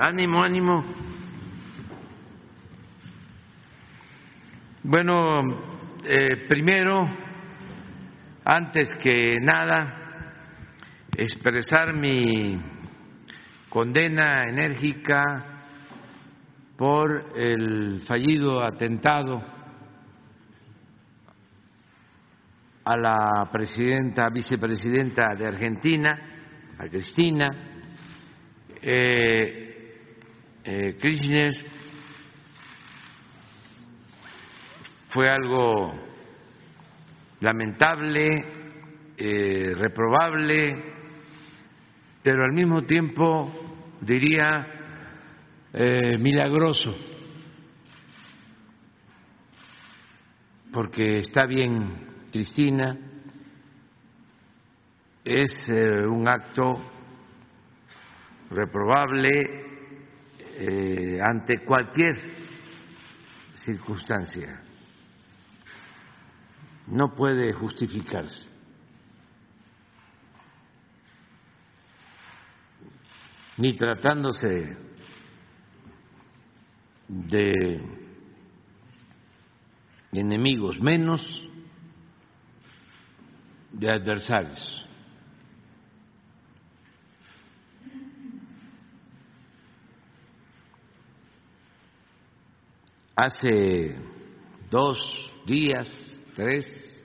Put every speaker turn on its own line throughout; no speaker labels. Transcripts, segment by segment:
ánimo, ánimo. Bueno, eh, primero, antes que nada, expresar mi condena enérgica por el fallido atentado a la presidenta, vicepresidenta de Argentina, a Cristina eh, eh. Fue algo lamentable, eh, reprobable, pero al mismo tiempo diría eh, milagroso, porque está bien Cristina, es eh, un acto reprobable eh, ante cualquier circunstancia. No puede justificarse. Ni tratándose de enemigos menos de adversarios. Hace dos días, tres,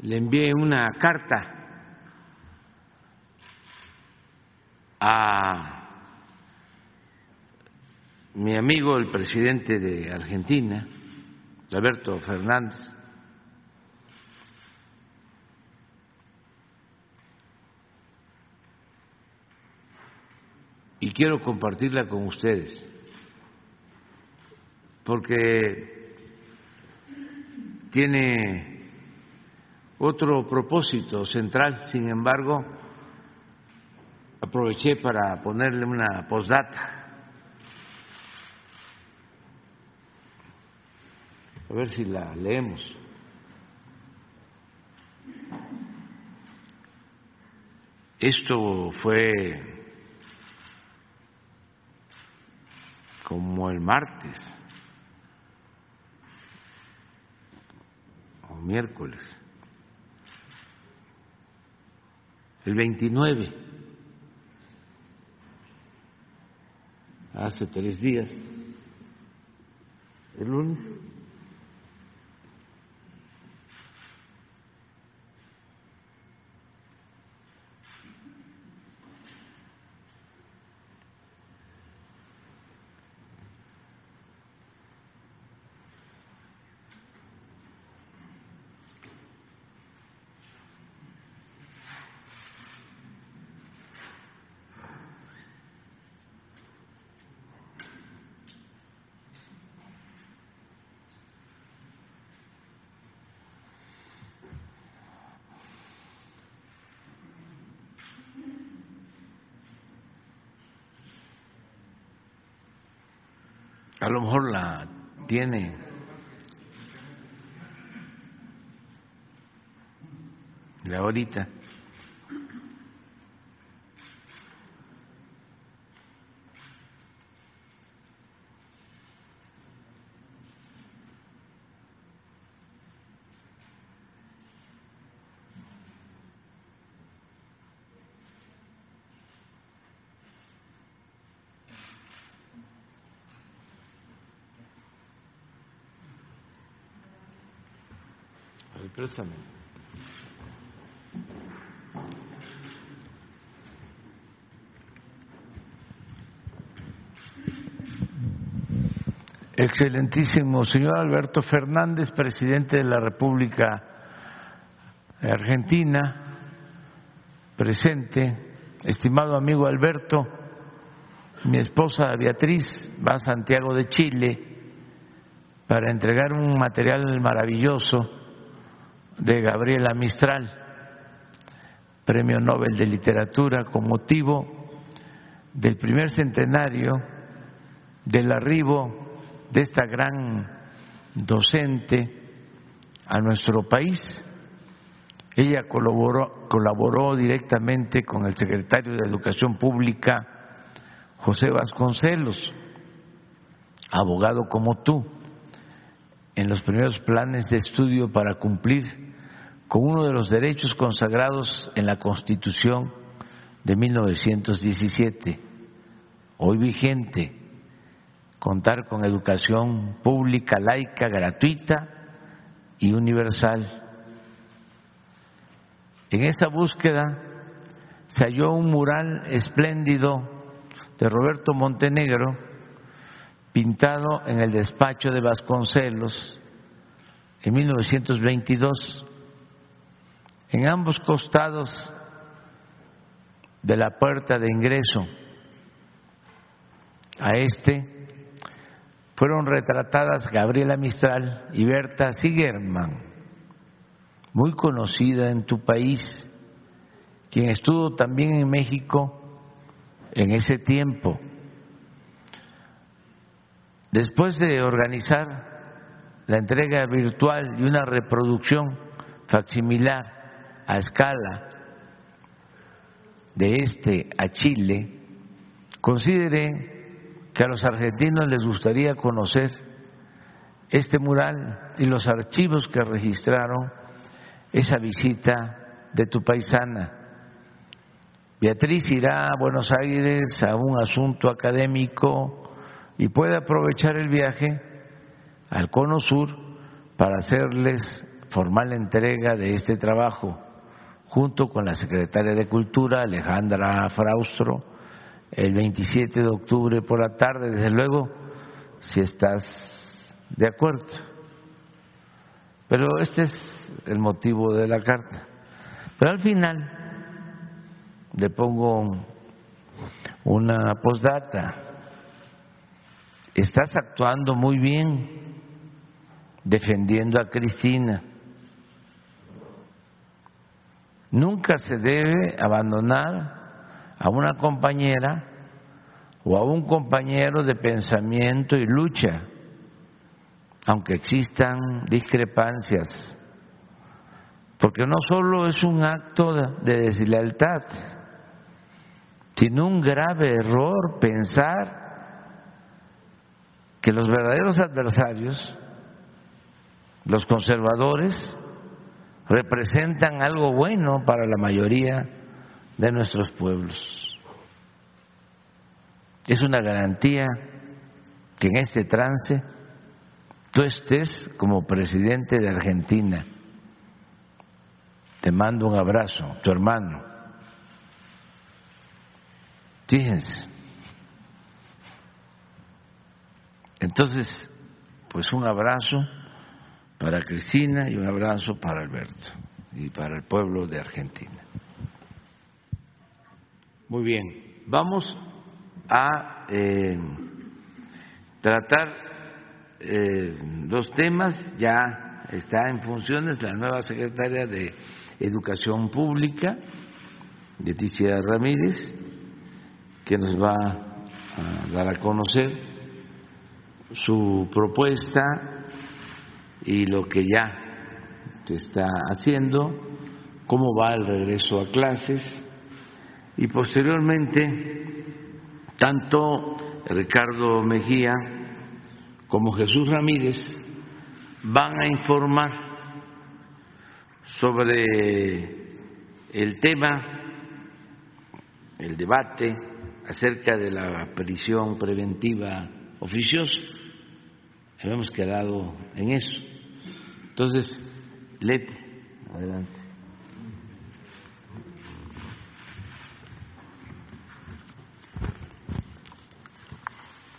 le envié una carta a mi amigo el presidente de Argentina, Alberto Fernández, y quiero compartirla con ustedes, porque tiene otro propósito central, sin embargo, aproveché para ponerle una postdata. A ver si la leemos. Esto fue como el martes o miércoles, el 29, hace tres días, el lunes. A lo mejor la tiene. La ahorita. A ver, préstame. Excelentísimo señor Alberto Fernández, presidente de la República Argentina, presente, estimado amigo Alberto, mi esposa Beatriz va a Santiago de Chile para entregar un material maravilloso de Gabriela Mistral, Premio Nobel de Literatura, con motivo del primer centenario del arribo de esta gran docente a nuestro país. Ella colaboró, colaboró directamente con el secretario de Educación Pública, José Vasconcelos, abogado como tú, en los primeros planes de estudio para cumplir con uno de los derechos consagrados en la Constitución de 1917, hoy vigente, contar con educación pública, laica, gratuita y universal. En esta búsqueda se halló un mural espléndido de Roberto Montenegro, pintado en el despacho de Vasconcelos en 1922. En ambos costados de la puerta de ingreso a este fueron retratadas Gabriela Mistral y Berta Sigerman, muy conocida en tu país, quien estuvo también en México en ese tiempo. Después de organizar la entrega virtual y una reproducción facsimilar a escala de este a Chile, considere que a los argentinos les gustaría conocer este mural y los archivos que registraron esa visita de tu paisana. Beatriz irá a Buenos Aires a un asunto académico y puede aprovechar el viaje al Cono Sur para hacerles formal entrega de este trabajo, junto con la secretaria de Cultura, Alejandra Fraustro, el 27 de octubre por la tarde, desde luego, si estás de acuerdo. Pero este es el motivo de la carta. Pero al final le pongo una postdata. Estás actuando muy bien defendiendo a Cristina. Nunca se debe abandonar a una compañera o a un compañero de pensamiento y lucha, aunque existan discrepancias, porque no solo es un acto de deslealtad, sino un grave error pensar que los verdaderos adversarios, los conservadores, representan algo bueno para la mayoría de nuestros pueblos. Es una garantía que en este trance tú estés como presidente de Argentina. Te mando un abrazo, tu hermano. Fíjense. Entonces, pues un abrazo para Cristina y un abrazo para Alberto y para el pueblo de Argentina. Muy bien, vamos a eh, tratar eh, dos temas. Ya está en funciones la nueva secretaria de Educación Pública, Leticia Ramírez, que nos va a dar a conocer su propuesta y lo que ya se está haciendo, cómo va el regreso a clases y posteriormente tanto Ricardo Mejía como Jesús Ramírez van a informar sobre el tema, el debate acerca de la prisión preventiva oficiosa. Habíamos quedado en eso. Entonces, Lete, adelante.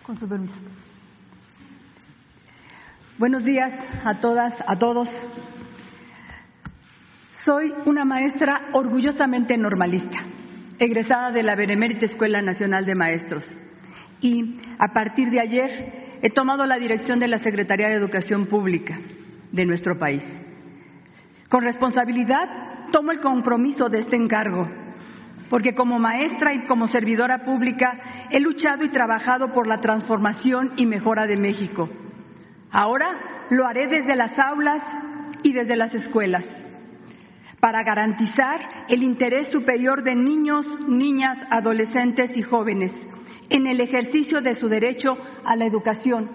Con su permiso. Buenos días a todas, a todos. Soy una maestra orgullosamente normalista, egresada de la Benemérita Escuela Nacional de Maestros. Y a partir de ayer he tomado la dirección de la Secretaría de Educación Pública de nuestro país. Con responsabilidad tomo el compromiso de este encargo porque como maestra y como servidora pública he luchado y trabajado por la transformación y mejora de México. Ahora lo haré desde las aulas y desde las escuelas, para garantizar el interés superior de niños, niñas, adolescentes y jóvenes, en el ejercicio de su derecho a la educación,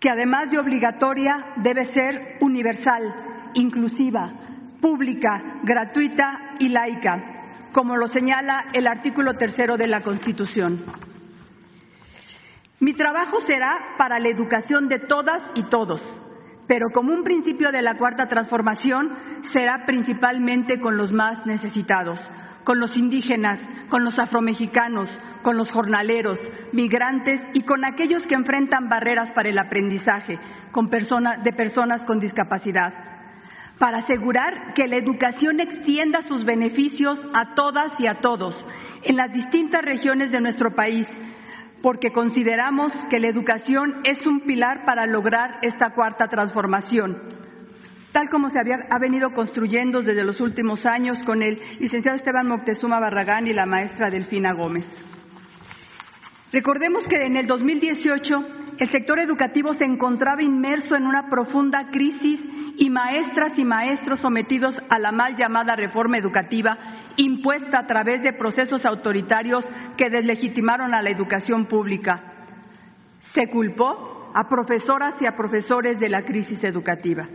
que además de obligatoria debe ser universal, inclusiva, pública, gratuita y laica, como lo señala el artículo tercero de la Constitución. Mi trabajo será para la educación de todas y todos, pero como un principio de la cuarta transformación será principalmente con los más necesitados, con los indígenas, con los afromexicanos, con los jornaleros, migrantes y con aquellos que enfrentan barreras para el aprendizaje con de personas con discapacidad, para asegurar que la educación extienda sus beneficios a todas y a todos en las distintas regiones de nuestro país porque consideramos que la educación es un pilar para lograr esta cuarta transformación, tal como se había, ha venido construyendo desde los últimos años con el licenciado Esteban Moctezuma Barragán y la maestra Delfina Gómez. Recordemos que en el 2018 el sector educativo se encontraba inmerso en una profunda crisis y maestras y maestros sometidos a la mal llamada reforma educativa impuesta a través de procesos autoritarios que deslegitimaron a la educación pública. Se culpó a profesoras y a profesores de la crisis educativa.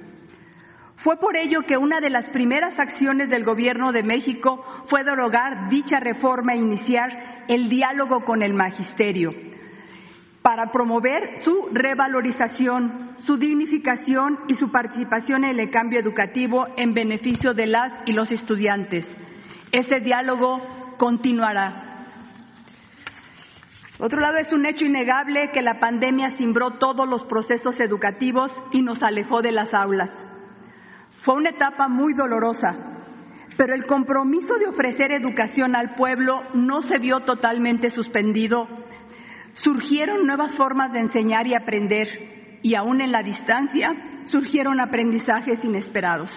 Fue por ello que una de las primeras acciones del Gobierno de México fue derogar dicha reforma e iniciar el diálogo con el magisterio para promover su revalorización, su dignificación y su participación en el cambio educativo en beneficio de las y los estudiantes. Ese diálogo continuará. Por otro lado, es un hecho innegable que la pandemia cimbró todos los procesos educativos y nos alejó de las aulas. Fue una etapa muy dolorosa, pero el compromiso de ofrecer educación al pueblo no se vio totalmente suspendido surgieron nuevas formas de enseñar y aprender y aún en la distancia surgieron aprendizajes inesperados.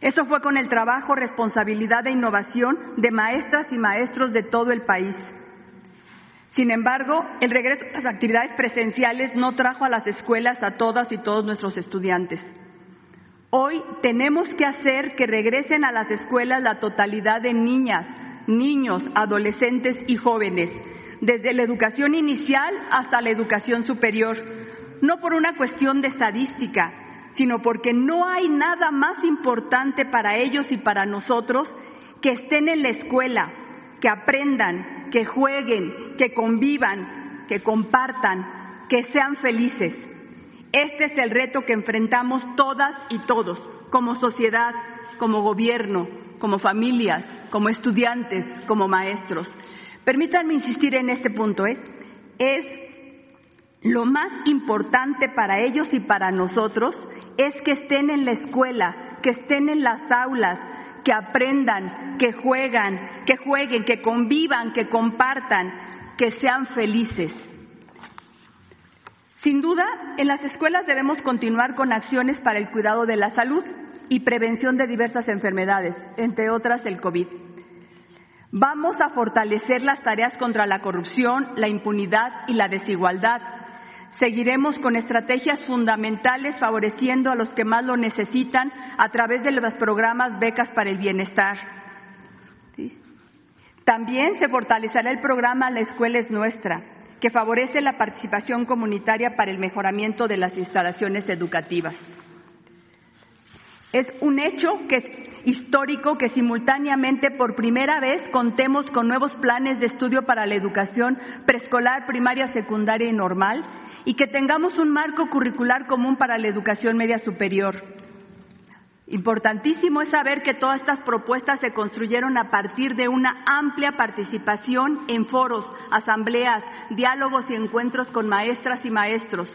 Eso fue con el trabajo, responsabilidad e innovación de maestras y maestros de todo el país. Sin embargo, el regreso a las actividades presenciales no trajo a las escuelas a todas y todos nuestros estudiantes. Hoy tenemos que hacer que regresen a las escuelas la totalidad de niñas, niños, adolescentes y jóvenes desde la educación inicial hasta la educación superior, no por una cuestión de estadística, sino porque no hay nada más importante para ellos y para nosotros que estén en la escuela, que aprendan, que jueguen, que convivan, que compartan, que sean felices. Este es el reto que enfrentamos todas y todos, como sociedad, como gobierno, como familias, como estudiantes, como maestros. Permítanme insistir en este punto, ¿eh? es lo más importante para ellos y para nosotros es que estén en la escuela, que estén en las aulas, que aprendan, que juegan, que jueguen, que convivan, que compartan, que sean felices. Sin duda, en las escuelas debemos continuar con acciones para el cuidado de la salud y prevención de diversas enfermedades, entre otras el COVID. Vamos a fortalecer las tareas contra la corrupción, la impunidad y la desigualdad. Seguiremos con estrategias fundamentales favoreciendo a los que más lo necesitan a través de los programas Becas para el Bienestar. También se fortalecerá el programa La Escuela es Nuestra, que favorece la participación comunitaria para el mejoramiento de las instalaciones educativas. Es un hecho que, histórico que simultáneamente por primera vez contemos con nuevos planes de estudio para la educación preescolar, primaria, secundaria y normal y que tengamos un marco curricular común para la educación media superior. Importantísimo es saber que todas estas propuestas se construyeron a partir de una amplia participación en foros, asambleas, diálogos y encuentros con maestras y maestros,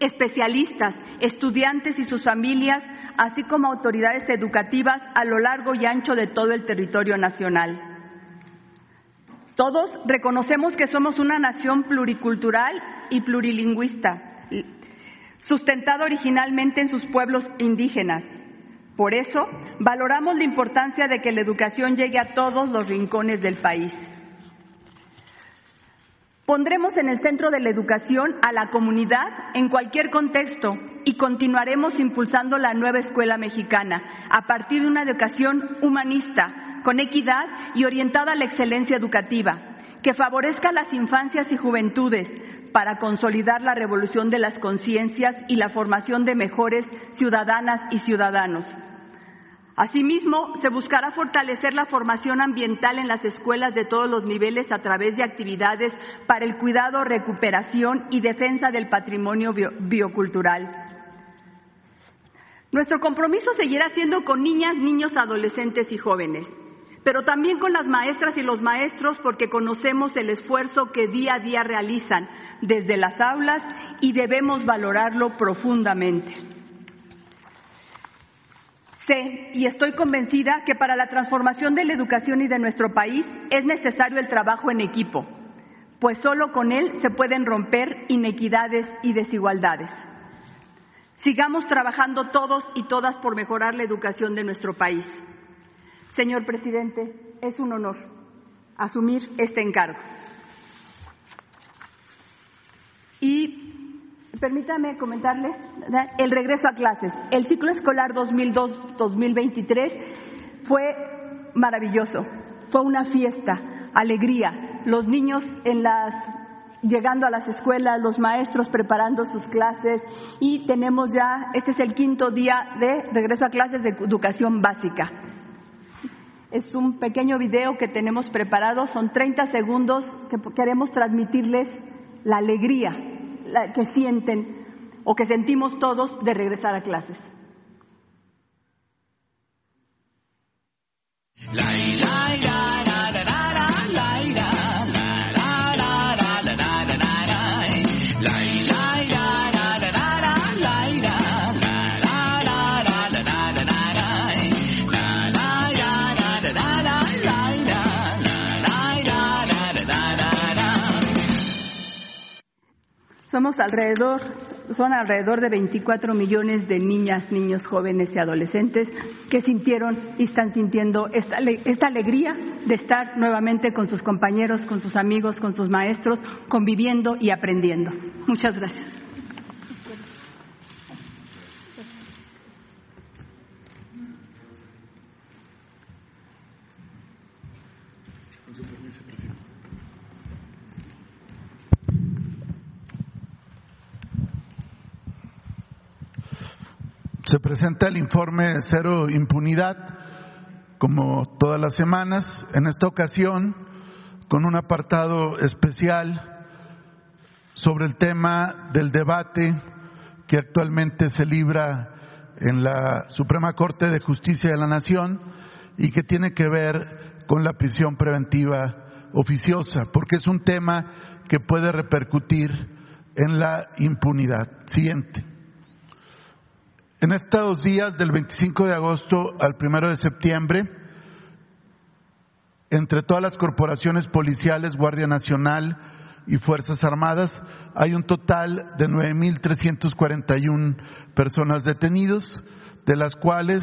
especialistas, estudiantes y sus familias, así como autoridades educativas a lo largo y ancho de todo el territorio nacional. Todos reconocemos que somos una nación pluricultural y plurilingüista, sustentada originalmente en sus pueblos indígenas. Por eso, valoramos la importancia de que la educación llegue a todos los rincones del país. Pondremos en el centro de la educación a la comunidad en cualquier contexto y continuaremos impulsando la nueva escuela mexicana a partir de una educación humanista, con equidad y orientada a la excelencia educativa, que favorezca a las infancias y juventudes para consolidar la revolución de las conciencias y la formación de mejores ciudadanas y ciudadanos. Asimismo, se buscará fortalecer la formación ambiental en las escuelas de todos los niveles a través de actividades para el cuidado, recuperación y defensa del patrimonio biocultural. Nuestro compromiso seguirá siendo con niñas, niños, adolescentes y jóvenes, pero también con las maestras y los maestros porque conocemos el esfuerzo que día a día realizan desde las aulas y debemos valorarlo profundamente. Sé y estoy convencida que para la transformación de la educación y de nuestro país es necesario el trabajo en equipo, pues solo con él se pueden romper inequidades y desigualdades. Sigamos trabajando todos y todas por mejorar la educación de nuestro país. Señor presidente, es un honor asumir este encargo. Y Permítame comentarles el regreso a clases. El ciclo escolar 2002-2023 fue maravilloso. Fue una fiesta, alegría. Los niños en las llegando a las escuelas, los maestros preparando sus clases y tenemos ya, este es el quinto día de regreso a clases de educación básica. Es un pequeño video que tenemos preparado, son 30 segundos que queremos transmitirles la alegría que sienten o que sentimos todos de regresar a clases. Somos alrededor, son alrededor de 24 millones de niñas, niños, jóvenes y adolescentes que sintieron y están sintiendo esta, esta alegría de estar nuevamente con sus compañeros, con sus amigos, con sus maestros, conviviendo y aprendiendo. Muchas gracias.
Se presenta el informe Cero Impunidad, como todas las semanas, en esta ocasión con un apartado especial sobre el tema del debate que actualmente se libra en la Suprema Corte de Justicia de la Nación y que tiene que ver con la prisión preventiva oficiosa, porque es un tema que puede repercutir en la impunidad. Siguiente. En estos días, del 25 de agosto al 1 de septiembre, entre todas las corporaciones policiales, Guardia Nacional y Fuerzas Armadas, hay un total de 9.341 personas detenidos, de las cuales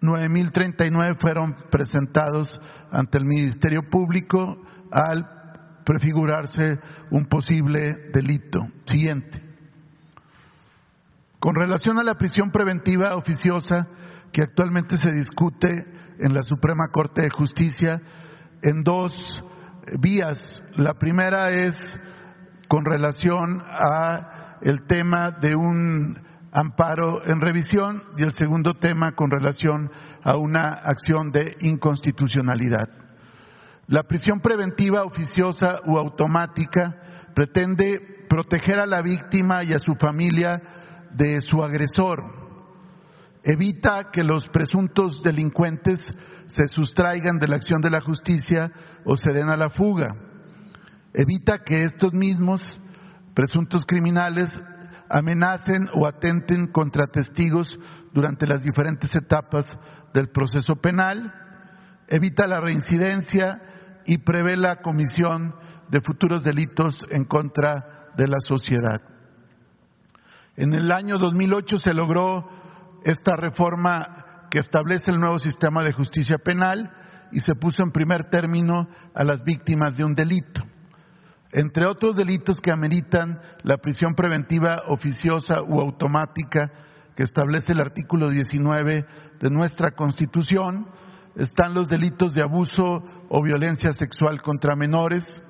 9.039 fueron presentados ante el Ministerio Público al prefigurarse un posible delito. Siguiente. Con relación a la prisión preventiva oficiosa que actualmente se discute en la Suprema Corte de Justicia en dos vías. La primera es con relación a el tema de un amparo en revisión y el segundo tema con relación a una acción de inconstitucionalidad. La prisión preventiva oficiosa u automática pretende proteger a la víctima y a su familia de su agresor, evita que los presuntos delincuentes se sustraigan de la acción de la justicia o se den a la fuga, evita que estos mismos presuntos criminales amenacen o atenten contra testigos durante las diferentes etapas del proceso penal, evita la reincidencia y prevé la comisión de futuros delitos en contra de la sociedad. En el año 2008 se logró esta reforma que establece el nuevo sistema de justicia penal y se puso en primer término a las víctimas de un delito. Entre otros delitos que ameritan la prisión preventiva oficiosa u automática que establece el artículo 19 de nuestra Constitución, están los delitos de abuso o violencia sexual contra menores,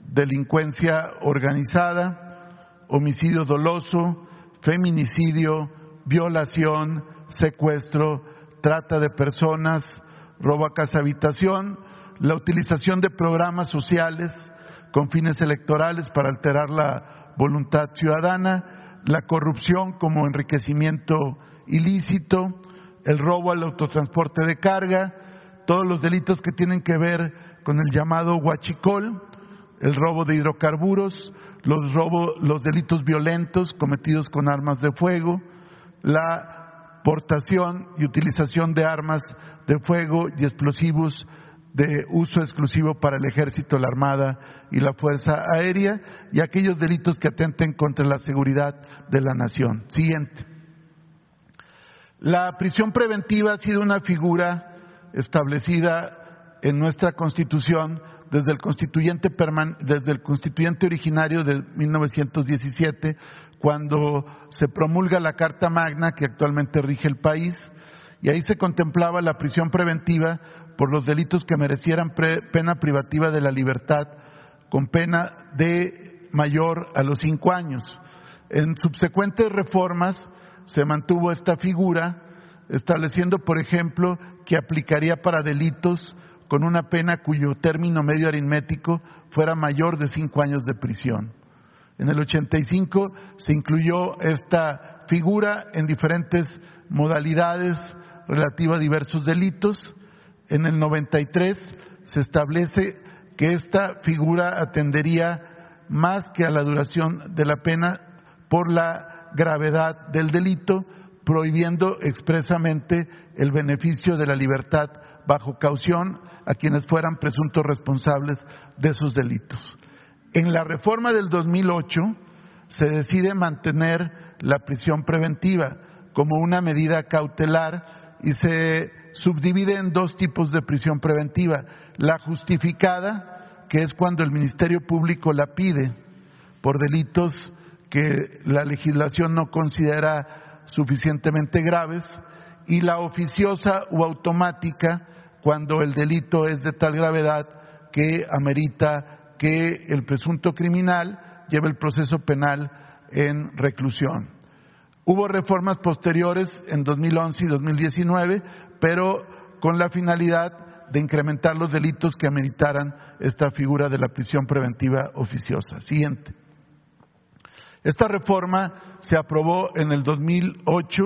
delincuencia organizada, homicidio doloso, feminicidio, violación, secuestro, trata de personas, robo a casa habitación, la utilización de programas sociales con fines electorales para alterar la voluntad ciudadana, la corrupción como enriquecimiento ilícito, el robo al autotransporte de carga, todos los delitos que tienen que ver con el llamado huachicol, el robo de hidrocarburos, los, los delitos violentos cometidos con armas de fuego, la portación y utilización de armas de fuego y explosivos de uso exclusivo para el ejército, la armada y la fuerza aérea y aquellos delitos que atenten contra la seguridad de la nación. Siguiente. La prisión preventiva ha sido una figura establecida en nuestra Constitución desde el constituyente, desde el constituyente originario de 1917, cuando se promulga la Carta Magna que actualmente rige el país, y ahí se contemplaba la prisión preventiva por los delitos que merecieran pena privativa de la libertad, con pena de mayor a los cinco años. En subsecuentes reformas se mantuvo esta figura, estableciendo, por ejemplo, que aplicaría para delitos con una pena cuyo término medio aritmético fuera mayor de cinco años de prisión. En el 85 se incluyó esta figura en diferentes modalidades relativas a diversos delitos. En el 93 se establece que esta figura atendería más que a la duración de la pena por la gravedad del delito, prohibiendo expresamente el beneficio de la libertad bajo caución a quienes fueran presuntos responsables de esos delitos. En la reforma del 2008 se decide mantener la prisión preventiva como una medida cautelar y se subdivide en dos tipos de prisión preventiva. La justificada, que es cuando el Ministerio Público la pide por delitos que la legislación no considera suficientemente graves, y la oficiosa o automática, cuando el delito es de tal gravedad que amerita que el presunto criminal lleve el proceso penal en reclusión. Hubo reformas posteriores en 2011 y 2019, pero con la finalidad de incrementar los delitos que ameritaran esta figura de la prisión preventiva oficiosa. Siguiente. Esta reforma se aprobó en el 2008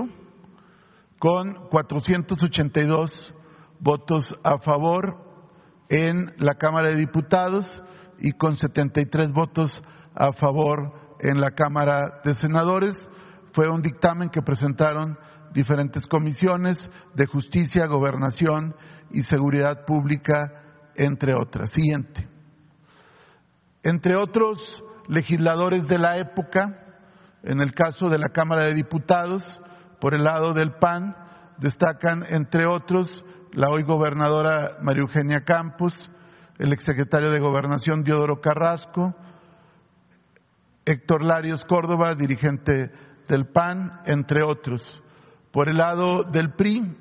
con 482 votos a favor en la Cámara de Diputados y con 73 votos a favor en la Cámara de Senadores. Fue un dictamen que presentaron diferentes comisiones de justicia, gobernación y seguridad pública, entre otras. Siguiente. Entre otros legisladores de la época, en el caso de la Cámara de Diputados, por el lado del PAN, destacan, entre otros, la hoy gobernadora María Eugenia Campos, el exsecretario de Gobernación Diodoro Carrasco, Héctor Larios Córdoba, dirigente del PAN, entre otros. Por el lado del PRI,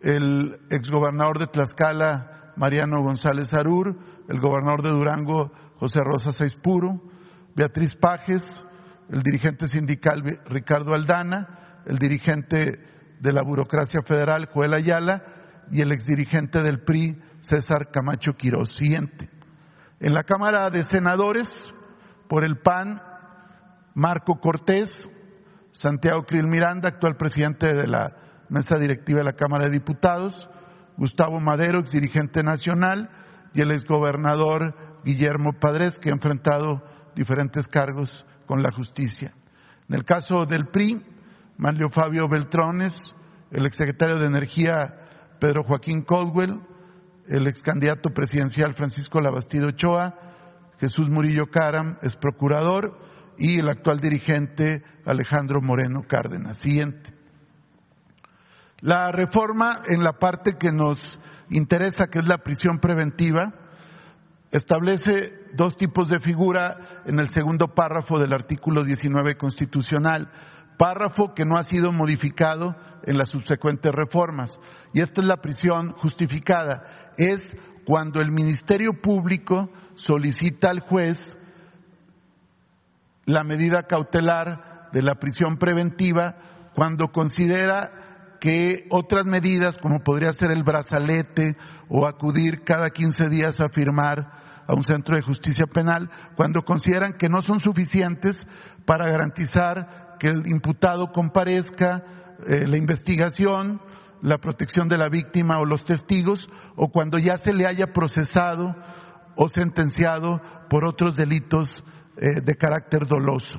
el exgobernador de Tlaxcala, Mariano González Arur, el gobernador de Durango, José Rosa Saispuro, Beatriz Pajes, el dirigente sindical Ricardo Aldana, el dirigente de la burocracia federal, Joel Ayala, y el exdirigente del PRI, César Camacho Quiroz. Siguiente. En la Cámara de Senadores, por el PAN, Marco Cortés, Santiago Krill Miranda, actual presidente de la mesa directiva de la Cámara de Diputados, Gustavo Madero, exdirigente nacional, y el exgobernador Guillermo Padres, que ha enfrentado diferentes cargos con la justicia. En el caso del PRI, Manlio Fabio Beltrones, el exsecretario de Energía Pedro Joaquín Caldwell, el ex candidato presidencial Francisco Labastido Ochoa, Jesús Murillo Caram, es procurador, y el actual dirigente Alejandro Moreno Cárdenas. Siguiente. La reforma en la parte que nos interesa, que es la prisión preventiva, establece dos tipos de figura en el segundo párrafo del artículo 19 constitucional. Párrafo que no ha sido modificado en las subsecuentes reformas. Y esta es la prisión justificada. Es cuando el Ministerio Público solicita al juez la medida cautelar de la prisión preventiva cuando considera que otras medidas, como podría ser el brazalete o acudir cada 15 días a firmar a un centro de justicia penal, cuando consideran que no son suficientes para garantizar que el imputado comparezca, eh, la investigación, la protección de la víctima o los testigos, o cuando ya se le haya procesado o sentenciado por otros delitos eh, de carácter doloso.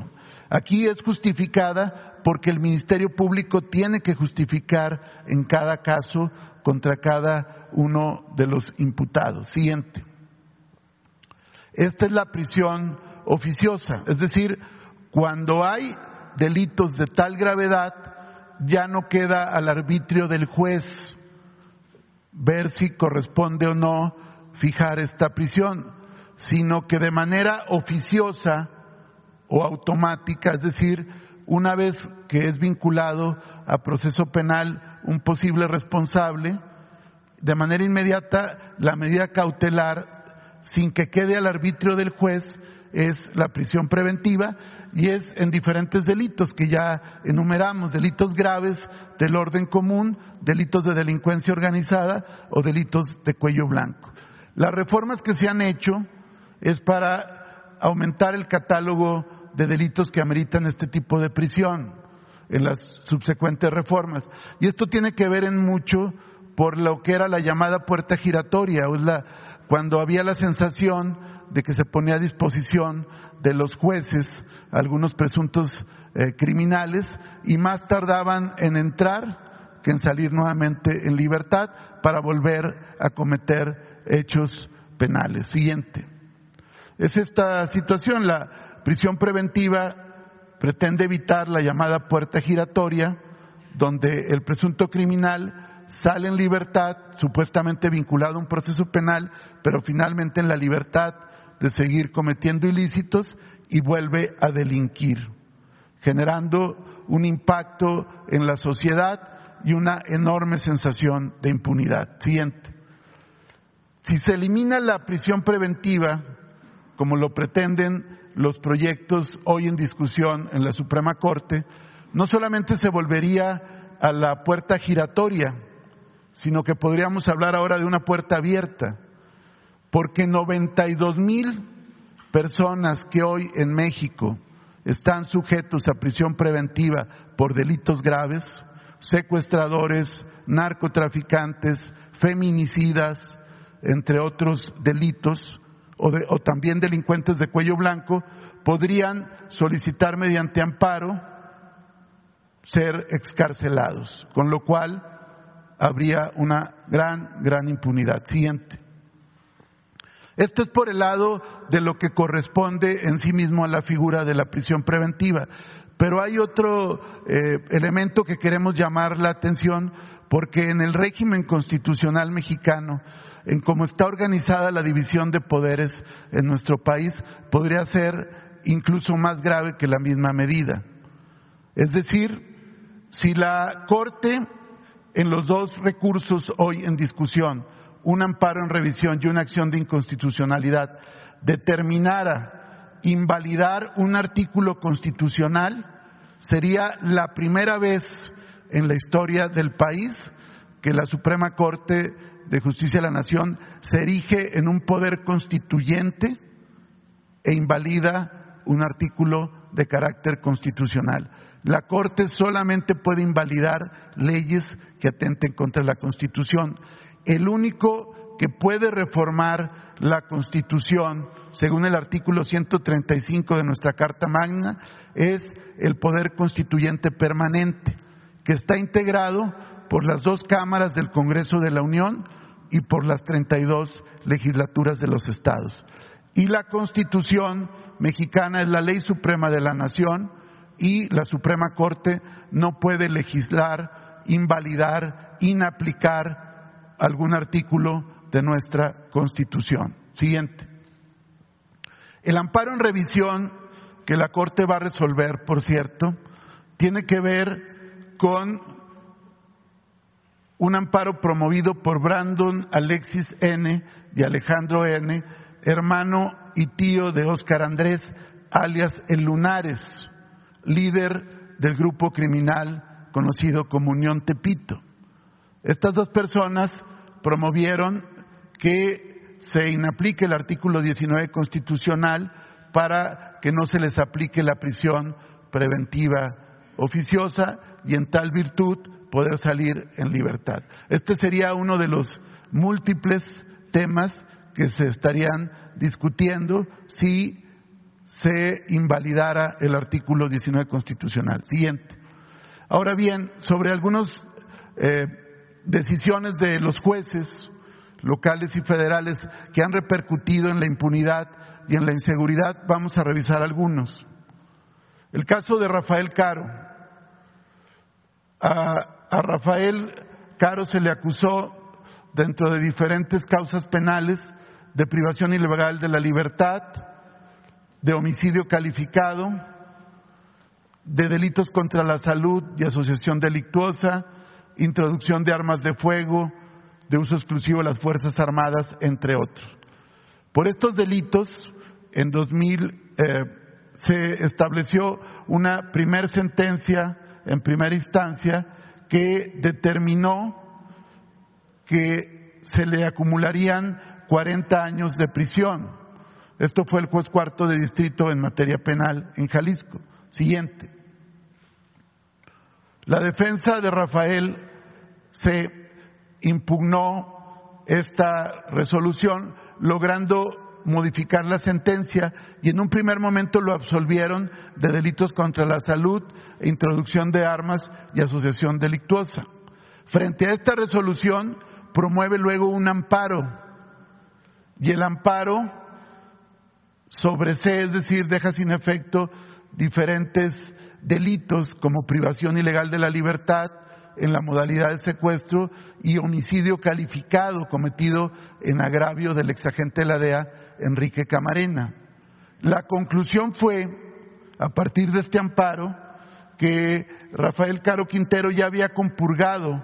Aquí es justificada porque el Ministerio Público tiene que justificar en cada caso contra cada uno de los imputados. Siguiente. Esta es la prisión oficiosa, es decir, cuando hay delitos de tal gravedad, ya no queda al arbitrio del juez ver si corresponde o no fijar esta prisión, sino que de manera oficiosa o automática, es decir, una vez que es vinculado a proceso penal un posible responsable, de manera inmediata la medida cautelar, sin que quede al arbitrio del juez, es la prisión preventiva y es en diferentes delitos que ya enumeramos, delitos graves del orden común, delitos de delincuencia organizada o delitos de cuello blanco. Las reformas que se han hecho es para aumentar el catálogo de delitos que ameritan este tipo de prisión en las subsecuentes reformas. Y esto tiene que ver en mucho por lo que era la llamada puerta giratoria, cuando había la sensación de que se ponía a disposición de los jueces algunos presuntos eh, criminales y más tardaban en entrar que en salir nuevamente en libertad para volver a cometer hechos penales. Siguiente. Es esta situación, la prisión preventiva pretende evitar la llamada puerta giratoria, donde el presunto criminal sale en libertad, supuestamente vinculado a un proceso penal, pero finalmente en la libertad de seguir cometiendo ilícitos y vuelve a delinquir, generando un impacto en la sociedad y una enorme sensación de impunidad. Siguiente. Si se elimina la prisión preventiva, como lo pretenden los proyectos hoy en discusión en la Suprema Corte, no solamente se volvería a la puerta giratoria, sino que podríamos hablar ahora de una puerta abierta, porque 92 mil personas que hoy en México están sujetos a prisión preventiva por delitos graves, secuestradores, narcotraficantes, feminicidas, entre otros delitos, o, o, también delincuentes de cuello blanco, podrían solicitar mediante amparo ser excarcelados, con lo cual habría una gran, gran impunidad. Siguiente. Esto es por el lado de lo que corresponde en sí mismo a la figura de la prisión preventiva. Pero hay otro eh, elemento que queremos llamar la atención porque en el régimen constitucional mexicano, en cómo está organizada la división de poderes en nuestro país, podría ser incluso más grave que la misma medida. Es decir, si la Corte en los dos recursos hoy en discusión un amparo en revisión y una acción de inconstitucionalidad determinara invalidar un artículo constitucional, sería la primera vez en la historia del país que la Suprema Corte de Justicia de la Nación se erige en un poder constituyente e invalida un artículo de carácter constitucional. La Corte solamente puede invalidar leyes que atenten contra la Constitución el único que puede reformar la Constitución, según el artículo 135 de nuestra Carta Magna, es el poder constituyente permanente, que está integrado por las dos cámaras del Congreso de la Unión y por las 32 legislaturas de los estados. Y la Constitución mexicana es la ley suprema de la nación y la Suprema Corte no puede legislar, invalidar, inaplicar algún artículo de nuestra Constitución. Siguiente. El amparo en revisión que la Corte va a resolver, por cierto, tiene que ver con un amparo promovido por Brandon Alexis N. y Alejandro N., hermano y tío de Óscar Andrés, alias El Lunares, líder del grupo criminal conocido como Unión Tepito. Estas dos personas promovieron que se inaplique el artículo 19 constitucional para que no se les aplique la prisión preventiva oficiosa y en tal virtud poder salir en libertad. Este sería uno de los múltiples temas que se estarían discutiendo si se invalidara el artículo 19 constitucional. Siguiente. Ahora bien, sobre algunas eh, decisiones de los jueces locales y federales que han repercutido en la impunidad y en la inseguridad, vamos a revisar algunos. El caso de Rafael Caro. A, a Rafael Caro se le acusó dentro de diferentes causas penales de privación ilegal de la libertad, de homicidio calificado, de delitos contra la salud y asociación delictuosa, introducción de armas de fuego, de uso exclusivo de las Fuerzas Armadas, entre otros. Por estos delitos, en 2000 eh, se estableció una primer sentencia en primera instancia que determinó que se le acumularían 40 años de prisión. Esto fue el juez cuarto de distrito en materia penal en Jalisco. Siguiente. La defensa de Rafael se impugnó esta resolución logrando modificar la sentencia y en un primer momento lo absolvieron de delitos contra la salud, introducción de armas y asociación delictuosa. Frente a esta resolución promueve luego un amparo y el amparo sobresee, es decir, deja sin efecto diferentes delitos como privación ilegal de la libertad en la modalidad de secuestro y homicidio calificado cometido en agravio del exagente de la DEA, Enrique Camarena. La conclusión fue, a partir de este amparo, que Rafael Caro Quintero ya había compurgado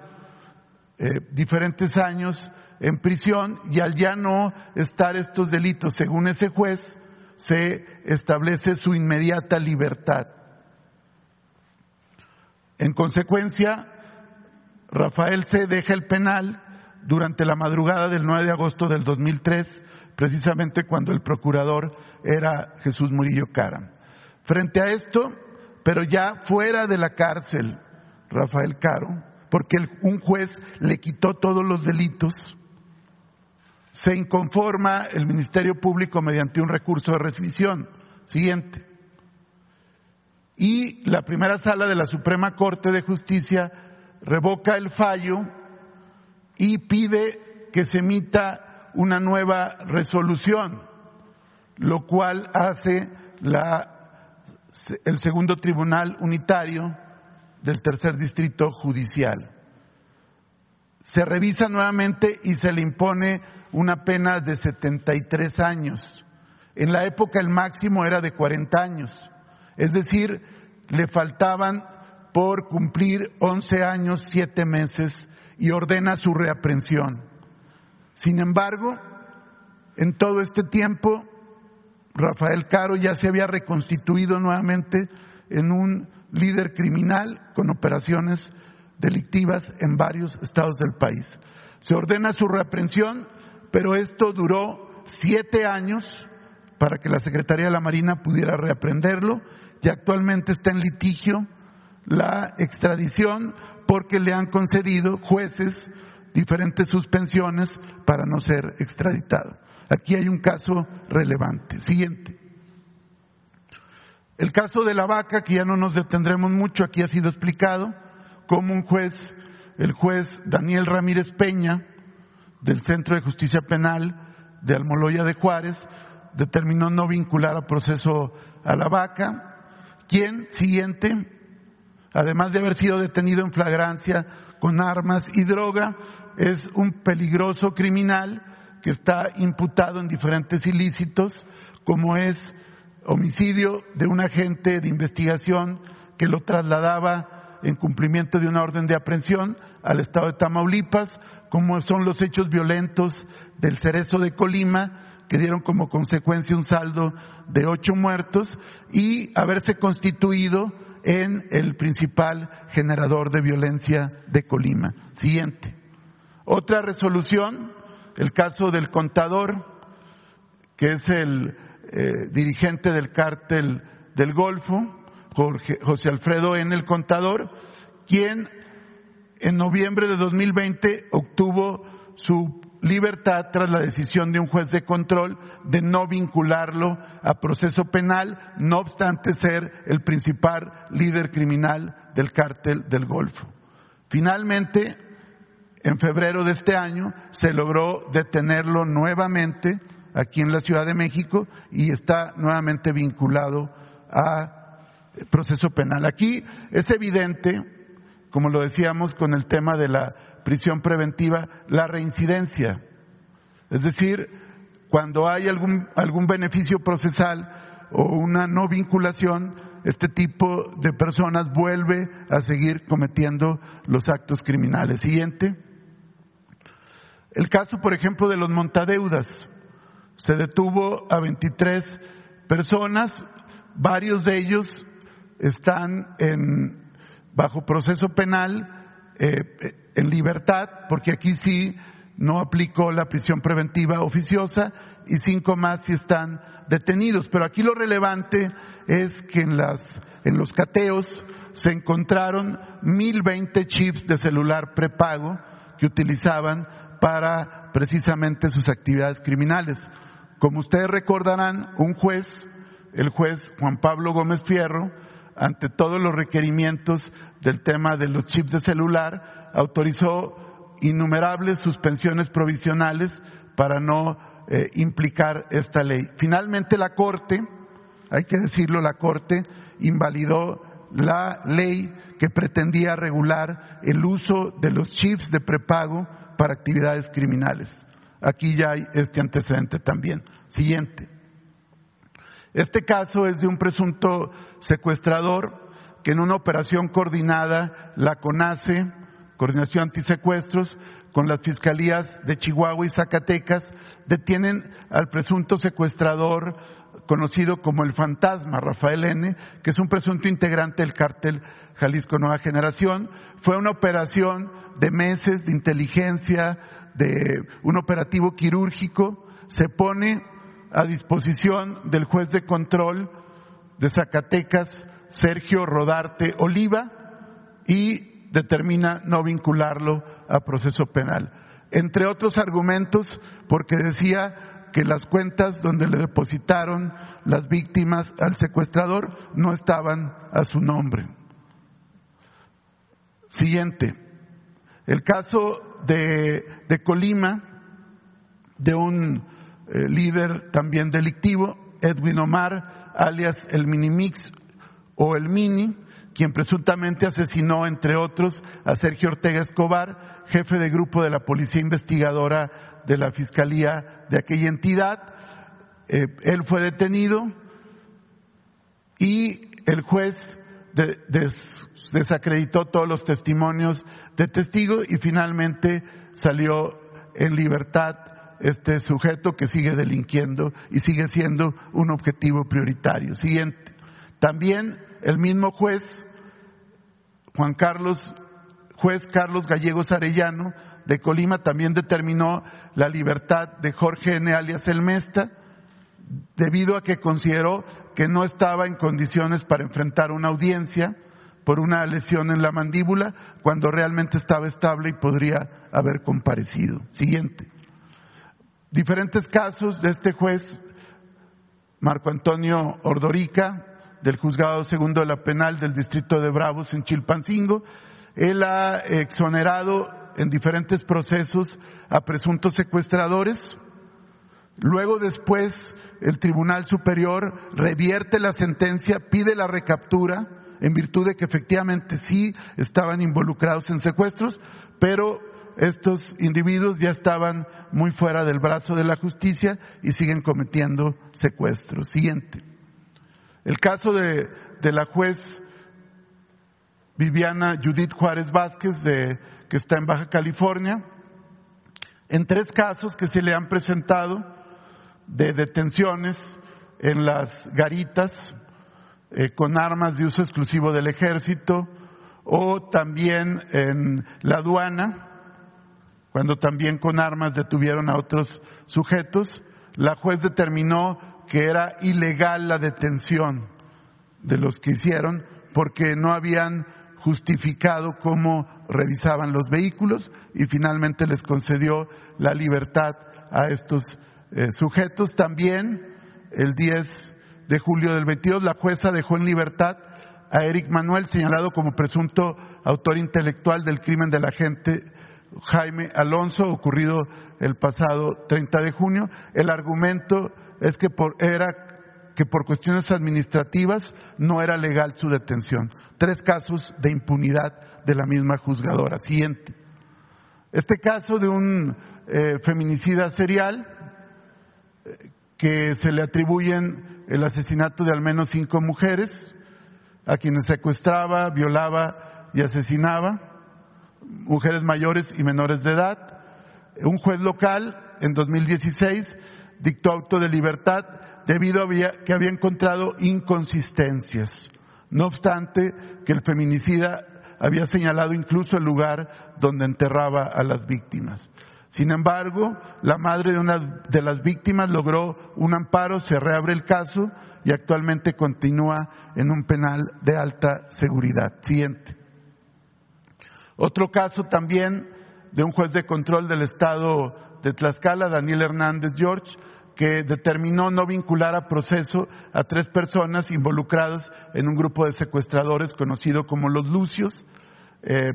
eh, diferentes años en prisión y al ya no estar estos delitos, según ese juez, se establece su inmediata libertad. En consecuencia, Rafael se deja el penal durante la madrugada del 9 de agosto del 2003, precisamente cuando el procurador era Jesús Murillo Cara. Frente a esto, pero ya fuera de la cárcel, Rafael Caro, porque un juez le quitó todos los delitos, se inconforma el Ministerio Público mediante un recurso de rescisión. Siguiente. Y la primera sala de la Suprema Corte de Justicia revoca el fallo y pide que se emita una nueva resolución, lo cual hace la, el segundo tribunal unitario del tercer distrito judicial. Se revisa nuevamente y se le impone una pena de 73 años. En la época el máximo era de 40 años. Es decir, le faltaban por cumplir 11 años, 7 meses y ordena su reaprensión. Sin embargo, en todo este tiempo, Rafael Caro ya se había reconstituido nuevamente en un líder criminal con operaciones delictivas en varios estados del país. Se ordena su reaprensión pero esto duró siete años para que la Secretaría de la Marina pudiera reaprenderlo y actualmente está en litigio la extradición porque le han concedido jueces diferentes suspensiones para no ser extraditado. Aquí hay un caso relevante. Siguiente. El caso de la vaca, que ya no nos detendremos mucho, aquí ha sido explicado, como un juez, el juez Daniel Ramírez Peña, del Centro de Justicia Penal de Almoloya de Juárez determinó no vincular a proceso a la vaca, quien, siguiente, además de haber sido detenido en flagrancia con armas y droga, es un peligroso criminal que está imputado en diferentes ilícitos, como es homicidio de un agente de investigación que lo trasladaba en cumplimiento de una orden de aprehensión al estado de Tamaulipas, como son los hechos violentos del Cerezo de Colima, que dieron como consecuencia un saldo de ocho muertos, y haberse constituido en el principal generador de violencia de Colima. Siguiente. Otra resolución, el caso del contador, que es el eh, dirigente del cártel del Golfo, José Alfredo N. el Contador, quien en noviembre de 2020 obtuvo su libertad tras la decisión de un juez de control de no vincularlo a proceso penal, no obstante ser el principal líder criminal del cártel del Golfo. Finalmente, en febrero de este año, se logró detenerlo nuevamente aquí en la Ciudad de México y está nuevamente vinculado a proceso penal. Aquí es evidente, como lo decíamos con el tema de la prisión preventiva, la reincidencia. Es decir, cuando hay algún, algún beneficio procesal o una no vinculación, este tipo de personas vuelve a seguir cometiendo los actos criminales. Siguiente. El caso, por ejemplo, de los montadeudas. Se detuvo a 23 personas, varios de ellos están en, bajo proceso penal eh, en libertad, porque aquí sí no aplicó la prisión preventiva oficiosa y cinco más sí están detenidos. Pero aquí lo relevante es que en, las, en los cateos se encontraron 1020 chips de celular prepago que utilizaban para precisamente sus actividades criminales. Como ustedes recordarán, un juez, el juez Juan Pablo Gómez Fierro, ante todos los requerimientos del tema de los chips de celular, autorizó innumerables suspensiones provisionales para no eh, implicar esta ley. Finalmente la Corte, hay que decirlo, la Corte invalidó la ley que pretendía regular el uso de los chips de prepago para actividades criminales. Aquí ya hay este antecedente también. Siguiente. Este caso es de un presunto secuestrador que en una operación coordinada, la CONACE, Coordinación Antisecuestros, con las fiscalías de Chihuahua y Zacatecas, detienen al presunto secuestrador conocido como el fantasma Rafael N., que es un presunto integrante del cártel Jalisco Nueva Generación. Fue una operación de meses de inteligencia, de un operativo quirúrgico. Se pone a disposición del juez de control de Zacatecas, Sergio Rodarte Oliva, y determina no vincularlo a proceso penal. Entre otros argumentos, porque decía que las cuentas donde le depositaron las víctimas al secuestrador no estaban a su nombre. Siguiente. El caso de, Colima, de un eh, líder también delictivo, Edwin Omar, alias el Minimix o el Mini, quien presuntamente asesinó, entre otros, a Sergio Ortega Escobar, jefe de grupo de la Policía Investigadora de la Fiscalía de aquella entidad. Eh, él fue detenido y el juez desacreditó todos los testimonios de testigos y finalmente salió en libertad este sujeto que sigue delinquiendo y sigue siendo un objetivo prioritario. Siguiente. También el mismo juez, Juan Carlos, juez Carlos Gallegos Arellano, de Colima, también determinó la libertad de Jorge N. alias El Mesta, debido a que consideró que no estaba en condiciones para enfrentar una audiencia por una lesión en la mandíbula, cuando realmente estaba estable y podría haber comparecido. Siguiente. Diferentes casos de este juez, Marco Antonio Ordorica, del Juzgado Segundo de la Penal del Distrito de Bravos en Chilpancingo. Él ha exonerado en diferentes procesos a presuntos secuestradores. Luego después el Tribunal Superior revierte la sentencia, pide la recaptura en virtud de que efectivamente sí estaban involucrados en secuestros, pero estos individuos ya estaban muy fuera del brazo de la justicia y siguen cometiendo secuestros. Siguiente. El caso de, la juez Viviana Judith Juárez Vázquez, de, que está en Baja California, en tres casos que se le han presentado de detenciones en las garitas eh, con armas de uso exclusivo del ejército o también en la aduana, cuando también con armas detuvieron a otros sujetos, la juez determinó que era ilegal la detención de los que hicieron porque no habían justificado cómo revisaban los vehículos y finalmente les concedió la libertad a estos eh, sujetos. También el 10 de julio del 22 la jueza dejó en libertad a Eric Manuel, señalado como presunto autor intelectual del crimen del agente Jaime Alonso, ocurrido el pasado 30 de junio. El argumento es que por, era que por cuestiones administrativas no era legal su detención. Tres casos de impunidad de la misma juzgadora. Siguiente. Este caso de un eh, feminicida serial eh, que se le atribuyen el asesinato de al menos cinco mujeres, a quienes secuestraba, violaba y asesinaba, mujeres mayores y menores de edad. Un juez local en 2016 dictó auto de libertad debido a que había encontrado inconsistencias. No obstante, que el feminicida había señalado incluso el lugar donde enterraba a las víctimas. Sin embargo, la madre de una de las víctimas logró un amparo, se reabre el caso y actualmente continúa en un penal de alta seguridad. Siguiente. Otro caso también de un juez de control del estado de Tlaxcala, Daniel Hernández George, que determinó no vincular a proceso a tres personas involucradas en un grupo de secuestradores conocido como los Lucios. Eh,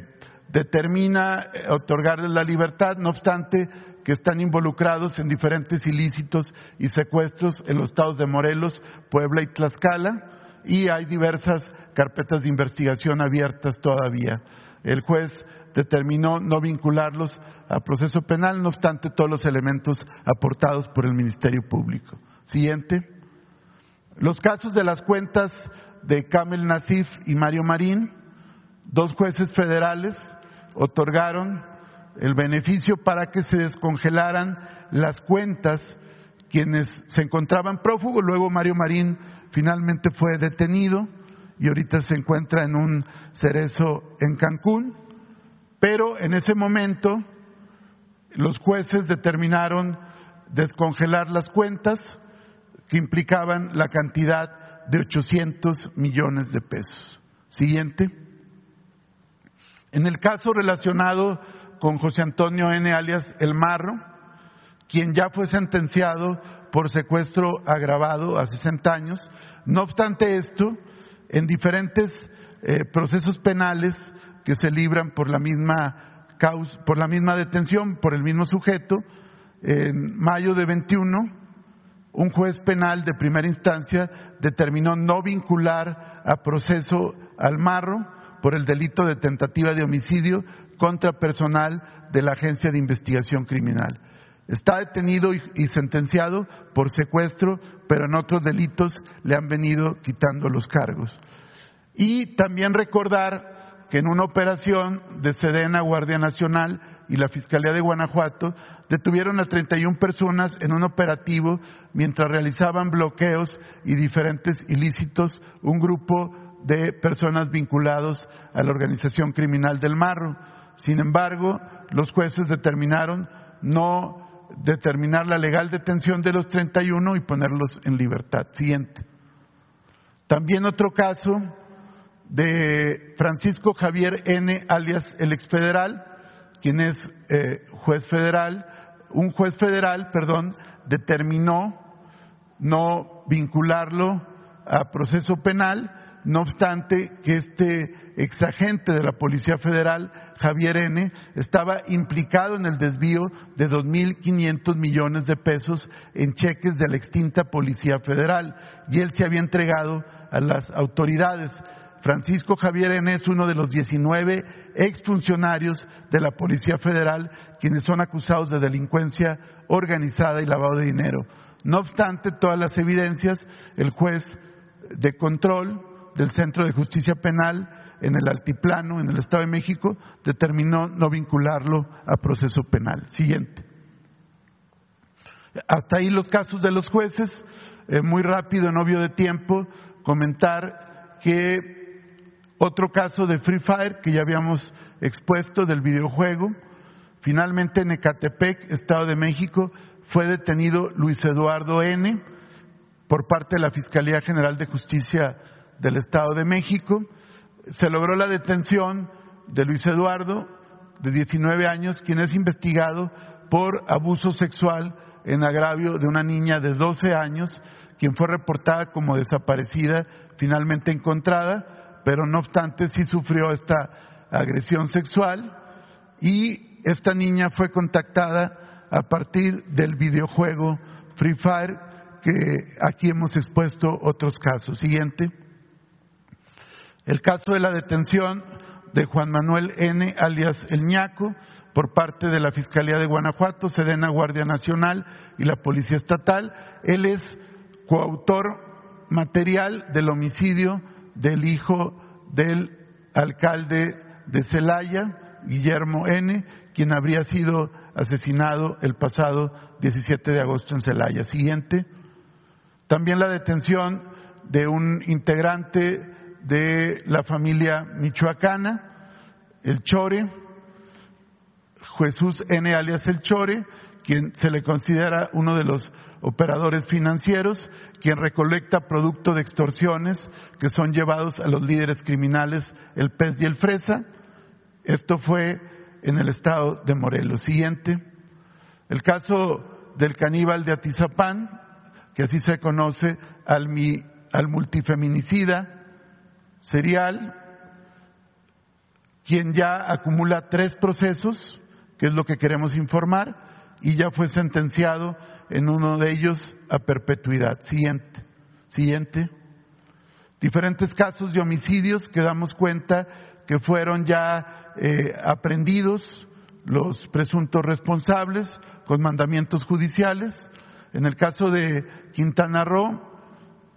determina eh, otorgarles la libertad, no obstante que están involucrados en diferentes ilícitos y secuestros en los estados de Morelos, Puebla y Tlaxcala, y hay diversas carpetas de investigación abiertas todavía. El juez determinó no vincularlos a proceso penal, no obstante todos los elementos aportados por el Ministerio Público. Siguiente. Los casos de las cuentas de Kamel Nasif y Mario Marín, dos jueces federales otorgaron el beneficio para que se descongelaran las cuentas quienes se encontraban prófugos. Luego Mario Marín finalmente fue detenido y ahorita se encuentra en un cerezo en Cancún. Pero en ese momento los jueces determinaron descongelar las cuentas que implicaban la cantidad de 800 millones de pesos. Siguiente. En el caso relacionado con José Antonio N. alias El Marro, quien ya fue sentenciado por secuestro agravado a 60 años, no obstante esto, en diferentes eh, procesos penales que se libran por la misma causa, por la misma detención, por el mismo sujeto, en mayo de 21, un juez penal de primera instancia determinó no vincular a proceso al marro por el delito de tentativa de homicidio contra personal de la Agencia de Investigación Criminal. Está detenido y, sentenciado por secuestro, pero en otros delitos le han venido quitando los cargos. Y también recordar que en una operación de Sedena, Guardia Nacional y la Fiscalía de Guanajuato detuvieron a 31 personas en un operativo mientras realizaban bloqueos y diferentes ilícitos, un grupo de personas vinculados a la organización criminal del Marro. Sin embargo, los jueces determinaron no determinar la legal detención de los 31 y ponerlos en libertad. Siguiente. También otro caso de Francisco Javier N., alias el exfederal, quien es eh, juez federal, un juez federal, perdón, determinó no vincularlo a proceso penal no obstante que este exagente de la Policía Federal, Javier N., estaba implicado en el desvío de 2.500 millones de pesos en cheques de la extinta Policía Federal y él se había entregado a las autoridades. Francisco Javier N. es uno de los 19 exfuncionarios de la Policía Federal quienes son acusados de delincuencia organizada y lavado de dinero. No obstante todas las evidencias, el juez de control del Centro de Justicia Penal en el altiplano, en el Estado de México, determinó no vincularlo a proceso penal. Siguiente. Hasta ahí los casos de los jueces. Eh, muy rápido, en obvio de tiempo, comentar que otro caso de Free Fire que ya habíamos expuesto del videojuego, finalmente en Ecatepec, Estado de México, fue detenido Luis Eduardo N. por parte de la Fiscalía General de Justicia del Estado de México. Se logró la detención de Luis Eduardo, de 19 años, quien es investigado por abuso sexual en agravio de una niña de 12 años, quien fue reportada como desaparecida, finalmente encontrada, pero no obstante sí sufrió esta agresión sexual y esta niña fue contactada a partir del videojuego Free Fire, que aquí hemos expuesto otros casos. Siguiente. El caso de la detención de Juan Manuel N., alias El Ñaco, por parte de la Fiscalía de Guanajuato, Sedena Guardia Nacional y la Policía Estatal. Él es coautor material del homicidio del hijo del alcalde de Celaya, Guillermo N., quien habría sido asesinado el pasado 17 de agosto en Celaya. Siguiente. También la detención de un integrante de la familia michoacana, el Chore, Jesús N. alias El Chore, quien se le considera uno de los operadores financieros, quien recolecta producto de extorsiones que son llevados a los líderes criminales, el pez y el fresa. Esto fue en el estado de Morelos. Siguiente. El caso del caníbal de Atizapán, que así se conoce al, al multifeminicida serial, quien ya acumula tres procesos que es lo que queremos informar, y ya fue sentenciado en uno de ellos a perpetuidad. Siguiente. Siguiente. Diferentes casos de homicidios que damos cuenta que fueron ya eh, aprendidos los presuntos responsables con mandamientos judiciales. En el caso de Quintana Roo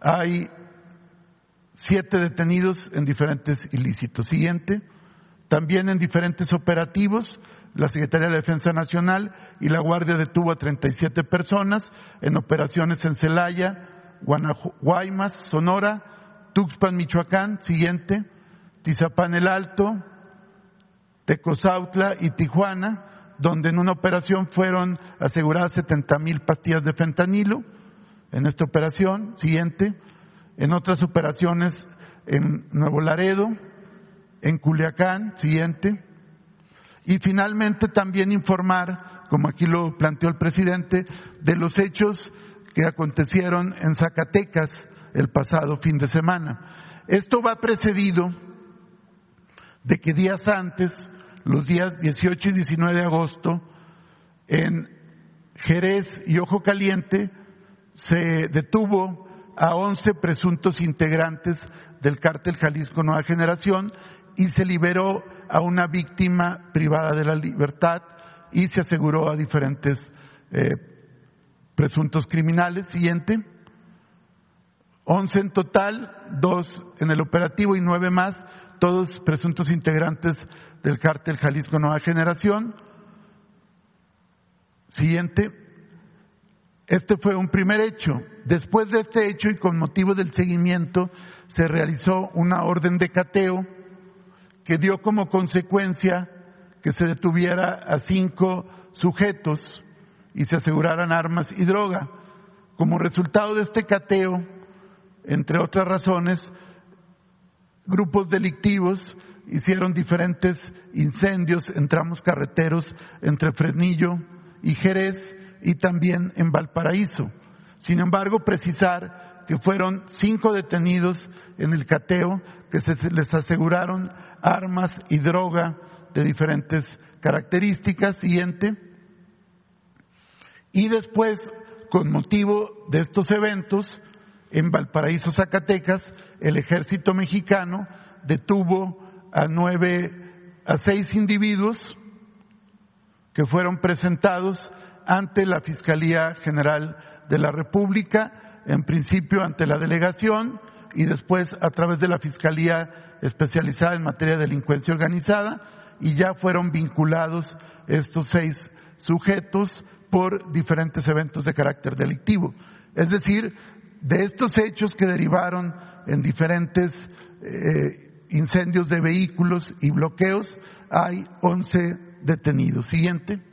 hay siete detenidos en diferentes ilícitos. Siguiente. También en diferentes operativos la Secretaría de Defensa Nacional y la Guardia detuvo a 37 personas en operaciones en Celaya, Guaymas, Sonora, Tuxpan, Michoacán, siguiente, Tizapán el Alto, Tecozautla y Tijuana, donde en una operación fueron aseguradas 70 mil pastillas de fentanilo, en esta operación, siguiente, en otras operaciones en Nuevo Laredo, en Culiacán, siguiente, y finalmente también informar, como aquí lo planteó el presidente, de los hechos que acontecieron en Zacatecas el pasado fin de semana. Esto va precedido de que días antes, los días 18 y 19 de agosto, en Jerez y Ojo Caliente, se detuvo a 11 presuntos integrantes del cártel Jalisco Nueva Generación y se liberó a una víctima privada de la libertad y se aseguró a diferentes eh, presuntos criminales. Siguiente. Once en total, dos en el operativo y nueve más, todos presuntos integrantes del cártel Jalisco Nueva Generación. Siguiente. Este fue un primer hecho. Después de este hecho y con motivo del seguimiento, se realizó una orden de cateo que dio como consecuencia que se detuviera a cinco sujetos y se aseguraran armas y droga. Como resultado de este cateo, entre otras razones, grupos delictivos hicieron diferentes incendios en tramos carreteros entre Fresnillo y Jerez y también en Valparaíso. Sin embargo, precisar que fueron cinco detenidos en el cateo que se les aseguraron armas y droga de diferentes características. Siguiente. Y después, con motivo de estos eventos, en Valparaíso, Zacatecas, el ejército mexicano detuvo a nueve, a seis individuos que fueron presentados ante la Fiscalía General de la República, en principio ante la delegación, y después a través de la Fiscalía especializada en materia de delincuencia organizada y ya fueron vinculados estos seis sujetos por diferentes eventos de carácter delictivo. Es decir, de estos hechos que derivaron en diferentes eh, incendios de vehículos y bloqueos, hay 11 detenidos. Siguiente.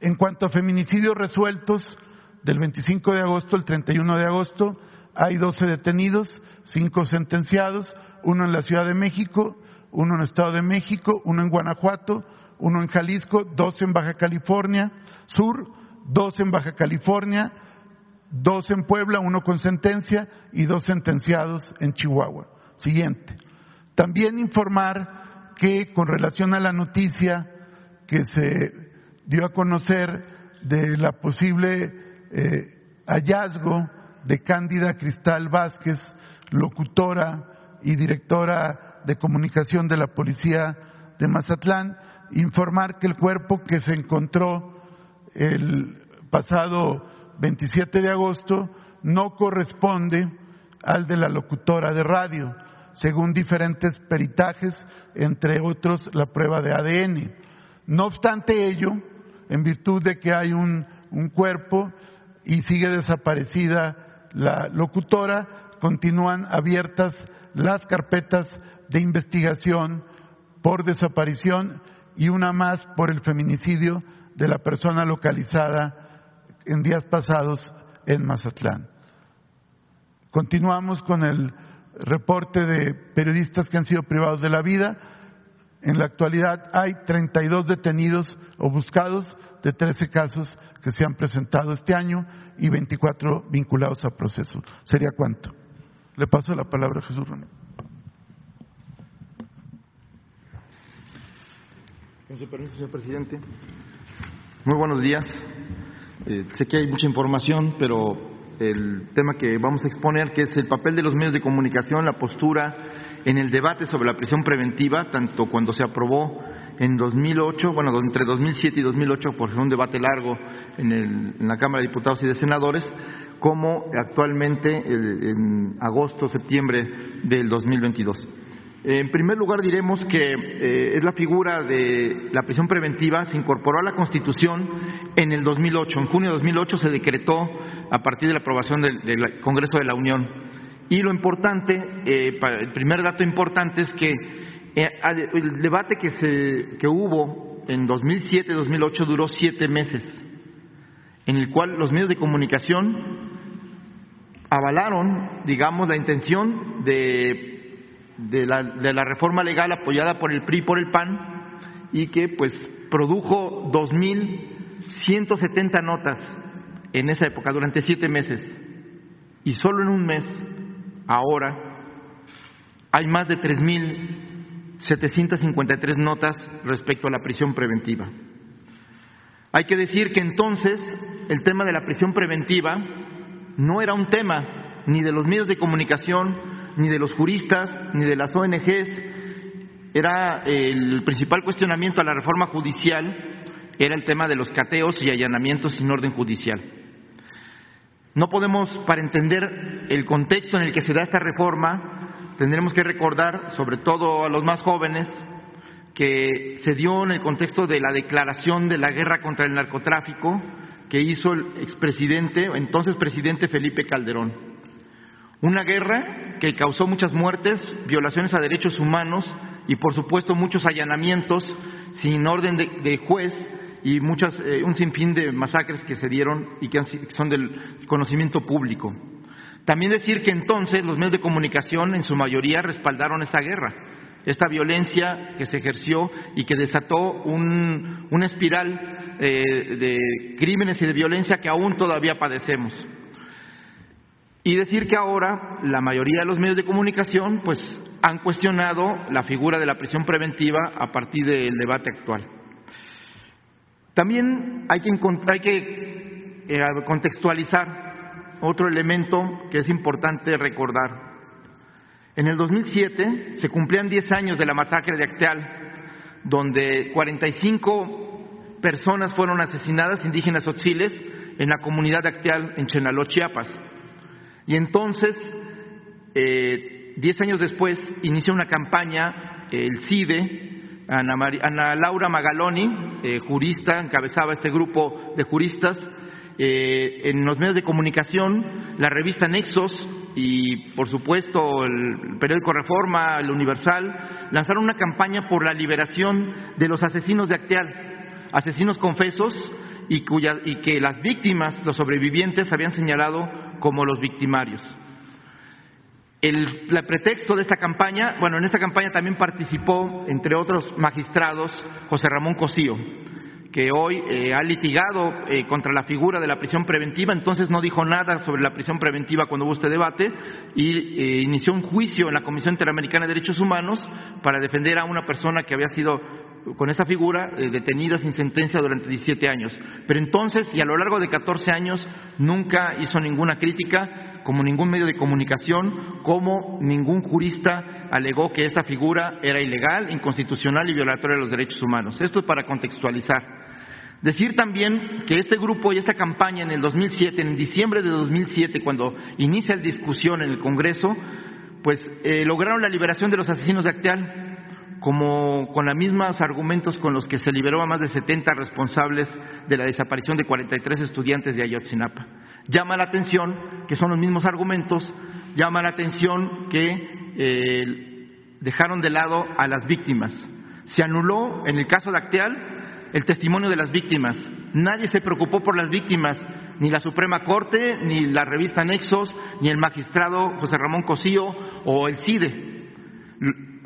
En cuanto a feminicidios resueltos, del 25 de agosto al 31 de agosto, hay 12 detenidos, 5 sentenciados, uno en la Ciudad de México, uno en el Estado de México, uno en Guanajuato, uno en Jalisco, dos en Baja California Sur, dos en Baja California, dos en Puebla, uno con sentencia y dos sentenciados en Chihuahua. Siguiente. También informar que con relación a la noticia que se dio a conocer de la posible eh, hallazgo de Cándida Cristal Vázquez, locutora y directora de comunicación de la Policía de Mazatlán, informar que el cuerpo que se encontró el pasado 27 de agosto no corresponde al de la locutora de radio, según diferentes peritajes, entre otros la prueba de ADN. No obstante ello, en virtud de que hay un, un cuerpo y sigue desaparecida la locutora, continúan abiertas las carpetas de investigación por desaparición y una más por el feminicidio de la persona localizada en días pasados en Mazatlán. Continuamos con el reporte de periodistas que han sido privados de la vida. En la actualidad hay 32 detenidos o buscados de 13 casos que se han presentado este año y 24 vinculados a proceso. ¿Sería cuánto? Le paso la palabra a Jesús Ronald.
Con su permiso, señor presidente. Muy buenos días. Eh, sé que hay mucha información, pero el tema que vamos a exponer, que es el papel de los medios de comunicación, la postura en el debate sobre la prisión preventiva, tanto cuando se aprobó en 2008, bueno, entre 2007 y 2008, por un debate largo en, en la Cámara de Diputados y de Senadores, como actualmente en agosto, septiembre del 2022. En primer lugar, diremos que eh, es la figura de la prisión preventiva, se incorporó a la Constitución en el 2008. En junio de 2008 se decretó a partir de la aprobación del, Congreso de la Unión. Y lo importante, eh, el primer dato importante es que eh, el debate que, se, que hubo en 2007-2008 duró siete meses, en el cual los medios de comunicación avalaron, digamos, la intención de de la, reforma legal apoyada por el PRI y por el PAN y que pues produjo 2.170 notas en esa época durante siete meses y solo en un mes ahora hay más de 3.753 notas respecto a la prisión preventiva. Hay que decir que entonces el tema de la prisión preventiva no era un tema ni de los medios de comunicación ni de los juristas, ni de las ONGs. Era el principal cuestionamiento a la reforma judicial era el tema de los cateos y allanamientos sin orden judicial. No podemos, para entender el contexto en el que se da esta reforma, tendremos que recordar, sobre todo a los más jóvenes, que se dio en el contexto de la declaración de la guerra contra el narcotráfico que hizo el expresidente, entonces presidente Felipe Calderón. Una guerra que causó muchas muertes, violaciones a derechos humanos y, por supuesto, muchos allanamientos sin orden de, juez y muchas, eh, un sinfín de masacres que se dieron y que son del conocimiento público. También decir que entonces los medios de comunicación en su mayoría respaldaron esta guerra, esta violencia que se ejerció y que desató un, una espiral eh, de crímenes y de violencia que aún todavía padecemos. Y decir que ahora la mayoría de los medios de comunicación pues han cuestionado la figura de la prisión preventiva a partir del debate actual. También hay que, eh, contextualizar otro elemento que es importante recordar. En el 2007 se cumplían 10 años de la masacre de Acteal, donde 45 personas fueron asesinadas indígenas otziles en la comunidad de Acteal en Chenaló, Chiapas. Y entonces eh, diez años después, inicia una campaña, el CIDE, Ana, Laura Magaloni, eh, jurista, encabezaba este grupo de juristas, eh, en los medios de comunicación, la revista Nexos y, por supuesto, el periódico Reforma, el Universal, lanzaron una campaña por la liberación de los asesinos de Acteal, asesinos confesos y, y que las víctimas, los sobrevivientes, habían señalado como los victimarios. El, pretexto de esta campaña, bueno, en esta campaña también participó, entre otros magistrados, José Ramón Cosío, que hoy eh, ha litigado eh, contra la figura de la prisión preventiva, entonces no dijo nada sobre la prisión preventiva cuando hubo este debate y eh, inició un juicio en la Comisión Interamericana de Derechos Humanos para defender a una persona que había sido con esta figura detenida sin sentencia durante 17 años. Pero entonces, y a lo largo de 14 años, nunca hizo ninguna crítica como ningún medio de comunicación, como ningún jurista alegó que esta figura era ilegal, inconstitucional y violatoria de los derechos humanos. Esto es para contextualizar. Decir también que este grupo y esta campaña en el 2007, en diciembre de 2007, cuando inicia la discusión en el Congreso, pues eh, lograron la liberación de los asesinos de Acteal, como con los mismos argumentos con los que se liberó a más de 70 responsables de la desaparición de 43 estudiantes de Ayotzinapa. Llama la atención que son los mismos argumentos, llama la atención que eh, dejaron de lado a las víctimas. Se anuló, en el caso de Acteal, el testimonio de las víctimas. Nadie se preocupó por las víctimas, ni la Suprema Corte, ni la revista Nexos, ni el magistrado José Ramón Cosío o el CIDE.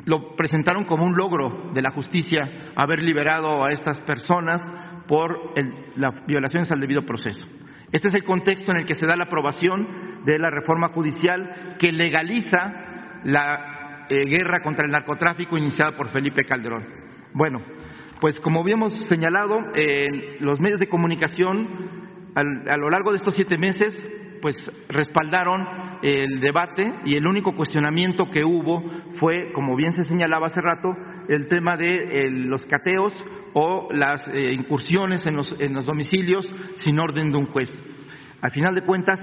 Lo presentaron como un logro de la justicia haber liberado a estas personas por las violaciones al debido proceso. Este es el contexto en el que se da la aprobación de la reforma judicial que legaliza la eh, guerra contra el narcotráfico iniciada por Felipe Calderón. Bueno, pues como habíamos señalado, los medios de comunicación a lo largo de estos siete meses pues respaldaron el debate y el único cuestionamiento que hubo fue, como bien se señalaba hace rato, el tema de los cateos o las eh, incursiones en los, en los domicilios sin orden de un juez. Al final de cuentas,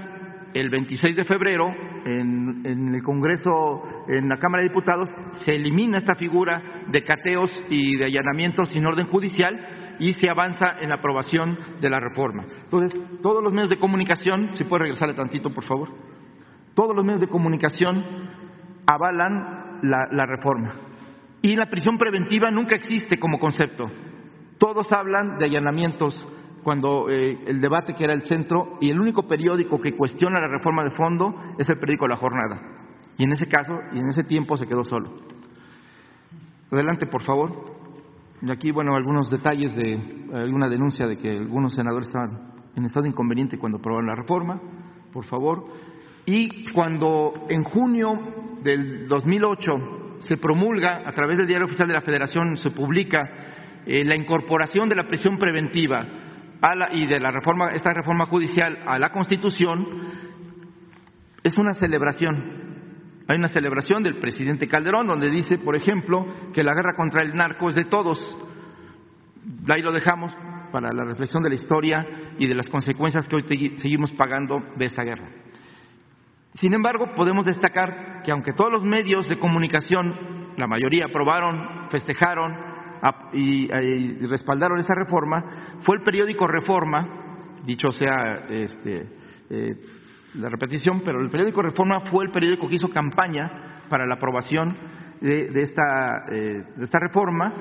el 26 de febrero, en, en, el Congreso, en la Cámara de Diputados, se elimina esta figura de cateos y de allanamientos sin orden judicial y se avanza en la aprobación de la reforma. Entonces, todos los medios de comunicación, si puede regresarle tantito, por favor, todos los medios de comunicación avalan la, la reforma. Y la prisión preventiva nunca existe como concepto. Todos hablan de allanamientos cuando eh, el debate que era el centro y el único periódico que cuestiona la reforma de fondo es el periódico La Jornada. Y en ese caso y en ese tiempo se quedó solo. Adelante, por favor. Y aquí, bueno, algunos detalles de alguna denuncia de que algunos senadores estaban en estado inconveniente cuando aprobaron la reforma, por favor. Y cuando en junio del 2008 se promulga a través del Diario Oficial de la Federación, se publica eh, la incorporación de la prisión preventiva y de la reforma, esta reforma judicial a la Constitución es una celebración. Hay una celebración del presidente Calderón donde dice, por ejemplo, que la guerra contra el narco es de todos. Ahí lo dejamos para la reflexión de la historia y de las consecuencias que hoy seguimos pagando de esta guerra. Sin embargo, podemos destacar que aunque todos los medios de comunicación, la mayoría aprobaron, festejaron, y, respaldaron esa reforma fue el periódico Reforma, dicho sea este, eh, la repetición, pero el periódico Reforma fue el periódico que hizo campaña para la aprobación de, esta, eh, de esta, reforma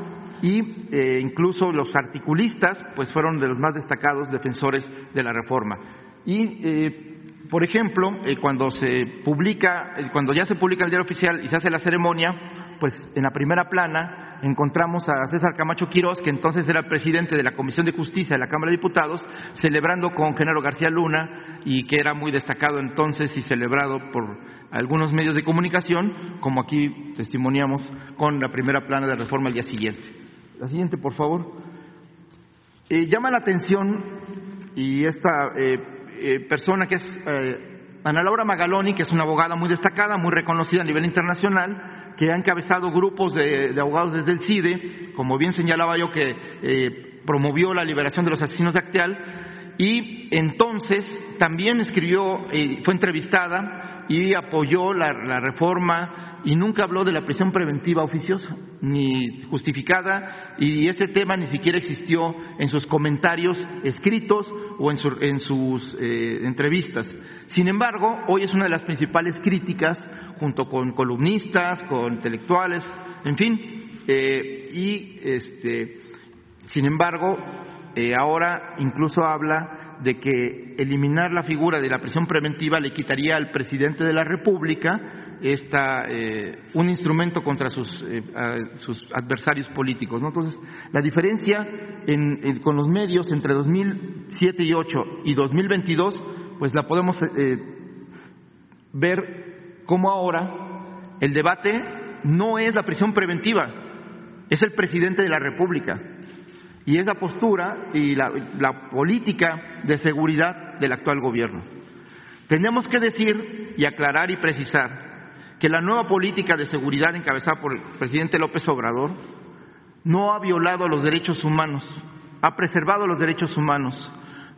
y eh, incluso los articulistas pues fueron de los más destacados defensores de la reforma. Y, por ejemplo, cuando se publica, cuando ya se publica el diario oficial y se hace la ceremonia, pues en la primera plana encontramos a César Camacho Quirós, que entonces era presidente de la Comisión de Justicia de la Cámara de Diputados, celebrando con Genaro García Luna y que era muy destacado entonces y celebrado por algunos medios de comunicación, como aquí testimoniamos con la primera plana de reforma al día siguiente. La siguiente, por favor. Eh, llama la atención y esta eh, eh, persona que es Ana Laura Magaloni, que es una abogada muy destacada, muy reconocida a nivel internacional, que ha encabezado grupos de, abogados desde el CIDE, como bien señalaba yo, que eh, promovió la liberación de los asesinos de Acteal, y entonces también escribió, eh, fue entrevistada y apoyó la, la reforma y nunca habló de la prisión preventiva oficiosa, ni justificada, y ese tema ni siquiera existió en sus comentarios escritos o en, sus eh, entrevistas. Sin embargo, hoy es una de las principales críticas, junto con columnistas, con intelectuales, en fin, eh, y este, sin embargo, eh, ahora incluso habla de que eliminar la figura de la prisión preventiva le quitaría al presidente de la República esta, eh, un instrumento contra sus, eh, sus adversarios políticos. Entonces, la diferencia en, con los medios entre 2007 y 8 y 2022, pues la podemos eh, ver como ahora el debate no es la prisión preventiva, es el presidente de la República. Y es la postura y la política de seguridad del actual gobierno. Tenemos que decir y aclarar y precisar que la nueva política de seguridad encabezada por el presidente López Obrador no ha violado los derechos humanos, ha preservado los derechos humanos,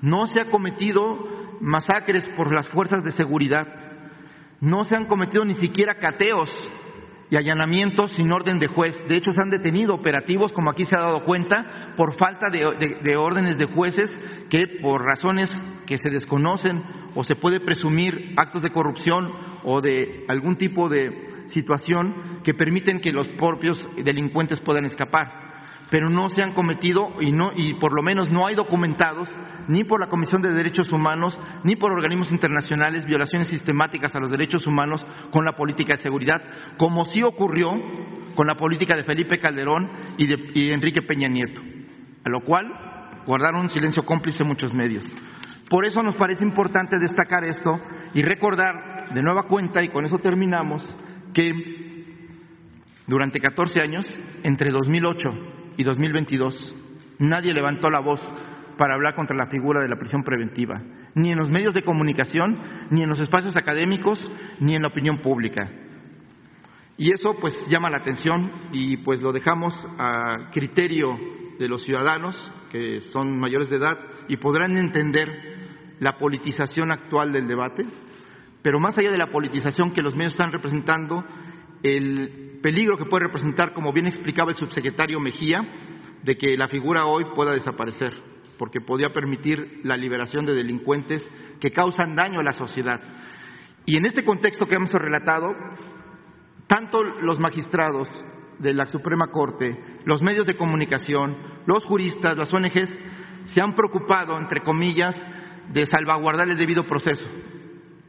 no se ha cometido masacres por las fuerzas de seguridad, no se han cometido ni siquiera cateos y allanamientos sin orden de juez. De hecho, se han detenido operativos, como aquí se ha dado cuenta, por falta de, de órdenes de jueces que, por razones que se desconocen o se puede presumir actos de corrupción o de algún tipo de situación que permiten que los propios delincuentes puedan escapar. Pero no se han cometido y, no, y por lo menos no hay documentados ni por la Comisión de Derechos Humanos ni por organismos internacionales violaciones sistemáticas a los derechos humanos con la política de seguridad, como sí ocurrió con la política de Felipe Calderón y y Enrique Peña Nieto, a lo cual guardaron un silencio cómplice muchos medios. Por eso nos parece importante destacar esto y recordar de nueva cuenta, y con eso terminamos, que durante 14 años, entre 2008 y 2022, nadie levantó la voz para hablar contra la figura de la prisión preventiva, ni en los medios de comunicación, ni en los espacios académicos, ni en la opinión pública. Y eso pues llama la atención y pues lo dejamos a criterio de los ciudadanos que son mayores de edad y podrán entender la politización actual del debate pero más allá de la politización que los medios están representando, el peligro que puede representar, como bien explicaba el subsecretario Mejía, de que la figura hoy pueda desaparecer, porque podría permitir la liberación de delincuentes que causan daño a la sociedad. Y en este contexto que hemos relatado, tanto los magistrados de la Suprema Corte, los medios de comunicación, los juristas, las ONGs, se han preocupado, entre comillas, de salvaguardar el debido proceso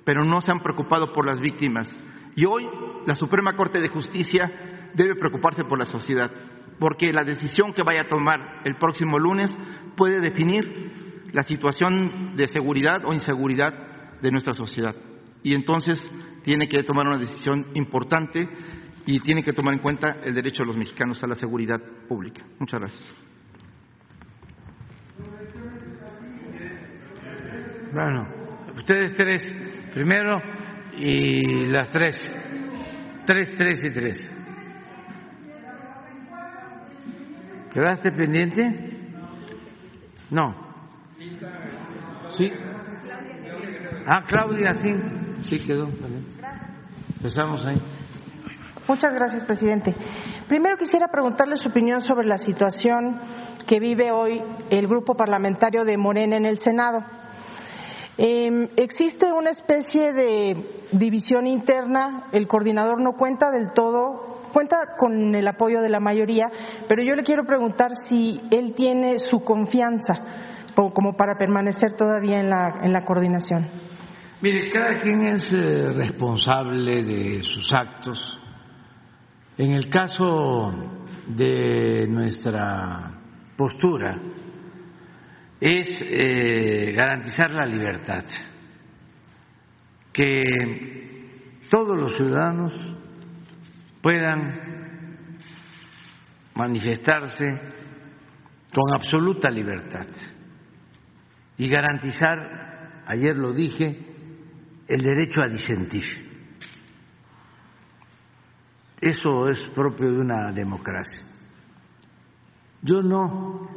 pero no se han preocupado por las víctimas. Y hoy la Suprema Corte de Justicia debe preocuparse por la sociedad, porque la decisión que vaya a tomar el próximo lunes puede definir la situación de seguridad o inseguridad de nuestra sociedad. Y entonces tiene que tomar una decisión importante y tiene que tomar en cuenta el derecho de los mexicanos a la seguridad pública. Muchas gracias.
Bueno, ustedes tres primero y las tres. Tres, tres y tres. ¿Quedaste pendiente? No. Sí. Ah, Claudia, sí. Sí, quedó. Empezamos ahí.
Muchas gracias, presidente. Primero quisiera preguntarle su opinión sobre la situación que vive hoy el grupo parlamentario de Morena en el Senado. Eh, existe una especie de división interna, el coordinador no cuenta del todo, cuenta con el apoyo de la mayoría, pero yo le quiero preguntar si él tiene su confianza como para permanecer todavía en la, en la coordinación.
Mire, cada quien es eh, responsable de sus actos. En el caso de nuestra postura, es eh, garantizar la libertad, que todos los ciudadanos puedan manifestarse con absoluta libertad y garantizar, ayer lo dije, el derecho a disentir. Eso es propio de una democracia. Yo no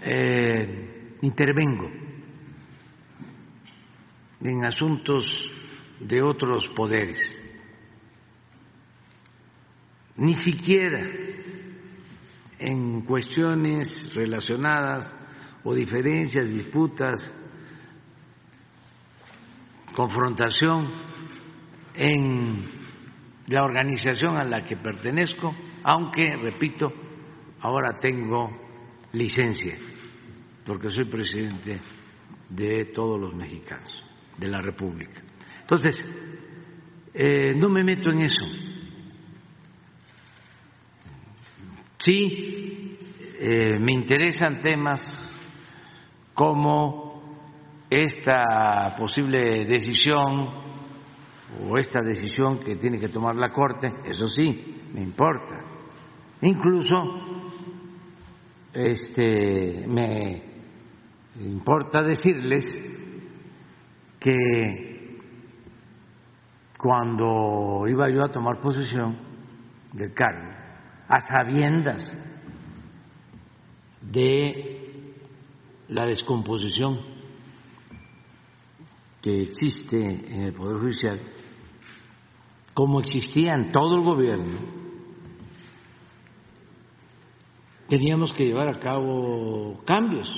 eh, intervengo en asuntos de otros poderes. Ni siquiera en cuestiones relacionadas o diferencias, disputas, confrontación en la organización a la que pertenezco, aunque, repito, ahora tengo licencia, porque soy presidente de todos los mexicanos, de la República. Entonces, eh, no me meto en eso. Sí, eh, me interesan temas como esta posible decisión o esta decisión que tiene que tomar la Corte, eso sí, me importa. Incluso este, me importa decirles que cuando iba yo a tomar posesión del cargo, a sabiendas de la descomposición que existe en el Poder Judicial, como existía en todo el gobierno, teníamos que llevar a cabo cambios,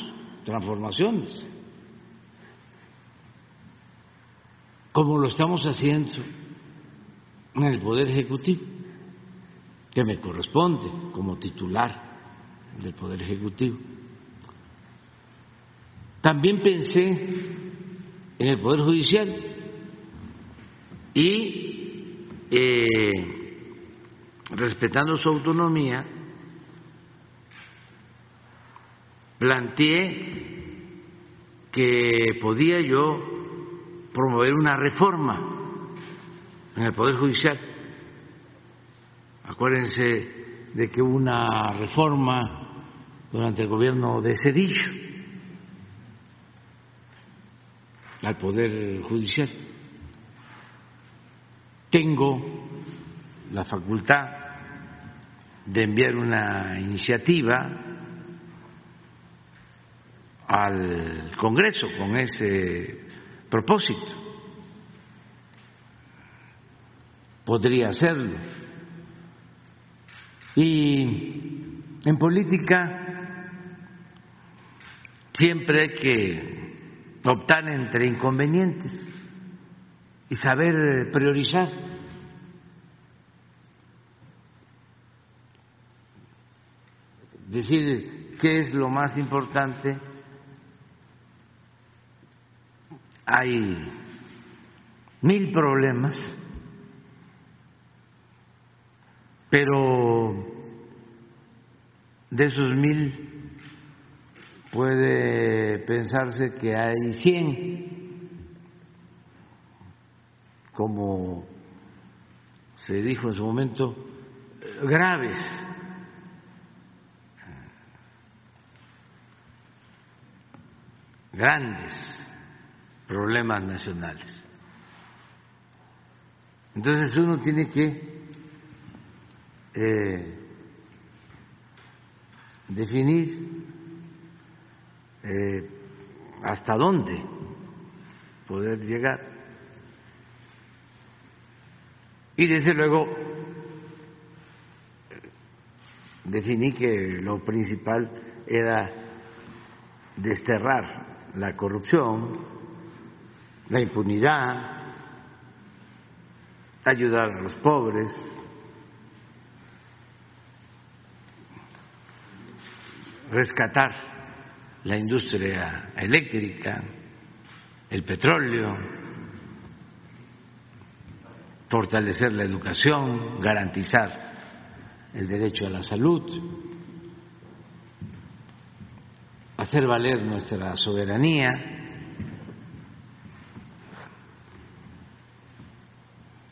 transformaciones, como lo estamos haciendo en el Poder Ejecutivo, que me corresponde como titular del Poder Ejecutivo. También pensé en el Poder Judicial y, eh, respetando su autonomía, planteé que podía yo promover una reforma en el Poder Judicial. Acuérdense de que hubo una reforma durante el gobierno de Cedillo al Poder Judicial. Tengo la facultad de enviar una iniciativa al Congreso con ese propósito. Podría hacerlo. Y en política siempre hay que optar entre inconvenientes y saber priorizar. Decir qué es lo más importante. Hay mil problemas, pero de esos mil puede pensarse que hay 100, como se dijo en su momento, graves. grandes problemas nacionales. Entonces uno tiene que eh, definir eh, hasta dónde poder llegar. Y desde luego definí que lo principal era desterrar la corrupción, la impunidad, ayudar a los pobres, rescatar la industria eléctrica, el petróleo, fortalecer la educación, garantizar el derecho a la salud, hacer valer nuestra soberanía,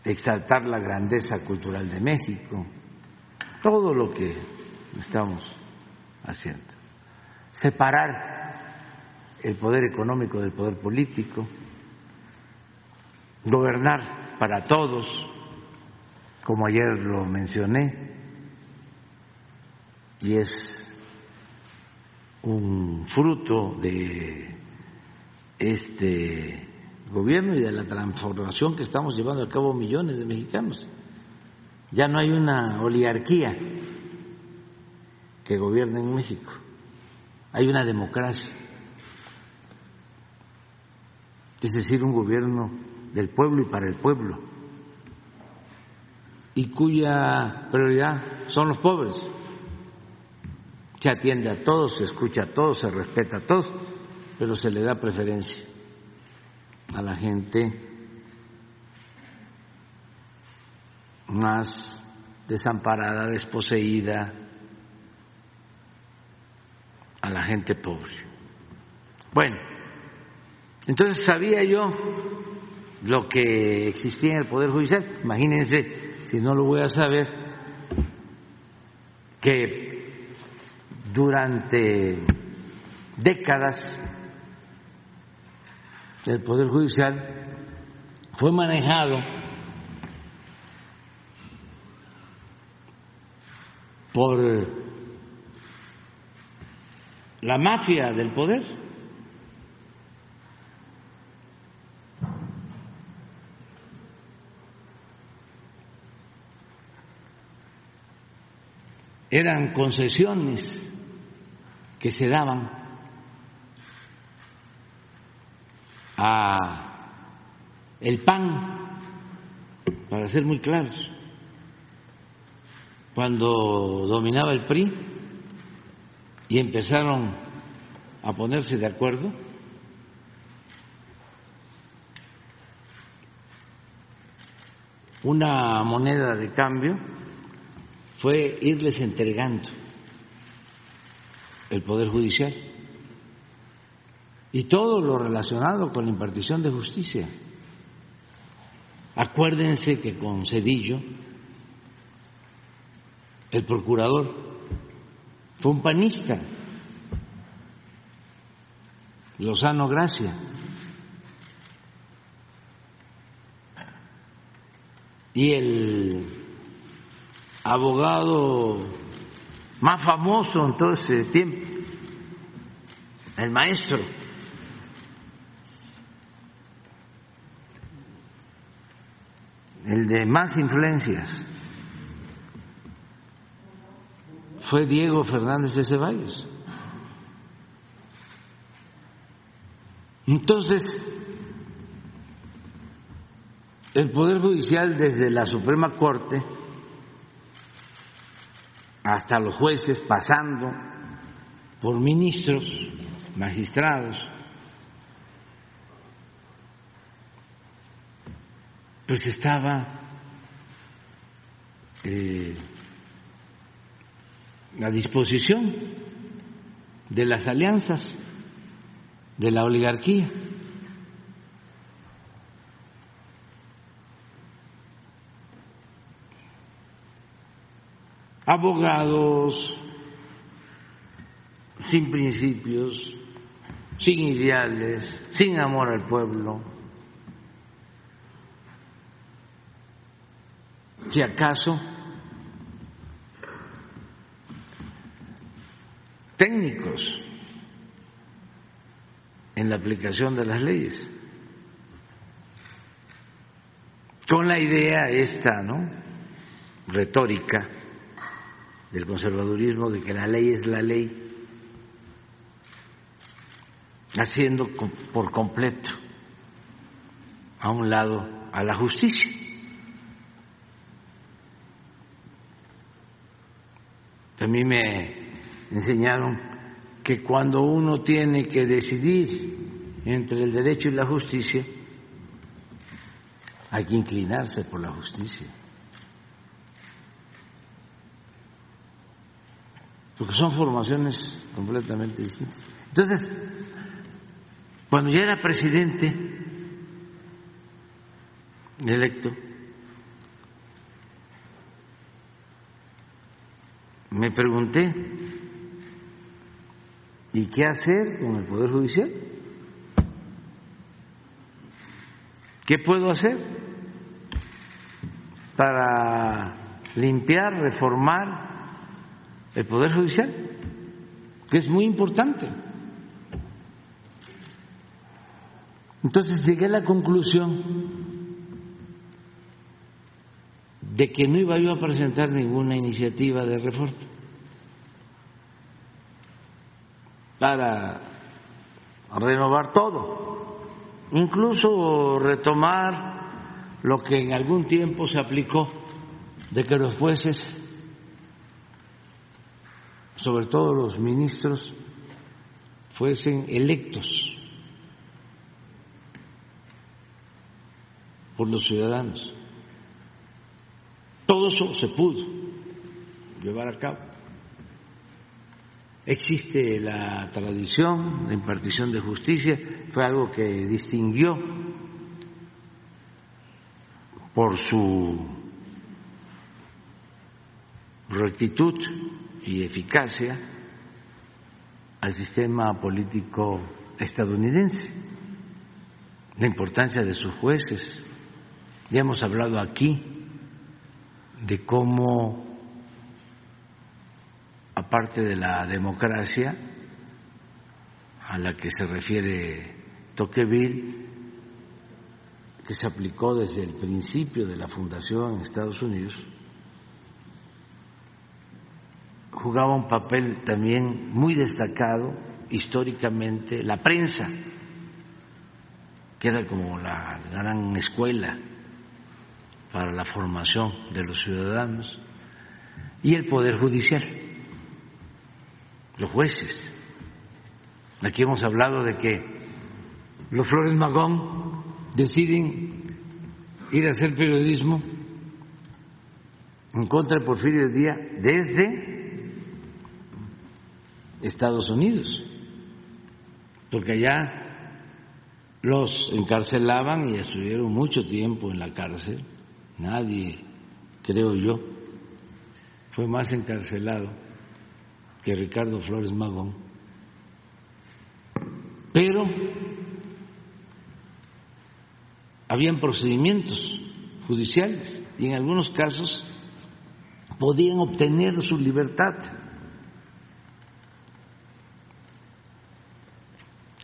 exaltar la grandeza cultural de México, todo lo que estamos haciendo. Separar el poder económico del poder político, gobernar para todos, como ayer lo mencioné, y es un fruto de este gobierno y de la transformación que estamos llevando a cabo millones de mexicanos. Ya no hay una oligarquía que gobierna en México, hay una democracia, es decir, un gobierno del pueblo y para el pueblo, y cuya prioridad son los pobres. Se atiende a todos, se escucha a todos, se respeta a todos, pero se le da preferencia a la gente más desamparada, desposeída, a la gente pobre. Bueno, entonces sabía yo lo que existía en el Poder Judicial. Imagínense, si no lo voy a saber, que durante décadas el Poder Judicial fue manejado por la mafia del poder. Eran concesiones que se daban a el PAN, para ser muy claros, cuando dominaba el PRI y empezaron a ponerse de acuerdo, una moneda de cambio fue irles entregando el Poder Judicial y todo lo relacionado con la impartición de justicia. Acuérdense que con Cedillo, el procurador fue un panista, Lozano Gracia. Y el abogado más famoso en todo ese tiempo, el maestro, el de más influencias, fue Diego Fernández de Ceballos. Entonces, el Poder Judicial desde la Suprema Corte hasta los jueces, pasando por ministros, magistrados, pues estaba eh, a disposición de las alianzas de la oligarquía. Abogados sin principios, sin ideales, sin amor al pueblo. Si acaso técnicos en la aplicación de las leyes. Con la idea esta, ¿no? retórica del conservadurismo de que la ley es la ley, haciendo por completo a un lado a la justicia. A mí me enseñaron que cuando uno tiene que decidir entre el derecho y la justicia, hay que inclinarse por la justicia. Porque son formaciones completamente distintas. Entonces, cuando ya era presidente electo, me pregunté, ¿y qué hacer con el Poder Judicial? ¿Qué puedo hacer para limpiar, reformar el Poder Judicial? Que es muy importante. Entonces llegué a la conclusión de que no iba yo a presentar ninguna iniciativa de reforma para renovar todo, incluso retomar lo que en algún tiempo se aplicó de que los jueces, sobre todo los ministros, fuesen electos por los ciudadanos. Todo eso se pudo llevar a cabo. Existe la tradición de impartición de justicia, fue algo que distinguió por su rectitud y eficacia al sistema político estadounidense, la importancia de sus jueces. Ya hemos hablado aquí de cómo, aparte de la democracia a la que se refiere Tocqueville, que se aplicó desde el principio de la fundación en Estados Unidos, jugaba un papel también muy destacado históricamente la prensa, que era como la gran escuela para la formación de los ciudadanos, y el Poder Judicial, los jueces. Aquí hemos hablado de que los Flores Magón deciden ir a hacer periodismo en contra de Porfirio Díaz desde Estados Unidos, porque allá los encarcelaban y estuvieron mucho tiempo en la cárcel. Nadie, creo yo, fue más encarcelado que Ricardo Flores Magón. Pero habían procedimientos judiciales y en algunos casos podían obtener su libertad.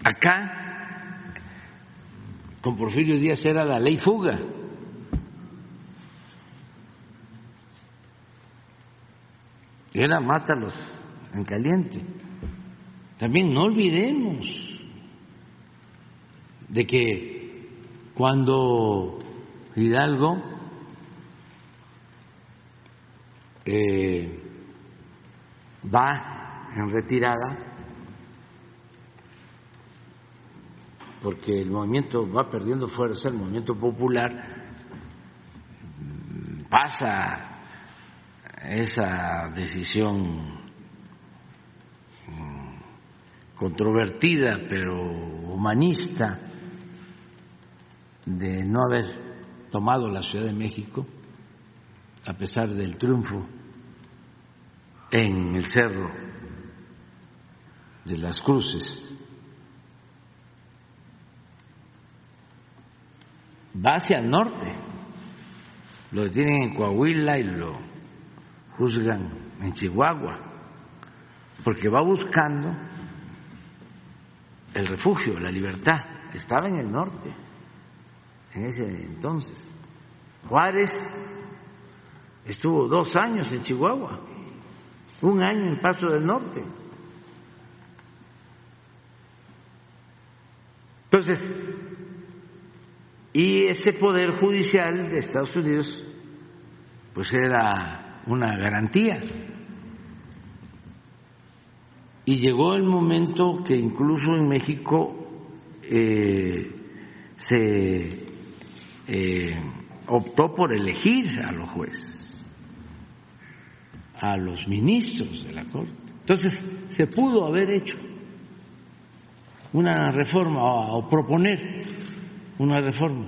Acá, con Porfirio Díaz era la ley fuga. Era mátalos en caliente. También no olvidemos de que cuando Hidalgo eh, va en retirada, porque el movimiento va perdiendo fuerza, el movimiento popular pasa esa decisión controvertida pero humanista de no haber tomado la Ciudad de México a pesar del triunfo en el Cerro de las Cruces va hacia el norte. Lo detienen en Coahuila y lo juzgan en Chihuahua, porque va buscando el refugio, la libertad. Estaba en el norte en ese entonces. Juárez estuvo dos años en Chihuahua, un año en Paso del Norte. Entonces, y ese poder judicial de Estados Unidos, pues era una garantía. Y llegó el momento que incluso en México eh, se eh, optó por elegir a los jueces, a los ministros de la Corte. Entonces, se pudo haber hecho una reforma o proponer una reforma.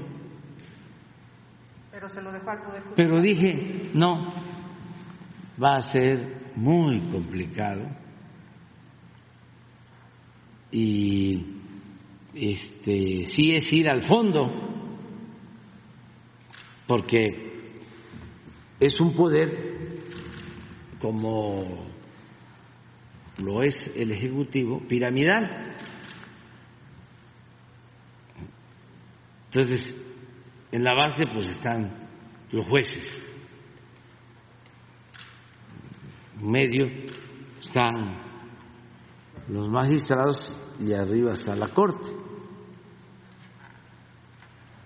Pero se lo dejó al Poder
Pero dije, no, va a ser muy complicado. Y este sí es ir al fondo porque es un poder como lo es el ejecutivo piramidal. Entonces, en la base pues están los jueces, en medio están los magistrados y arriba está la corte.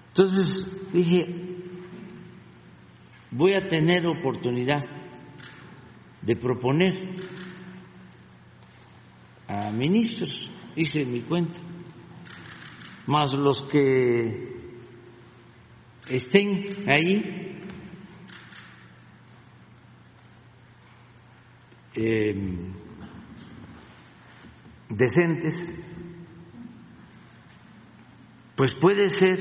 Entonces dije, voy a tener oportunidad de proponer a ministros, hice mi cuenta, más los que estén ahí eh, decentes, pues puede ser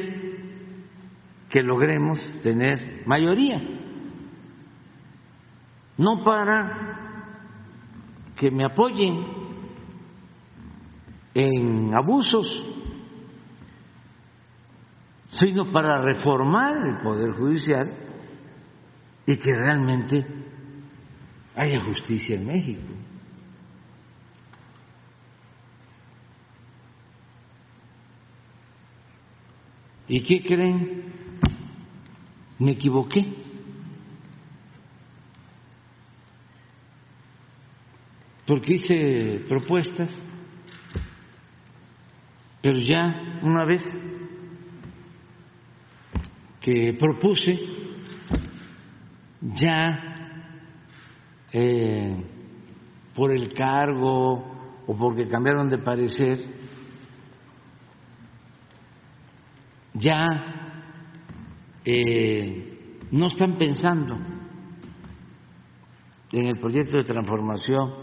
que logremos tener mayoría, no para que me apoyen en abusos, sino para reformar el Poder Judicial y que realmente haya justicia en México. ¿Y qué creen? Me equivoqué. Porque hice propuestas, pero ya una vez que propuse, ya eh, por el cargo o porque cambiaron de parecer, ya eh, no están pensando en el proyecto de transformación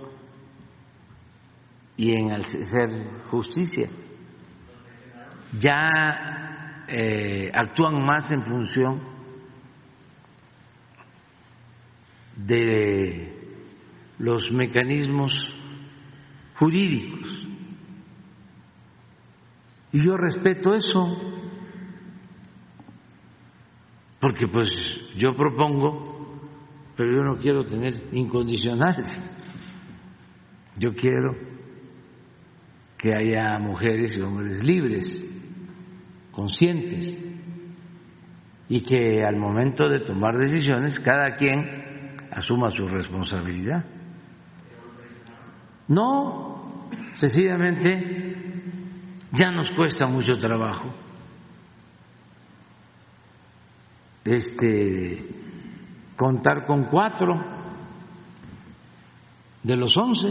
y en hacer justicia. Ya eh, actúan más en función de los mecanismos jurídicos. Y yo respeto eso porque pues yo propongo, pero yo no quiero tener incondicionales. Yo quiero que haya mujeres y hombres libres, conscientes, y que al momento de tomar decisiones cada quien asuma su responsabilidad. No, sencillamente ya nos cuesta mucho trabajo este, contar con cuatro de los once.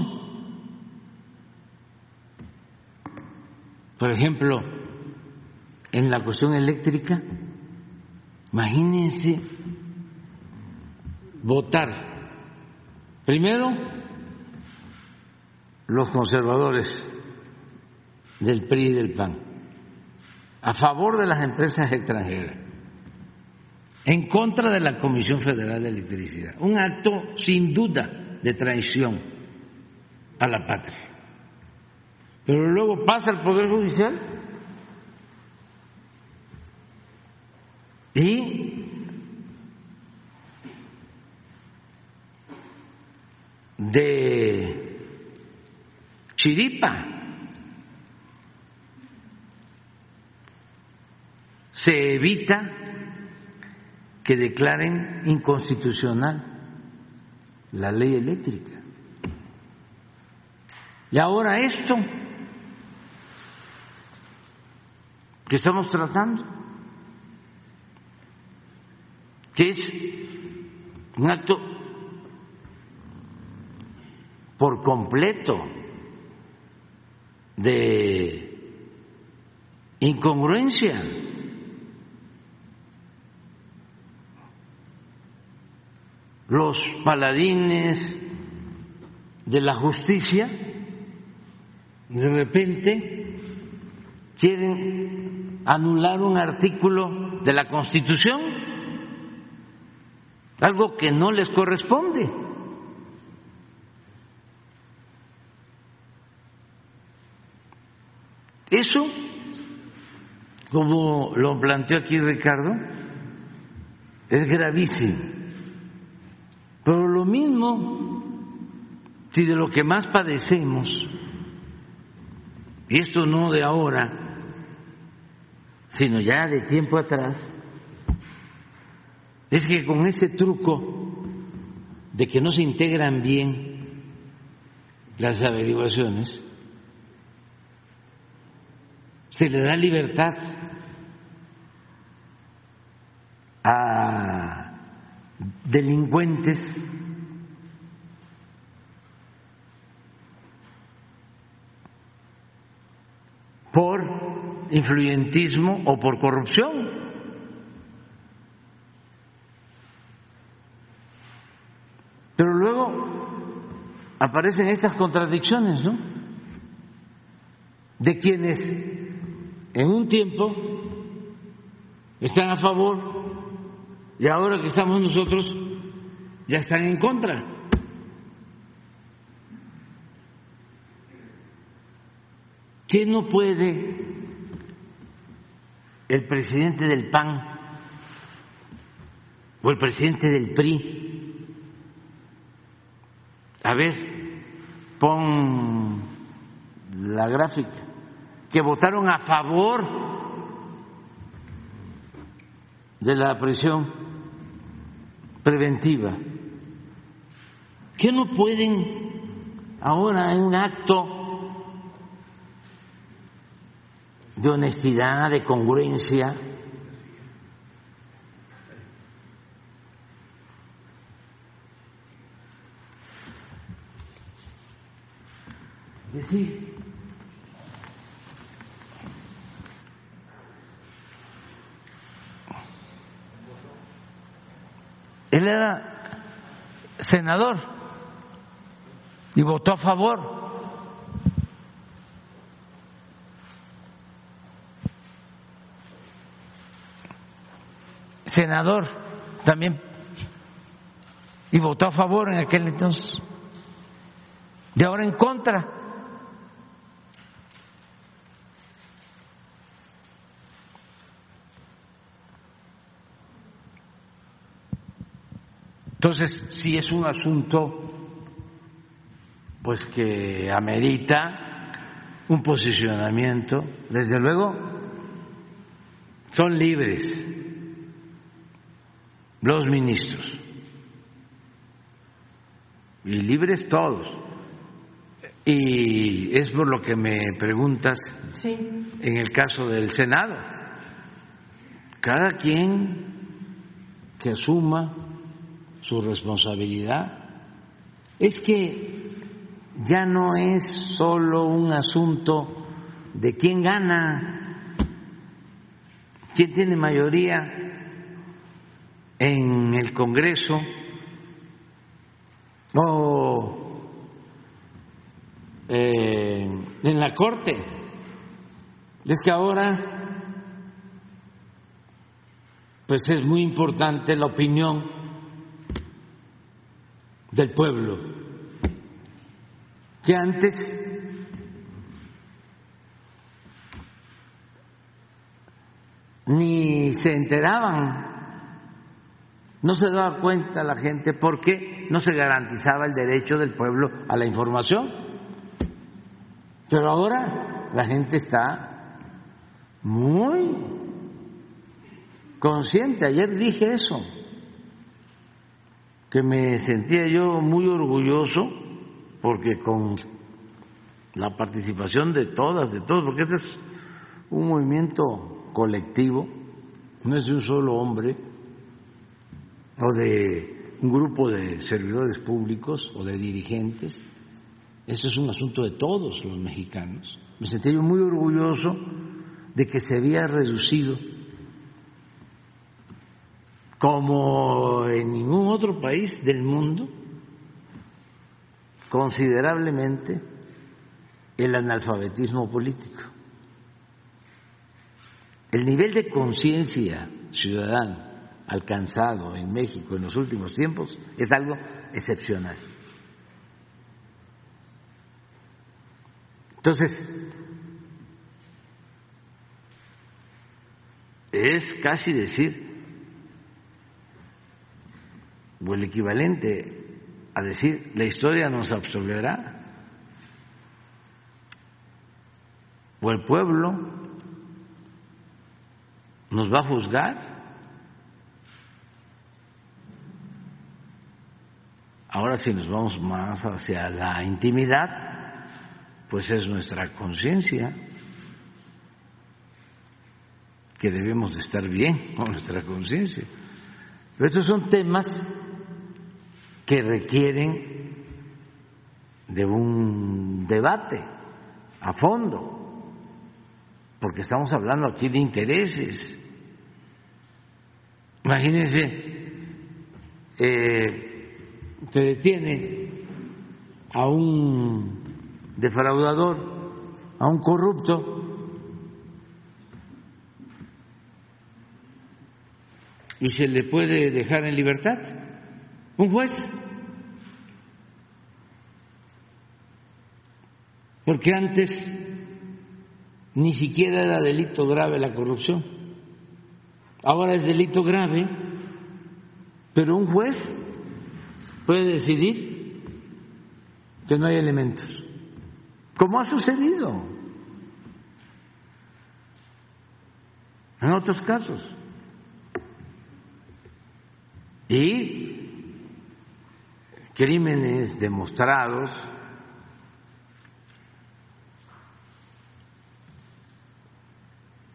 Por ejemplo, en la cuestión eléctrica, imagínense votar primero los conservadores del PRI y del PAN a favor de las empresas extranjeras en contra de la Comisión Federal de Electricidad. Un acto sin duda de traición a la patria. Pero luego pasa el Poder Judicial y de chiripa se evita que declaren inconstitucional la ley eléctrica. Y ahora esto que estamos tratando, que es un acto por completo de incongruencia los paladines de la justicia de repente quieren anular un artículo de la Constitución, algo que no les corresponde. Eso, como lo planteó aquí Ricardo, es gravísimo. Pero lo mismo, si de lo que más padecemos, y esto no de ahora, sino ya de tiempo atrás, es que con ese truco de que no se integran bien las averiguaciones, se le da libertad a delincuentes por influyentismo o por corrupción. Pero luego aparecen estas contradicciones, ¿no? De quienes en un tiempo están a favor y ahora que estamos nosotros ya están en contra. ¿Qué no puede el presidente del PAN o el presidente del PRI? A ver, pon la gráfica, que votaron a favor de la prisión preventiva. ¿Qué no pueden ahora en un acto de honestidad, de congruencia. Decir, él era senador y votó a favor senador también y votó a favor en aquel entonces. De ahora en contra. Entonces, si es un asunto pues que amerita un posicionamiento, desde luego son libres los ministros. Y libres todos. Y es por lo que me preguntas en el caso del Senado. Cada quien que asuma su responsabilidad. Es que ya no es solo un asunto de quién gana, quién tiene mayoría en el Congreso o eh, en la Corte. Es que ahora pues es muy importante la opinión del pueblo, que antes ni se enteraban no se daba cuenta la gente porque no se garantizaba el derecho del pueblo a la información. Pero ahora la gente está muy consciente. Ayer dije eso, que me sentía yo muy orgulloso porque con la participación de todas, de todos, porque este es un movimiento colectivo, no es de un solo hombre, o de un grupo de servidores públicos o de dirigentes. Eso es un asunto de todos los mexicanos. Me sentí yo muy orgulloso de que se había reducido como en ningún otro país del mundo considerablemente el analfabetismo político. El nivel de conciencia ciudadana alcanzado en México en los últimos tiempos es algo excepcional. Entonces, es casi decir, o el equivalente a decir, la historia nos absolverá, o el pueblo nos va a juzgar. Ahora si nos vamos más hacia la intimidad, pues es nuestra conciencia que debemos de estar bien con nuestra conciencia. Estos son temas que requieren de un debate a fondo, porque estamos hablando aquí de intereses. Imagínense, eh, se detiene a un defraudador, a un corrupto, y se le puede dejar en libertad. Un juez. Porque antes ni siquiera era delito grave la corrupción. Ahora es delito grave, pero un juez puede decidir que no hay elementos, como ha sucedido en otros casos. Y crímenes demostrados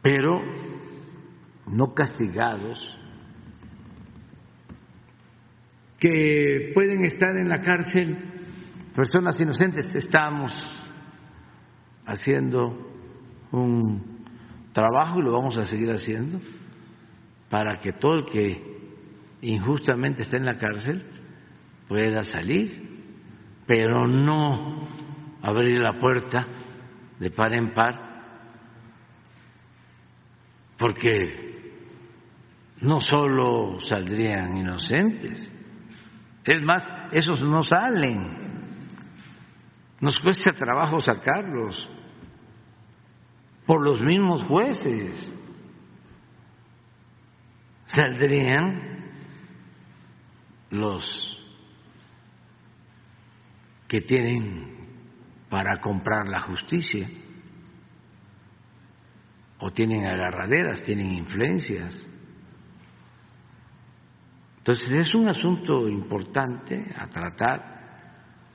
pero no castigados, que pueden estar en la cárcel personas inocentes. Estamos haciendo un trabajo y lo vamos a seguir haciendo para que todo el que injustamente está en la cárcel pueda salir, pero no abrir la puerta de par en par porque no solo saldrían inocentes, es más, esos no salen, nos cuesta trabajo sacarlos por los mismos jueces, saldrían los que tienen para comprar la justicia o tienen agarraderas, tienen influencias. Entonces es un asunto importante a tratar.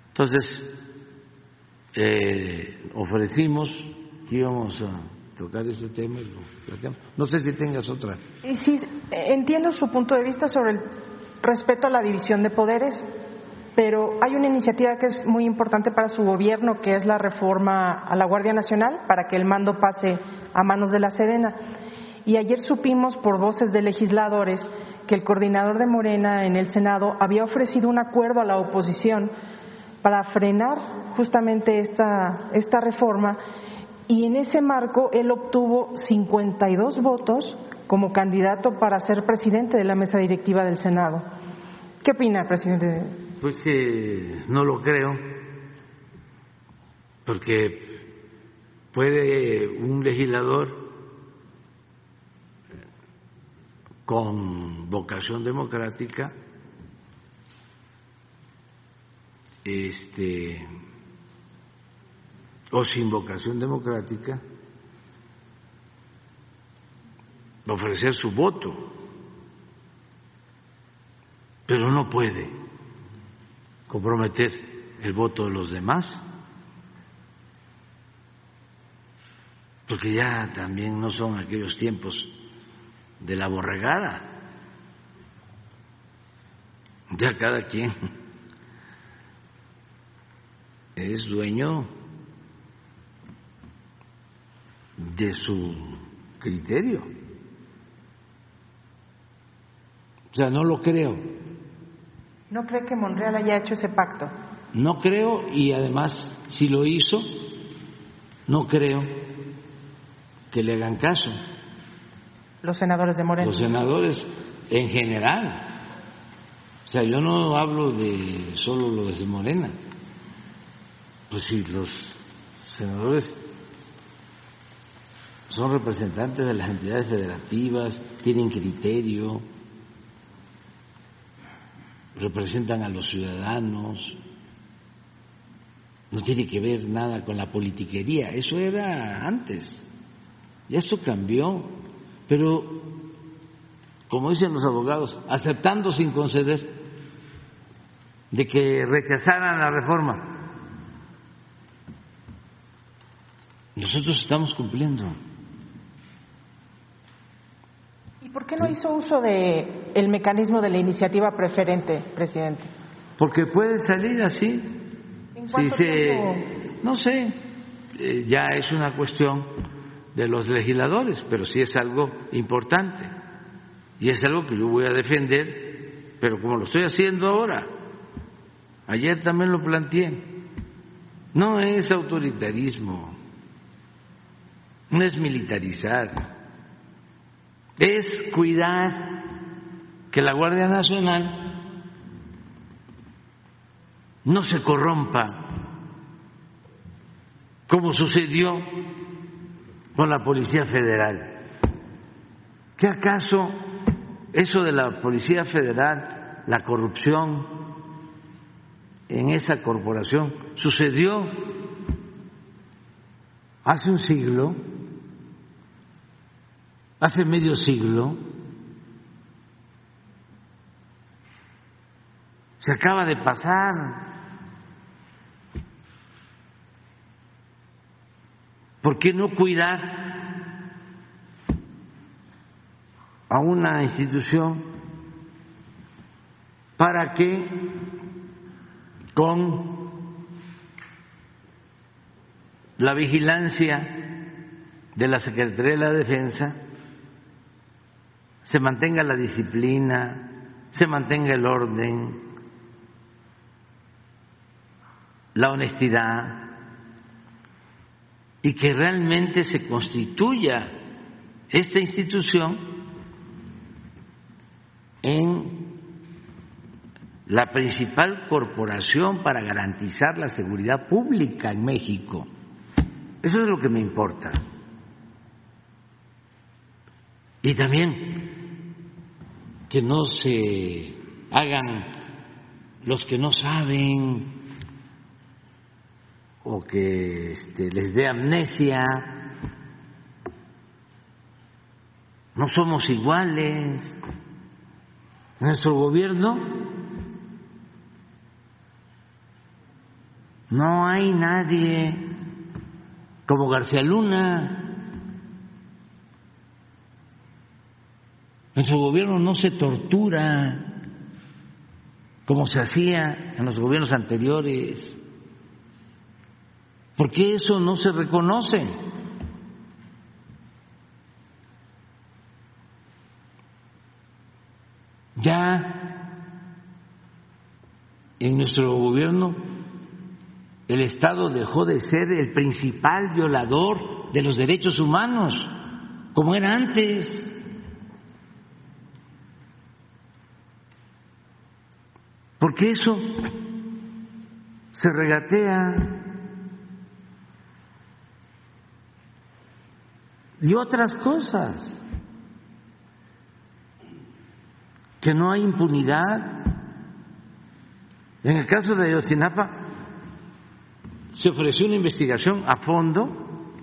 Entonces eh, ofrecimos que íbamos a tocar este tema. No sé si tengas otra.
Sí, entiendo su punto de vista sobre el respeto a la división de poderes, pero hay una iniciativa que es muy importante para su gobierno, que es la reforma a la Guardia Nacional, para que el mando pase a manos de la Sedena. Y ayer supimos por voces de legisladores que el coordinador de Morena en el Senado había ofrecido un acuerdo a la oposición para frenar justamente esta, esta reforma y en ese marco él obtuvo 52 votos como candidato para ser presidente de la mesa directiva del Senado. ¿Qué opina, presidente?
Pues que no lo creo, porque puede un legislador con vocación democrática este o sin vocación democrática ofrecer su voto pero no puede comprometer el voto de los demás porque ya también no son aquellos tiempos de la borregada. Ya cada quien es dueño de su criterio. O sea, no lo creo.
¿No cree que Monreal haya hecho ese pacto?
No creo y además, si lo hizo, no creo que le hagan caso.
Los senadores de Morena.
Los senadores en general. O sea, yo no hablo de solo los de Morena. Pues si los senadores son representantes de las entidades federativas, tienen criterio, representan a los ciudadanos, no tiene que ver nada con la politiquería, eso era antes. Y esto cambió, pero como dicen los abogados, aceptando sin conceder de que rechazaran la reforma. Nosotros estamos cumpliendo.
¿Y por qué no hizo uso de el mecanismo de la iniciativa preferente, presidente?
Porque puede salir así.
¿En
Si se, no sé, eh, ya es una cuestión de los legisladores, pero sí es algo importante. Y es algo que yo voy a defender, pero como lo estoy haciendo ahora, ayer también lo planteé, no es autoritarismo, no es militarizar, es cuidar que la Guardia Nacional no se corrompa como sucedió con la Policía Federal. ¿Qué acaso eso de la Policía Federal, la corrupción en esa corporación, sucedió hace un siglo, hace medio siglo? Se acaba de pasar. ¿Por qué no cuidar a una institución para que con la vigilancia de la Secretaría de la Defensa se mantenga la disciplina, se mantenga el orden, la honestidad y que realmente se constituya esta institución en la principal corporación para garantizar la seguridad pública en México. Eso es lo que me importa. Y también que no se hagan los que no saben o que este, les dé amnesia. No somos iguales. Nuestro gobierno no hay nadie como García Luna. En su gobierno no se tortura como se hacía en los gobiernos anteriores. ¿Por qué eso no se reconoce? Ya en nuestro gobierno el Estado dejó de ser el principal violador de los derechos humanos, como era antes. Porque eso se regatea. Y otras cosas. Que no hay impunidad. En el caso de Ayotzinapa, se ofreció una investigación a fondo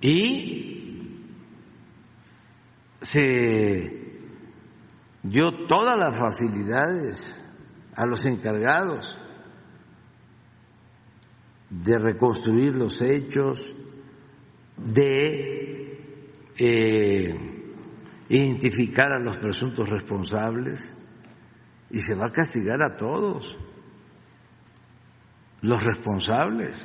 y se dio todas las facilidades a los encargados de reconstruir los hechos, de eh, identificar a los presuntos responsables y se va a castigar a todos los responsables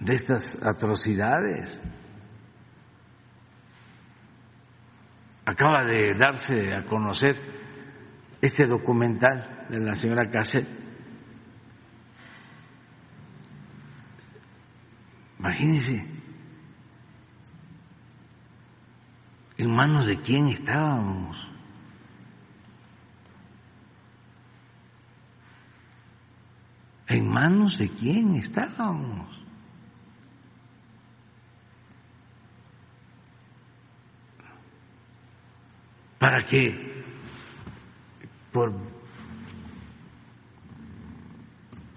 de estas atrocidades. Acaba de darse a conocer este documental de la señora Cassett. Imagínense, en manos de quién estábamos. ¿En manos de quién estábamos? Para que por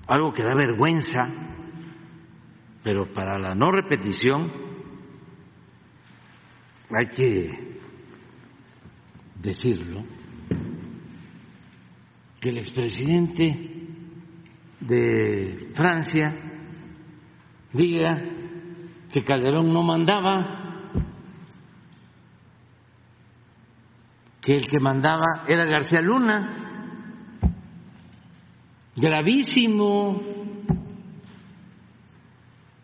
algo que da vergüenza, pero para la no repetición, hay que decirlo, que el expresidente de Francia diga que Calderón no mandaba, que el que mandaba era García Luna. Gravísimo,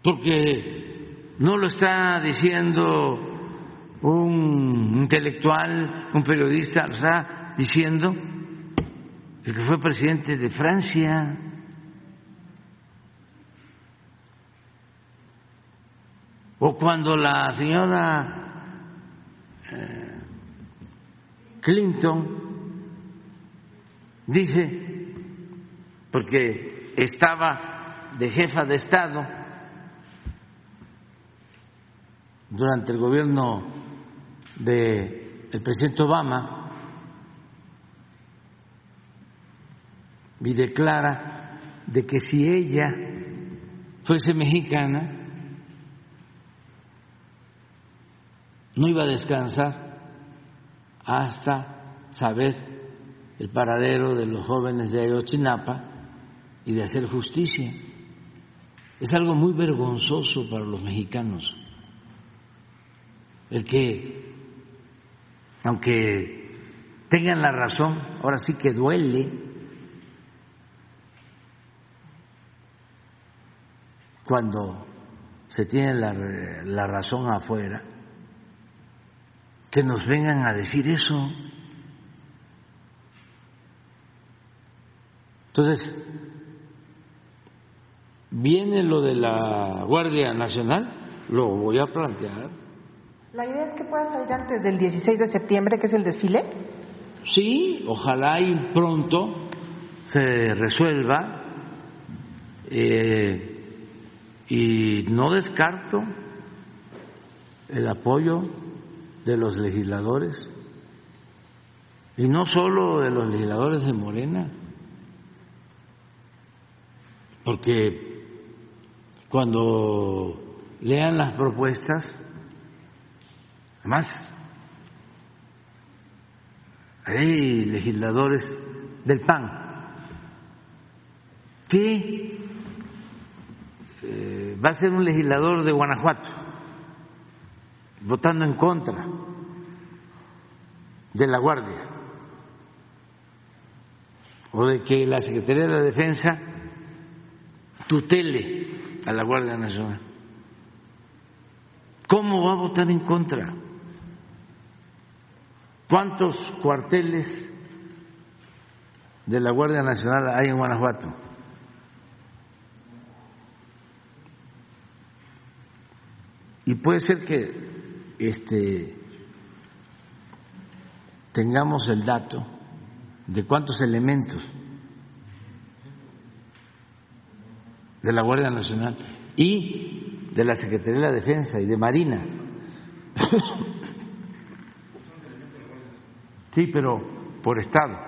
porque no lo está diciendo un intelectual, un periodista, está diciendo que fue presidente de Francia. O cuando la señora eh, Clinton dice, porque estaba de jefa de Estado durante el gobierno del presidente Obama y declara de que si ella fuese mexicana, no iba a descansar hasta saber el paradero de los jóvenes de Ayotzinapa y de hacer justicia. Es algo muy vergonzoso para los mexicanos. El que, aunque tengan la razón, ahora sí que duele, cuando se tiene la, la razón afuera, que nos vengan a decir eso. Entonces, viene lo de la Guardia Nacional, lo voy a plantear.
¿La idea es que pueda salir antes del 16 de septiembre, que es el desfile?
Sí, ojalá y pronto se resuelva eh, y no descarto el apoyo de los legisladores, y no solo de los legisladores de Morena, porque cuando lean las propuestas, además hay legisladores del PAN que eh, va a ser un legislador de Guanajuato votando en contra de la Guardia o de que la Secretaría de la Defensa tutele a la Guardia Nacional. ¿Cómo va a votar en contra? ¿Cuántos cuarteles de la Guardia Nacional hay en Guanajuato? Y puede ser que este, tengamos el dato de cuántos elementos de la Guardia Nacional y de la Secretaría de la Defensa y de Marina. Sí, pero por Estado.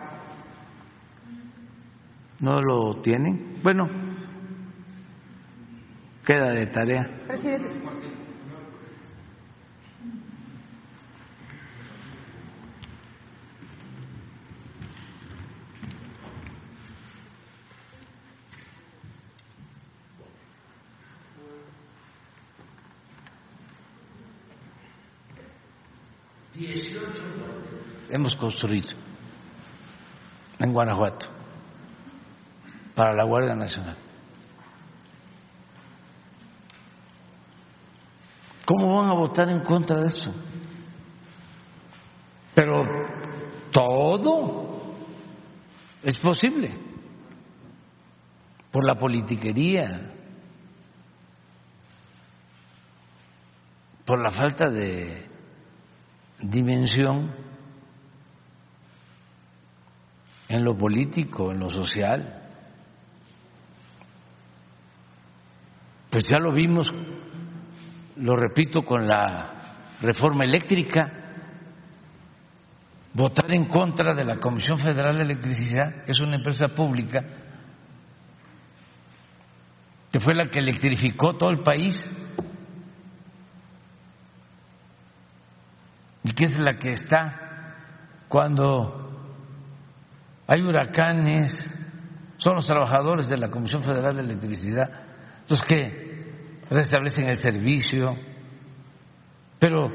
¿No lo tienen? Bueno, queda de tarea.
Presidente.
Hemos construido en Guanajuato para la Guardia Nacional. ¿Cómo van a votar en contra de eso? Pero todo es posible por la politiquería, por la falta de dimensión en lo político, en lo social. Pues ya lo vimos, lo repito, con la reforma eléctrica, votar en contra de la Comisión Federal de Electricidad, que es una empresa pública, que fue la que electrificó todo el país que es la que está cuando hay huracanes, son los trabajadores de la Comisión Federal de Electricidad los que restablecen el servicio, pero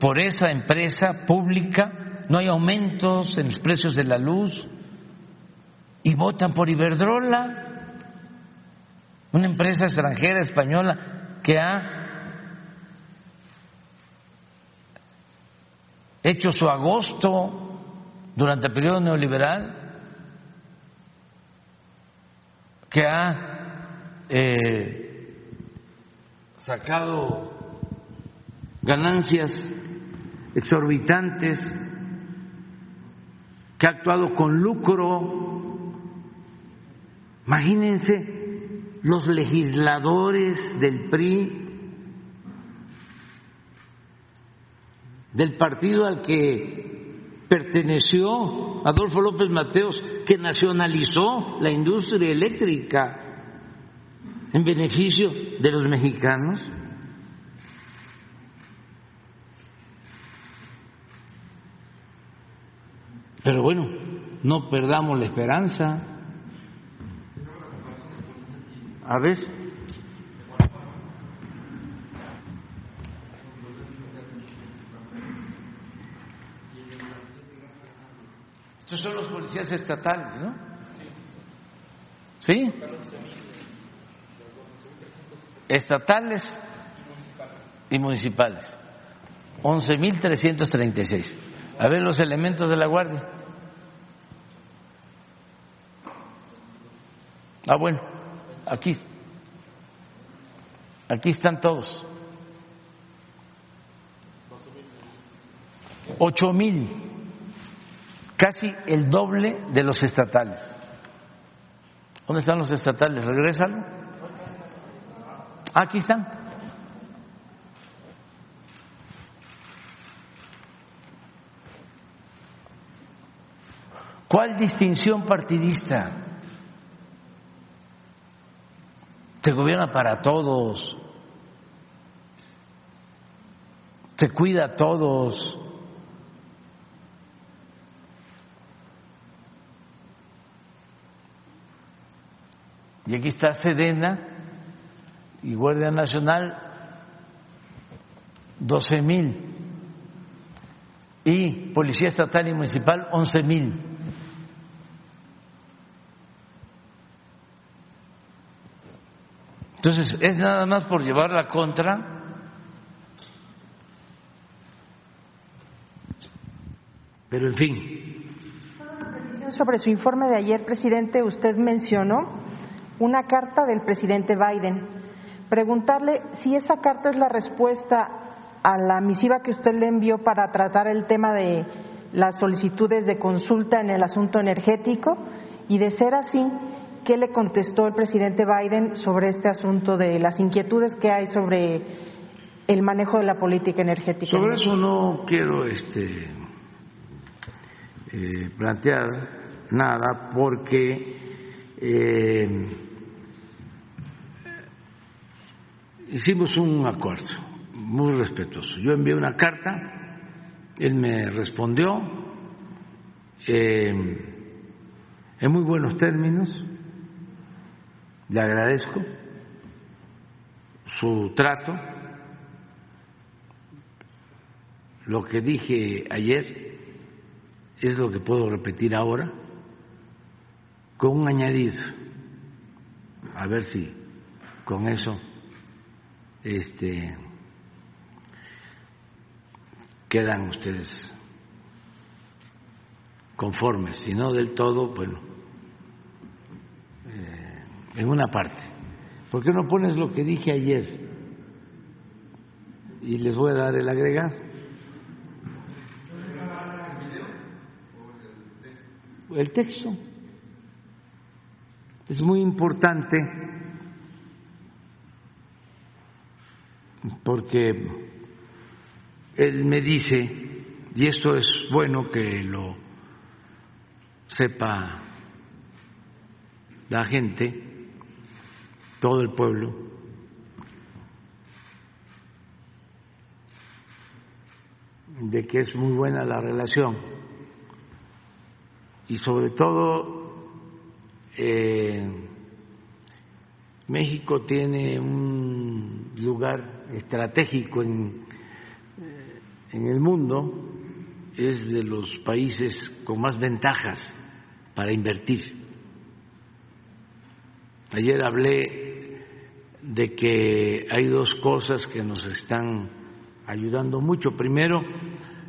por esa empresa pública no hay aumentos en los precios de la luz y votan por Iberdrola, una empresa extranjera española que ha hecho su agosto durante el periodo neoliberal, que ha eh, sacado ganancias exorbitantes, que ha actuado con lucro. Imagínense los legisladores del PRI del partido al que perteneció Adolfo López Mateos, que nacionalizó la industria eléctrica en beneficio de los mexicanos. Pero bueno, no perdamos la esperanza. A ver. Estos son los policías estatales, ¿no? ¿Sí? Estatales y municipales. 11.336. A ver los elementos de la Guardia. Ah, bueno, aquí. Aquí están todos. Ocho mil casi el doble de los estatales. ¿Dónde están los estatales? Regrésalo. Aquí están. ¿Cuál distinción partidista? Te gobierna para todos, te cuida a todos. Y aquí está Sedena y Guardia Nacional, 12 mil. Y Policía Estatal y Municipal, 11 mil. Entonces, es nada más por llevar la contra. Pero en fin.
Sobre su informe de ayer, presidente, usted mencionó una carta del presidente Biden. Preguntarle si esa carta es la respuesta a la misiva que usted le envió para tratar el tema de las solicitudes de consulta en el asunto energético y de ser así, ¿qué le contestó el presidente Biden sobre este asunto de las inquietudes que hay sobre el manejo de la política energética?
Sobre eso no quiero este, eh, plantear nada porque eh, hicimos un acuerdo muy respetuoso. Yo envié una carta, él me respondió eh, en muy buenos términos, le agradezco su trato. Lo que dije ayer es lo que puedo repetir ahora, con un añadido, a ver si con eso este, quedan ustedes conformes, si no del todo, bueno, eh, en una parte. ¿Por qué no pones lo que dije ayer? Y les voy a dar el agregado. El texto. Es muy importante porque él me dice, y esto es bueno que lo sepa la gente, todo el pueblo, de que es muy buena la relación. Y sobre todo eh, México tiene un lugar estratégico en, en el mundo, es de los países con más ventajas para invertir. Ayer hablé de que hay dos cosas que nos están ayudando mucho. Primero,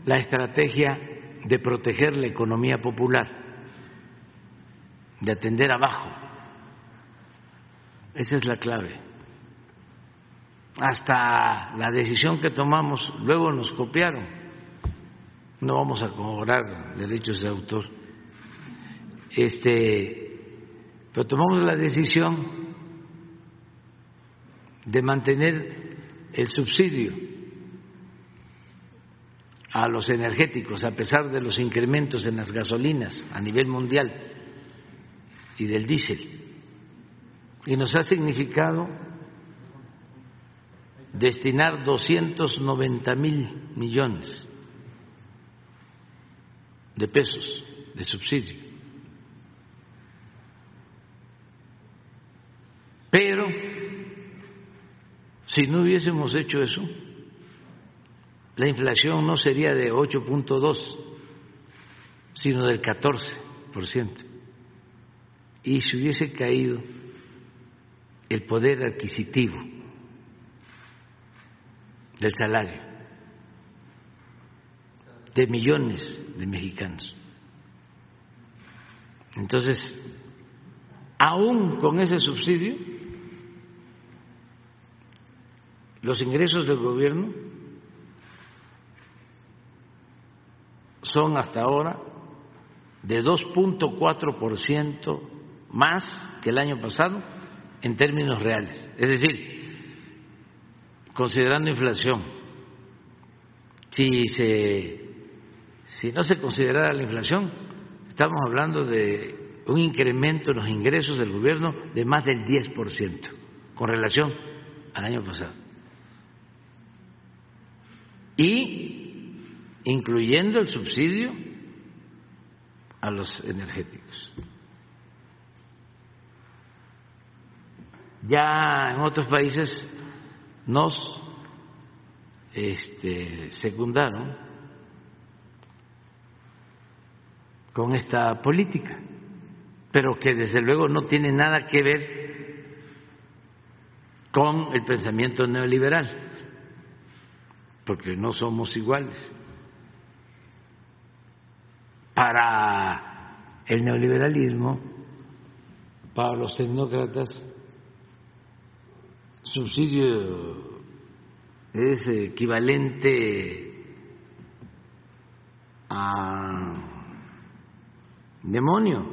la estrategia de proteger la economía popular, de atender abajo. Esa es la clave. Hasta la decisión que tomamos, luego nos copiaron. No vamos a cobrar derechos de autor. Este, pero tomamos la decisión de mantener el subsidio a los energéticos, a pesar de los incrementos en las gasolinas a nivel mundial y del diésel. Y nos ha significado destinar 290 mil millones de pesos de subsidio. Pero si no hubiésemos hecho eso, la inflación no sería de 8.2, sino del 14%. Y se hubiese caído el poder adquisitivo del salario de millones de mexicanos. Entonces, aún con ese subsidio, los ingresos del gobierno son hasta ahora de 2.4% más que el año pasado en términos reales. Es decir, considerando inflación, si, se, si no se considerara la inflación, estamos hablando de un incremento en los ingresos del gobierno de más del 10% con relación al año pasado. Y incluyendo el subsidio a los energéticos. Ya en otros países nos este, secundaron con esta política, pero que desde luego no tiene nada que ver con el pensamiento neoliberal, porque no somos iguales. Para el neoliberalismo, para los tecnócratas, subsidio es equivalente a demonio,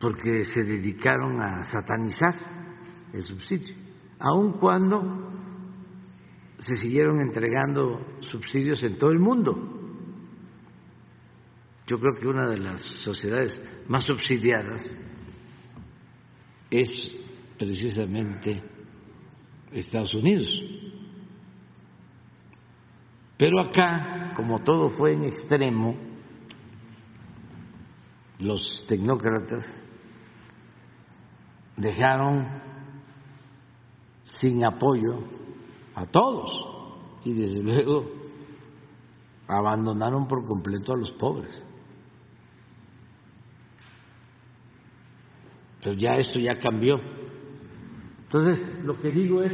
porque se dedicaron a satanizar el subsidio, aun cuando se siguieron entregando subsidios en todo el mundo. Yo creo que una de las sociedades más subsidiadas es precisamente Estados Unidos. Pero acá, como todo fue en extremo, los tecnócratas dejaron sin apoyo a todos y desde luego abandonaron por completo a los pobres. Pero ya esto ya cambió. Entonces, lo que digo es,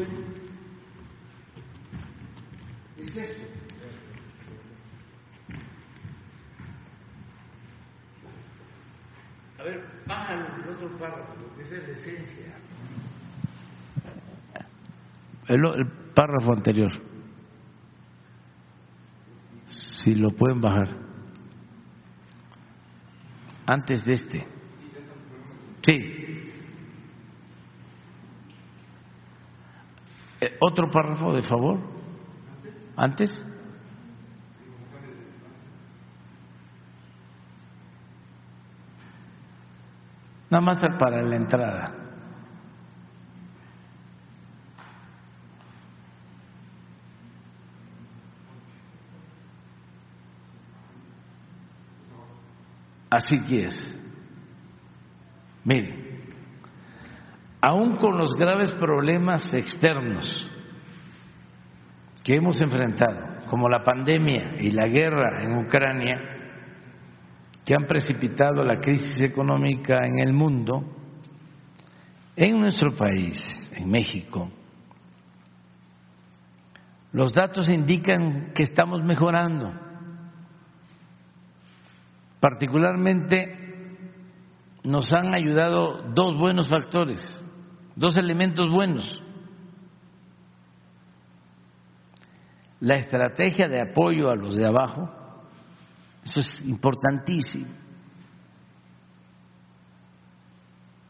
es esto. A ver, baja el otro párrafo, porque esa es la esencia. El, el párrafo anterior. Si lo pueden bajar. Antes de este. Sí. Eh, otro párrafo, de favor. Antes. Nada más para la entrada. Así que es. Miren, aún con los graves problemas externos que hemos enfrentado, como la pandemia y la guerra en Ucrania, que han precipitado la crisis económica en el mundo, en nuestro país, en México, los datos indican que estamos mejorando. Particularmente nos han ayudado dos buenos factores, dos elementos buenos. La estrategia de apoyo a los de abajo, eso es importantísimo,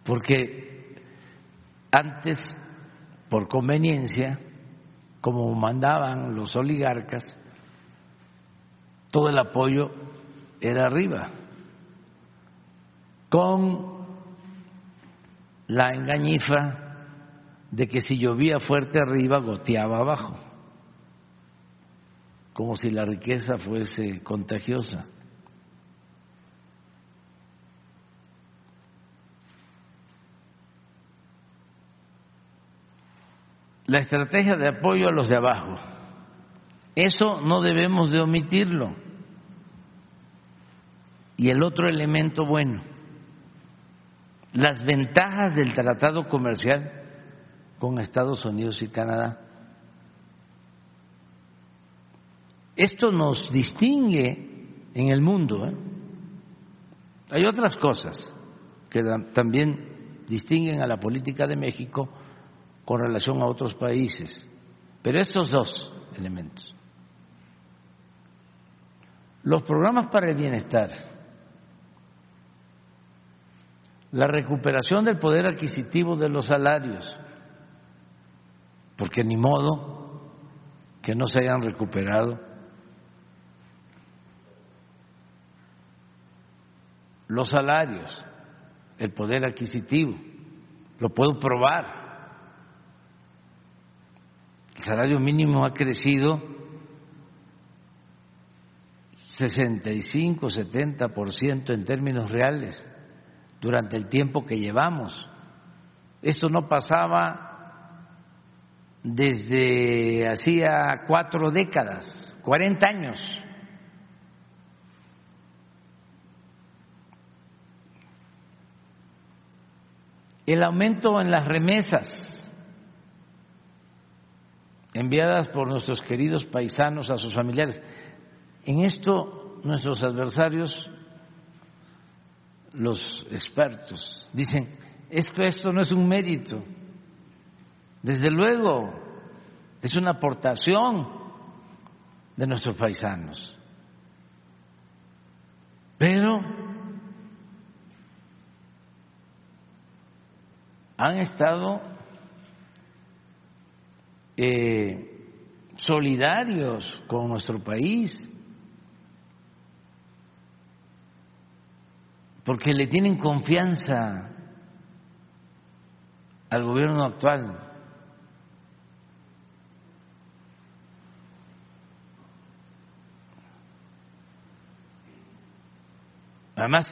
porque antes, por conveniencia, como mandaban los oligarcas, todo el apoyo era arriba, con la engañifa de que si llovía fuerte arriba, goteaba abajo, como si la riqueza fuese contagiosa. La estrategia de apoyo a los de abajo, eso no debemos de omitirlo. Y el otro elemento bueno, las ventajas del tratado comercial con Estados Unidos y Canadá. Esto nos distingue en el mundo. ¿eh? Hay otras cosas que también distinguen a la política de México con relación a otros países, pero estos dos elementos. Los programas para el bienestar la recuperación del poder adquisitivo de los salarios, porque ni modo que no se hayan recuperado. Los salarios, el poder adquisitivo, lo puedo probar. El salario mínimo ha crecido 65, 70% en términos reales durante el tiempo que llevamos. Esto no pasaba desde hacía cuatro décadas, cuarenta años. El aumento en las remesas enviadas por nuestros queridos paisanos a sus familiares. En esto nuestros adversarios los expertos dicen, es que esto no es un mérito, desde luego es una aportación de nuestros paisanos, pero han estado eh, solidarios con nuestro país porque le tienen confianza al gobierno actual. Además,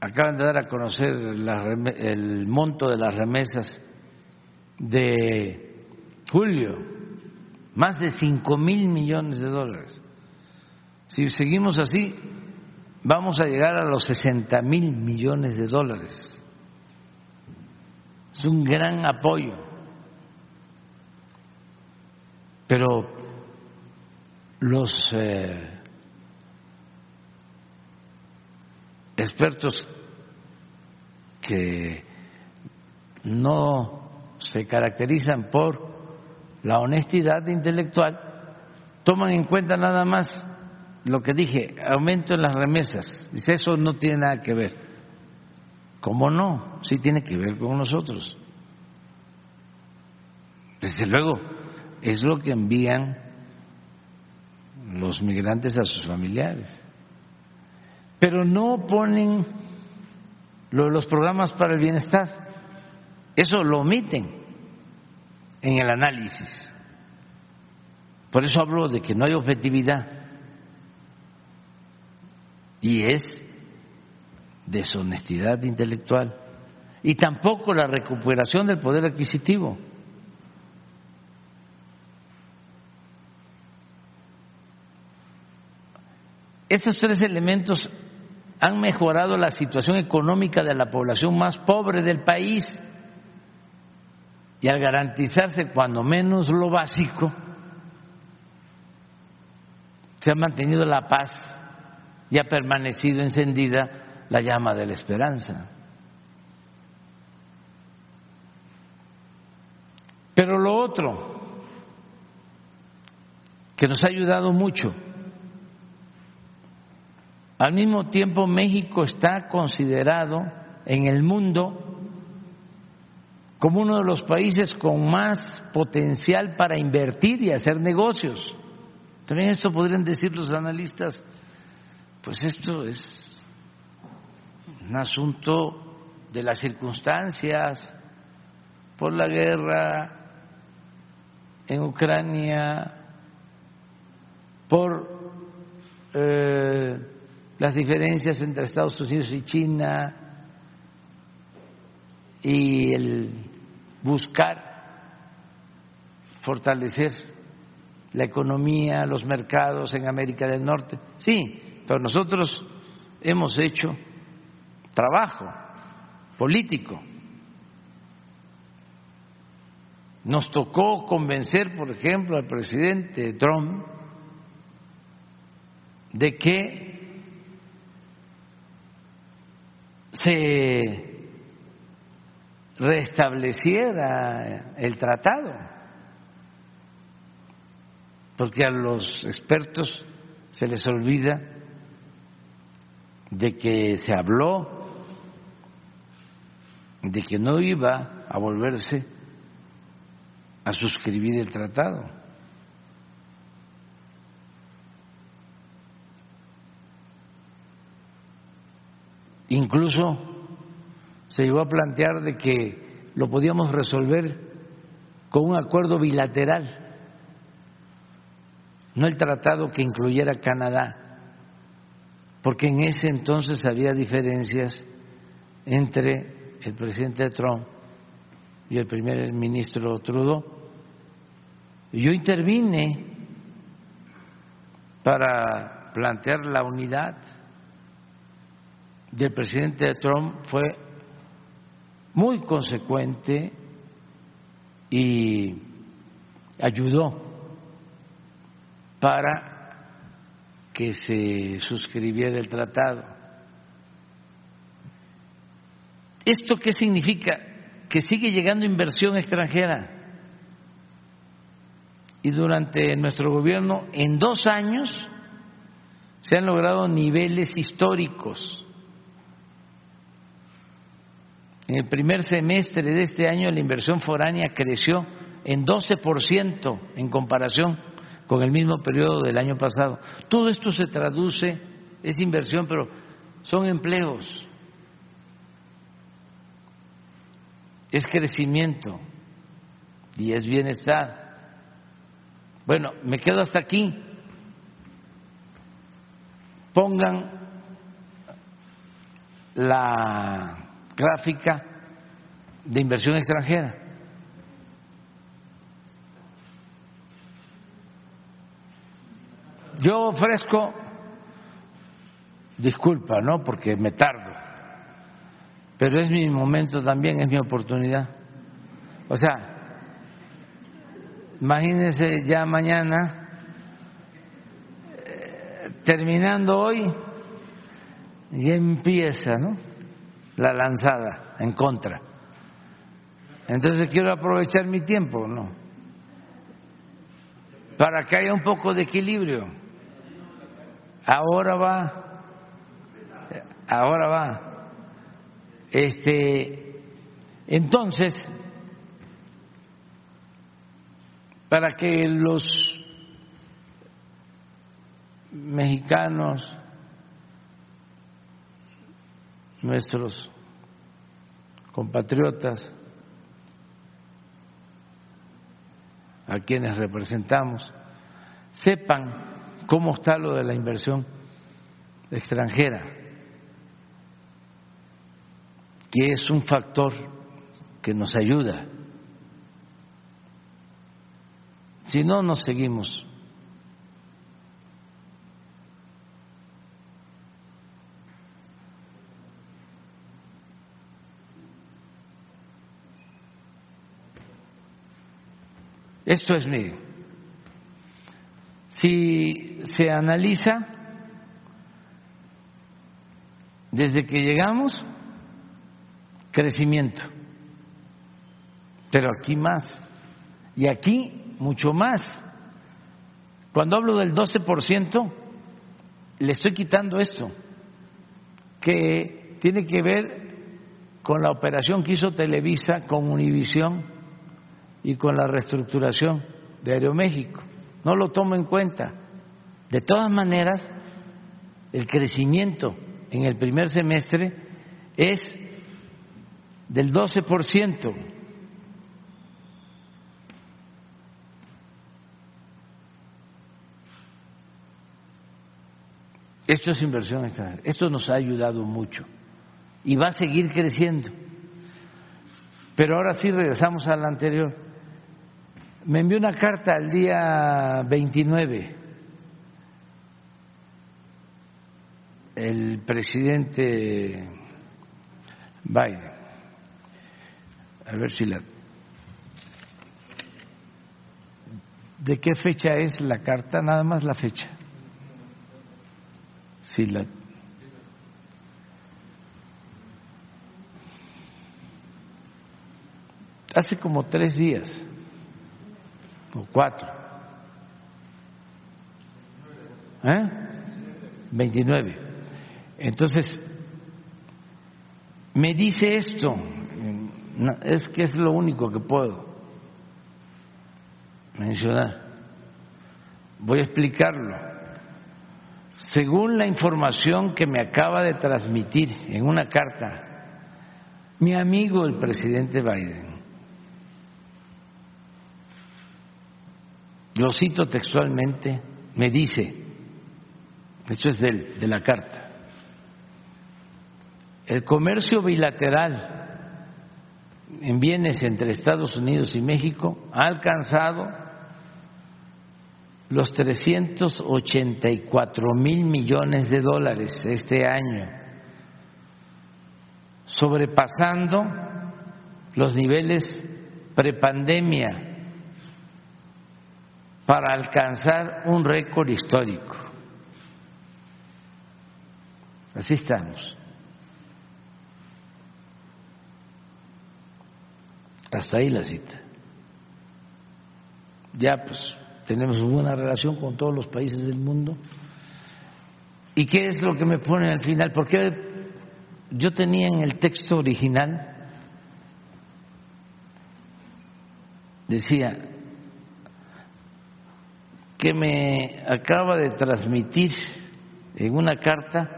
acaban de dar a conocer el monto de las remesas de julio, más de cinco mil millones de dólares. Si seguimos así, vamos a llegar a los 60 mil millones de dólares. Es un gran apoyo. Pero los eh, expertos que no se caracterizan por la honestidad intelectual toman en cuenta nada más lo que dije, aumento en las remesas. Dice, eso no tiene nada que ver. ¿Cómo no? Sí tiene que ver con nosotros. Desde luego, es lo que envían los migrantes a sus familiares. Pero no ponen los programas para el bienestar. Eso lo omiten en el análisis. Por eso hablo de que no hay objetividad y es deshonestidad intelectual. Y tampoco la recuperación del poder adquisitivo. Estos tres elementos han mejorado la situación económica de la población más pobre del país. Y al garantizarse cuando menos lo básico, se ha mantenido la paz y ha permanecido encendida la llama de la esperanza. Pero lo otro, que nos ha ayudado mucho, al mismo tiempo México está considerado en el mundo como uno de los países con más potencial para invertir y hacer negocios. También esto podrían decir los analistas, pues esto es un asunto de las circunstancias, por la guerra en Ucrania, por eh, las diferencias entre Estados Unidos y China y el buscar fortalecer la economía, los mercados en América del Norte. Sí, pero nosotros hemos hecho trabajo político. Nos tocó convencer, por ejemplo, al presidente Trump de que se restableciera el tratado, porque a los expertos se les olvida de que se habló de que no iba a volverse a suscribir el tratado. Incluso se llegó a plantear de que lo podíamos resolver con un acuerdo bilateral, no el tratado que incluyera Canadá, porque en ese entonces había diferencias entre el presidente Trump y el primer ministro Trudeau. Yo intervine para plantear la unidad del presidente Trump fue muy consecuente y ayudó para que se suscribiera el tratado. ¿Esto qué significa? Que sigue llegando inversión extranjera. Y durante nuestro gobierno, en dos años, se han logrado niveles históricos en el primer semestre de este año la inversión foránea creció en 12% en comparación con el mismo periodo del año pasado. Todo esto se traduce, es inversión, pero son empleos, es crecimiento y es bienestar. Bueno, me quedo hasta aquí. Pongan la gráfica de inversión extranjera. Yo ofrezco, disculpa, ¿no? Porque me tardo, pero es mi momento también, es mi oportunidad. O sea, imagínense ya mañana, eh, terminando hoy, ya empieza, ¿no? la lanzada en contra. Entonces quiero aprovechar mi tiempo, ¿no? Para que haya un poco de equilibrio. Ahora va, ahora va. Este, entonces, para que los mexicanos nuestros compatriotas a quienes representamos sepan cómo está lo de la inversión extranjera, que es un factor que nos ayuda. Si no, nos seguimos. Esto es mi. Si se analiza desde que llegamos, crecimiento. Pero aquí más. Y aquí mucho más. Cuando hablo del 12%, le estoy quitando esto, que tiene que ver con la operación que hizo Televisa con Univisión y con la reestructuración de Aeroméxico. No lo tomo en cuenta. De todas maneras, el crecimiento en el primer semestre es del 12%. Esto es inversión extranjera. Esto nos ha ayudado mucho y va a seguir creciendo. Pero ahora sí regresamos a la anterior. Me envió una carta el día 29 el presidente Biden. A ver si la... ¿De qué fecha es la carta? Nada más la fecha. Sí, la... Hace como tres días, o cuatro. ¿Eh? 29. Entonces, me dice esto, es que es lo único que puedo mencionar. Voy a explicarlo. Según la información que me acaba de transmitir en una carta mi amigo el presidente Biden, lo cito textualmente, me dice, esto es de, la carta, el comercio bilateral en bienes entre Estados Unidos y México ha alcanzado los 384 mil millones de dólares este año, sobrepasando los niveles prepandemia para alcanzar un récord histórico. Así estamos. Hasta ahí la cita. Ya pues tenemos buena relación con todos los países del mundo. ¿Y qué es lo que me pone al final? Porque yo tenía en el texto original, decía, que me acaba de transmitir en una carta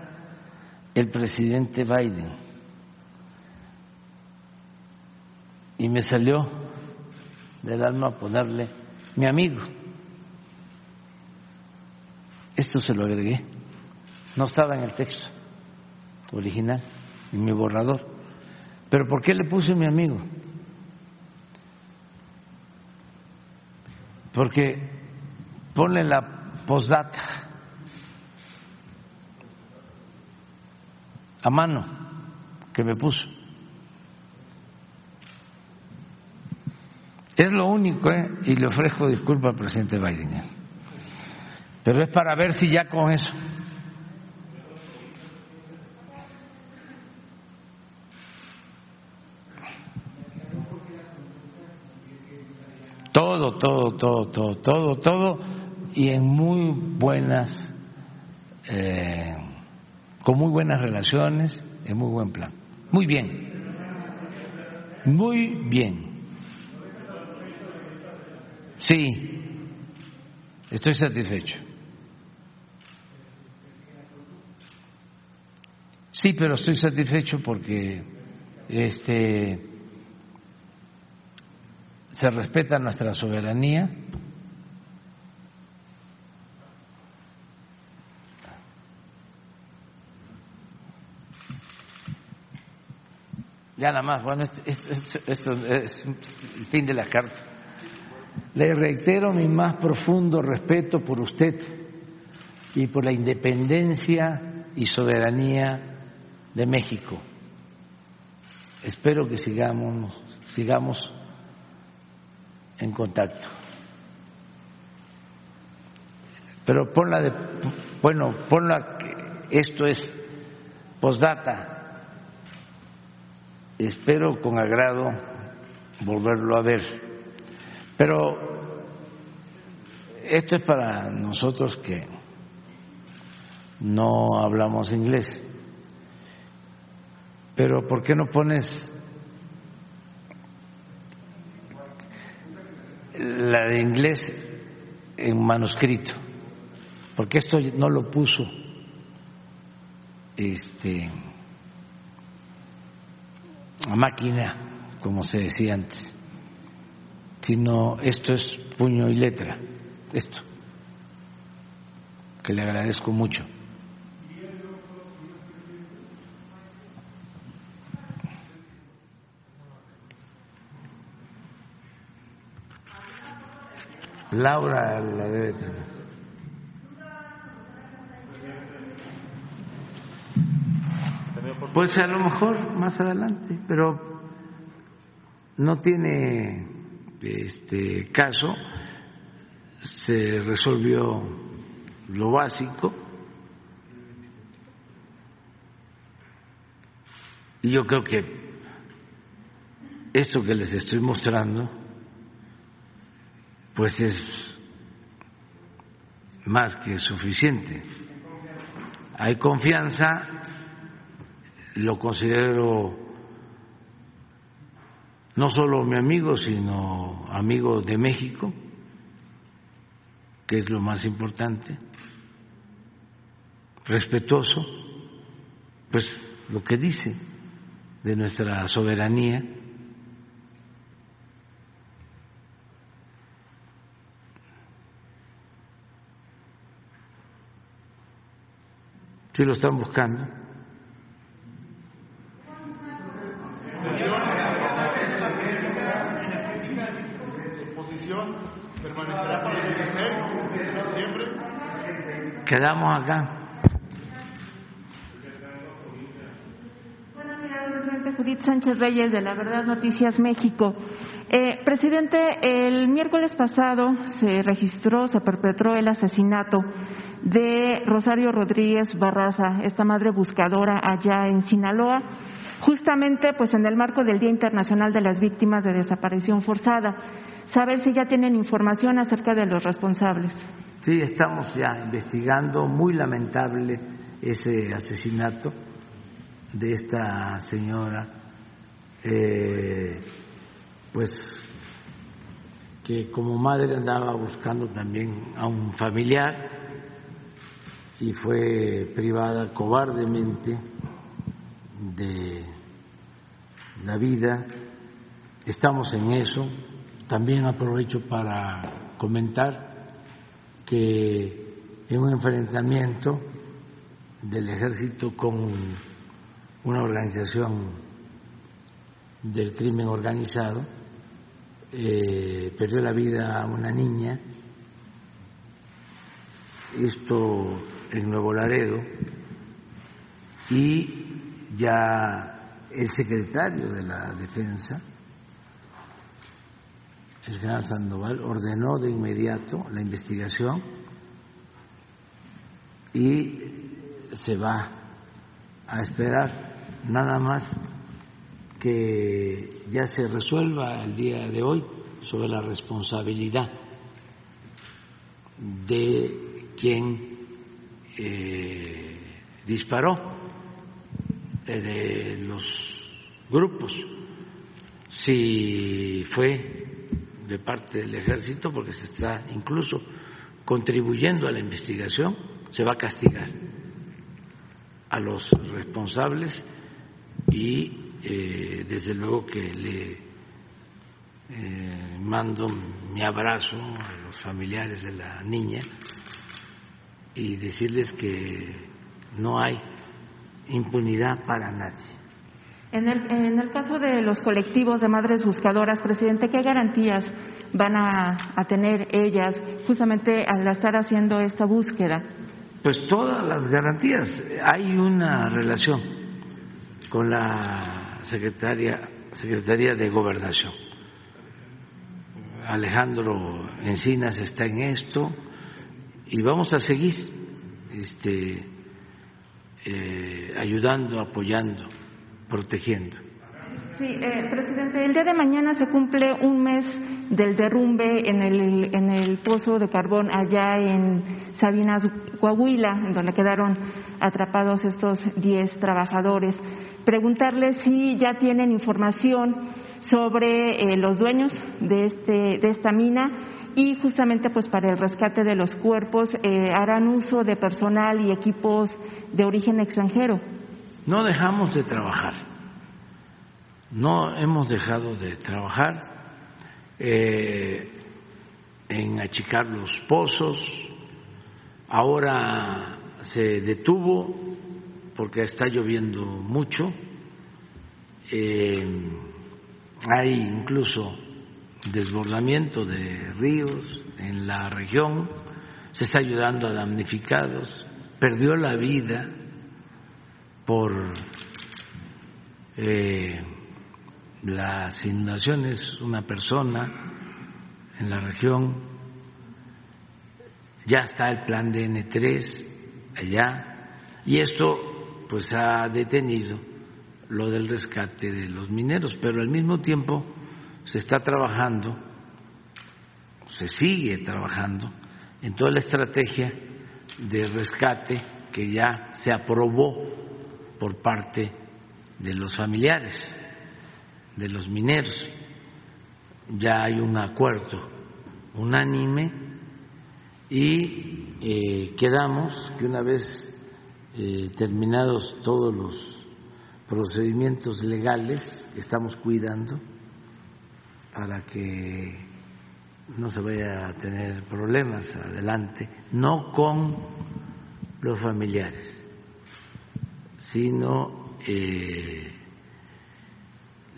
el presidente Biden. Y me salió del alma ponerle mi amigo. Esto se lo agregué. No estaba en el texto original, en mi borrador. Pero ¿por qué le puse mi amigo? Porque ponle la postdata a mano que me puso. Es lo único, ¿eh? y le ofrezco disculpa al presidente Biden. ¿eh? Pero es para ver si ya con eso. Todo, todo, todo, todo, todo, todo, y en muy buenas, eh, con muy buenas relaciones, en muy buen plan. Muy bien, muy bien. Sí, estoy satisfecho. Sí, pero estoy satisfecho porque este se respeta nuestra soberanía. Nada más, bueno, esto es, el fin de la carta. Le reitero mi más profundo respeto por usted y por la independencia y soberanía de México. Espero que sigamos, sigamos en contacto. Pero ponla de, bueno, ponla esto es postdata. Espero con agrado volverlo a ver. Pero esto es para nosotros que no hablamos inglés. Pero ¿por qué no pones la de inglés en manuscrito? Porque esto no lo puso este a máquina, como se decía antes, sino esto es puño y letra, esto, que le agradezco mucho. Laura. Pues a lo mejor más adelante, pero no tiene este caso. Se resolvió lo básico. Y yo creo que esto que les estoy mostrando pues es más que suficiente. Hay confianza, lo considero no solo mi amigo, sino amigo de México, que es lo más importante, respetuoso, pues lo que dice de nuestra soberanía Si lo están buscando. permanecerá para el 16 de septiembre. Quedamos acá.
Judith Sánchez Reyes de La Verdad Noticias México. Eh, presidente, el miércoles pasado se registró, se perpetró el asesinato de Rosario Rodríguez Barraza, esta madre buscadora allá en Sinaloa, justamente pues en el marco del Día Internacional de las Víctimas de Desaparición Forzada. Saber si ya tienen información acerca de los responsables.
Sí, estamos ya investigando, muy lamentable ese asesinato de esta señora, eh, pues que como madre andaba buscando también a un familiar y fue privada cobardemente de la vida. Estamos en eso. También aprovecho para comentar que en un enfrentamiento del ejército con una organización del crimen organizado, eh, perdió la vida una niña, esto en Nuevo Laredo, y ya el secretario de la Defensa, el general Sandoval, ordenó de inmediato la investigación y se va a esperar nada más que ya se resuelva el día de hoy sobre la responsabilidad de quien eh, disparó de los grupos, si fue de parte del ejército, porque se está incluso contribuyendo a la investigación, se va a castigar a los responsables y eh, desde luego que le eh, mando mi abrazo a los familiares de la niña y decirles que no hay impunidad para nadie.
En el, en el caso de los colectivos de madres buscadoras, presidente, ¿qué garantías van a, tener ellas justamente al estar haciendo esta búsqueda?
Pues todas las garantías. Hay una relación con la secretaria, Secretaría de Gobernación. Alejandro Encinas está en esto y vamos a seguir este, eh, ayudando, apoyando, protegiendo.
Sí, eh, presidente, el día de mañana se cumple un mes del derrumbe en el, en el pozo de carbón allá en Sabinas, Coahuila, en donde quedaron atrapados estos 10 trabajadores. Preguntarle si ya tienen información sobre eh, los dueños de, este, de esta mina y justamente pues para el rescate de los cuerpos eh, harán uso de personal y equipos de origen extranjero.
No dejamos de trabajar, no hemos dejado de trabajar eh, en achicar los pozos, ahora se detuvo porque está lloviendo mucho, eh, hay incluso desbordamiento de ríos en la región, se está ayudando a damnificados, perdió la vida por eh, las inundaciones una persona en la región, ya está el plan de N3 allá, y esto pues ha detenido lo del rescate de los mineros, pero al mismo tiempo se está trabajando, se sigue trabajando en toda la estrategia de rescate que ya se aprobó por parte de los familiares de los mineros. Ya hay un acuerdo unánime y eh, quedamos que una vez eh, terminados todos los procedimientos legales estamos cuidando para que no se vaya a tener problemas adelante, no con los familiares, sino eh,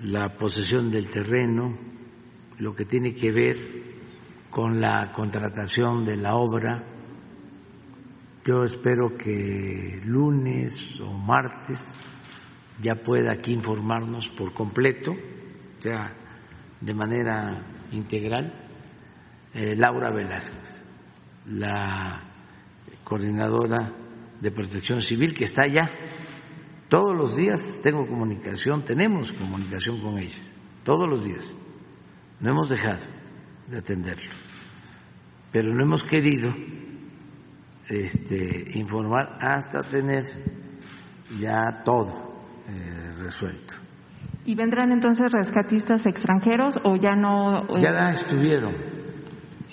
la posesión del terreno, lo que tiene que ver con la contratación de la obra. Yo espero que lunes o martes ya pueda aquí informarnos por completo, ya de manera integral, eh, Laura Velázquez, la coordinadora de protección civil que está allá todos los días tengo comunicación, tenemos comunicación con ellos, todos los días. No hemos dejado de atenderlo, pero no hemos querido este, informar hasta tener ya todo eh, resuelto.
¿Y vendrán entonces rescatistas extranjeros o ya no?
Eh? Ya estuvieron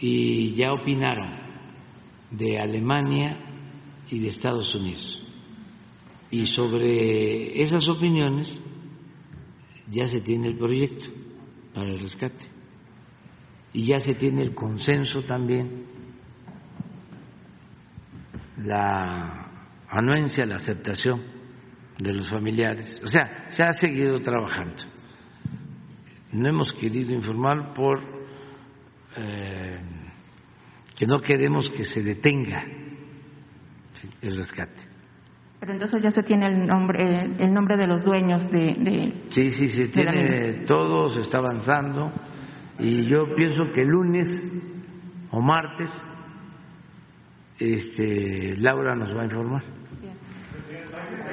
y ya opinaron de Alemania y de Estados Unidos y sobre esas opiniones ya se tiene el proyecto para el rescate y ya se tiene el consenso también, la anuencia, la aceptación de los familiares. O sea, se ha seguido trabajando. No hemos querido informar por eh, que no queremos que se detenga el rescate.
Pero entonces ya se tiene el nombre, el nombre de los dueños de.
sí, sí, se tiene todo, se está avanzando. Y yo pienso que el lunes o martes este, Laura nos va a informar.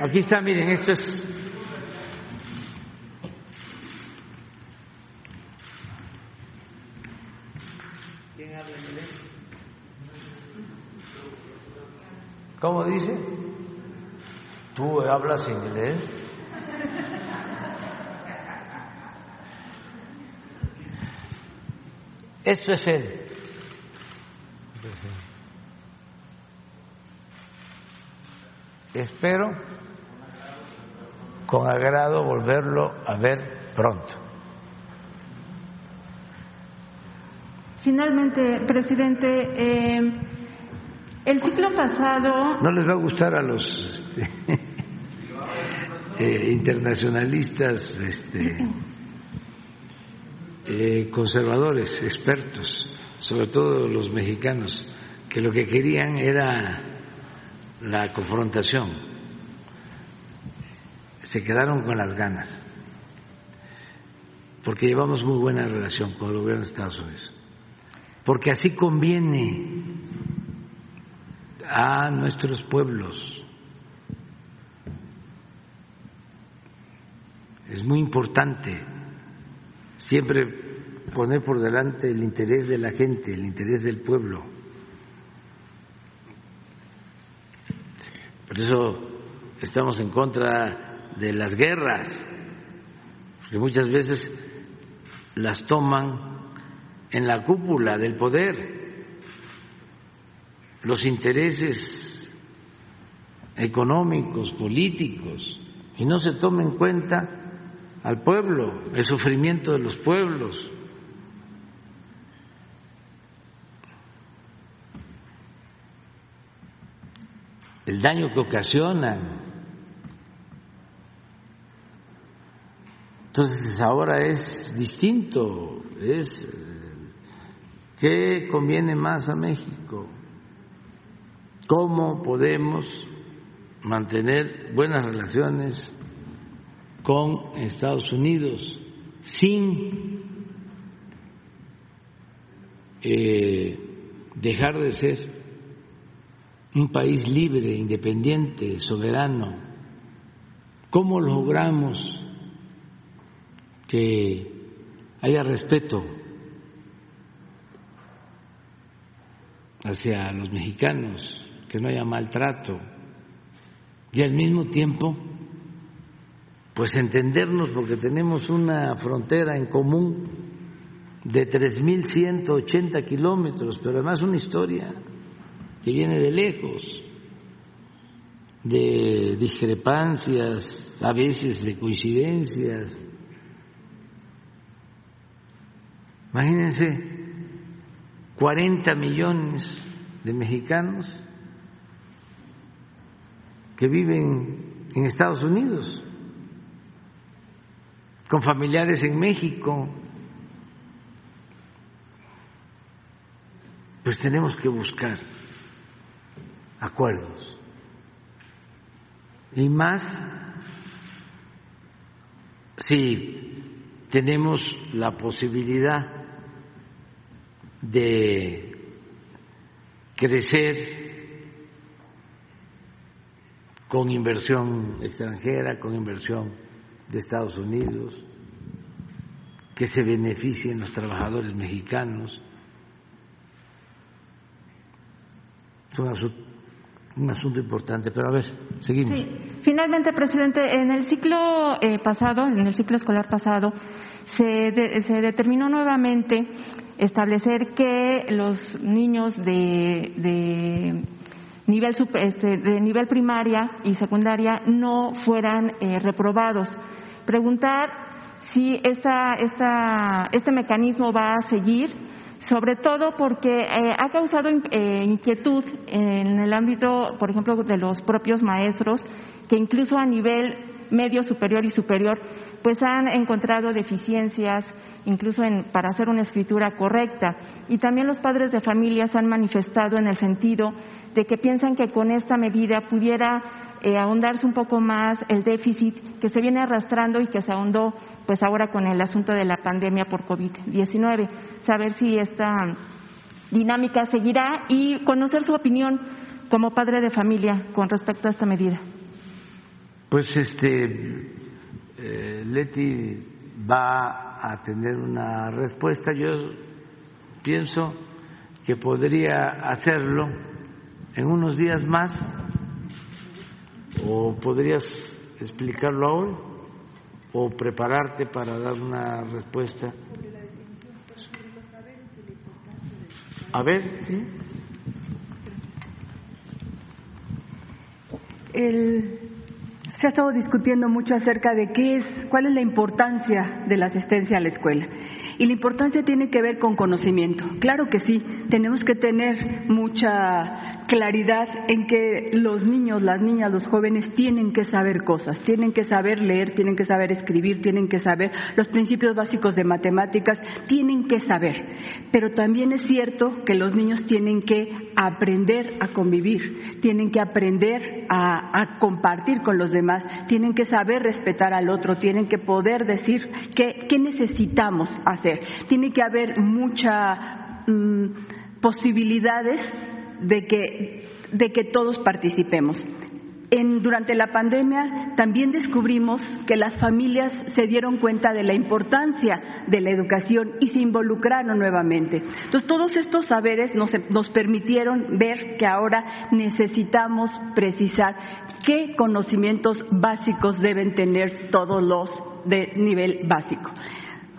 Aquí está, miren, esto es. ¿Quién habla inglés? ¿Cómo dice? ¿Tú hablas inglés? Esto es él. Espero con agrado volverlo a ver pronto.
Finalmente, presidente, eh, el ciclo pasado.
No les va a gustar a los este, eh, internacionalistas, este, eh, conservadores, expertos, sobre todo los mexicanos, que lo que querían era la confrontación. Se quedaron con las ganas, porque llevamos muy buena relación con el gobierno de Estados Unidos, porque así conviene a nuestros pueblos. Es muy importante siempre poner por delante el interés de la gente, el interés del pueblo. Por eso estamos en contra de las guerras, porque muchas veces las toman en la cúpula del poder los intereses económicos, políticos, y no se toma en cuenta al pueblo, el sufrimiento de los pueblos. el daño que ocasionan. Entonces ahora es distinto, es qué conviene más a México, cómo podemos mantener buenas relaciones con Estados Unidos sin eh, dejar de ser un país libre, independiente, soberano. ¿Cómo logramos que haya respeto hacia los mexicanos, que no haya maltrato y al mismo tiempo pues entendernos porque tenemos una frontera en común de 3.180 kilómetros, pero además una historia que viene de lejos, de discrepancias, a veces de coincidencias. Imagínense, 40 millones de mexicanos que viven en Estados Unidos, con familiares en México. Pues tenemos que buscar acuerdos. Y más si tenemos la posibilidad de crecer con inversión extranjera, con inversión de Estados Unidos, que se beneficien los trabajadores mexicanos. un asunto importante, pero a ver, seguimos.
Sí. Finalmente, presidente, en el ciclo eh, pasado, en el ciclo escolar pasado, se, se determinó nuevamente establecer que los niños de, de nivel este, de nivel primaria y secundaria no fueran eh, reprobados. Preguntar si esta, esta, este mecanismo va a seguir sobre todo porque eh, ha causado eh, inquietud en el ámbito, por ejemplo, de los propios maestros, que incluso a nivel medio superior y superior, pues han encontrado deficiencias incluso en, para hacer una escritura correcta. Y también los padres de familias han manifestado en el sentido de que piensan que con esta medida pudiera eh, ahondarse un poco más el déficit que se viene arrastrando y que se ahondó pues ahora con el asunto de la pandemia por COVID-19. Saber si esta dinámica seguirá y conocer su opinión como padre de familia con respecto a esta medida.
Pues este eh, Leti va a tener una respuesta. Yo pienso que podría hacerlo en unos días más o podrías explicarlo ahora o prepararte para dar una respuesta. A ver, ¿sí?
se ha estado discutiendo mucho acerca de qué es, cuál es la importancia de la asistencia a la escuela. Y la importancia tiene que ver con conocimiento. Claro que sí, tenemos que tener mucha claridad en que los niños, las niñas, los jóvenes tienen que saber cosas, tienen que saber leer, tienen que saber escribir, tienen que saber los principios básicos de matemáticas, tienen que saber. Pero también es cierto que los niños tienen que aprender a convivir, tienen que aprender a, compartir con los demás, tienen que saber respetar al otro, tienen que poder decir qué, necesitamos hacer. Tiene que haber muchas mm, posibilidades de que, de que todos participemos durante la pandemia también descubrimos que las familias se dieron cuenta de la importancia de la educación y se involucraron nuevamente. Entonces, todos estos saberes nos, nos permitieron ver que ahora necesitamos precisar qué conocimientos básicos deben tener todos los de nivel básico.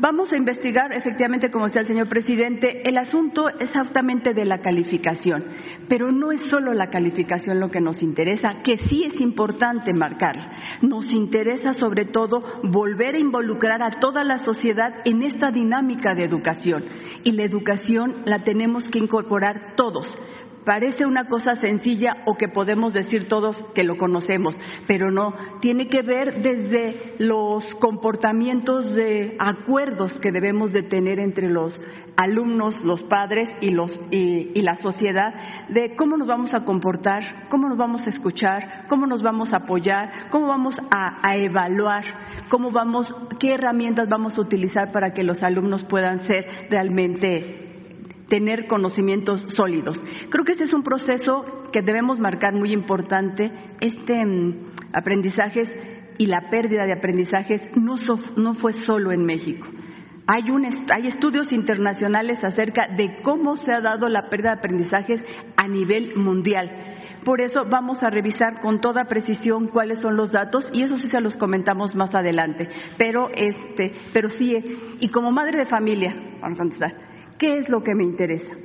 Vamos a investigar, efectivamente, como decía el señor presidente, el asunto exactamente de la calificación, pero no es solo la calificación lo que nos interesa, que sí es importante marcar. Nos interesa sobre todo volver a involucrar a toda la sociedad en esta dinámica de educación y la educación la tenemos que incorporar todos Parece una cosa sencilla o que podemos decir todos que lo conocemos, pero no, tiene que ver desde los comportamientos de acuerdos que debemos de tener entre los alumnos, los padres y, los, y, la sociedad, de cómo nos vamos a comportar, cómo nos vamos a escuchar, cómo nos vamos a apoyar, cómo vamos a, a evaluar, cómo vamos, qué herramientas vamos a utilizar para que los alumnos puedan ser realmente tener conocimientos sólidos. Creo que este es un proceso que debemos marcar muy importante. Este mm, aprendizajes y la pérdida de aprendizajes no, fue solo en México. Hay, un, hay, estudios internacionales acerca de cómo se ha dado la pérdida de aprendizajes a nivel mundial. Por eso vamos a revisar con toda precisión cuáles son los datos y eso sí se los comentamos más adelante. Pero este, pero sí, y como madre de familia, vamos a contestar, ¿Qué es lo que me interesa?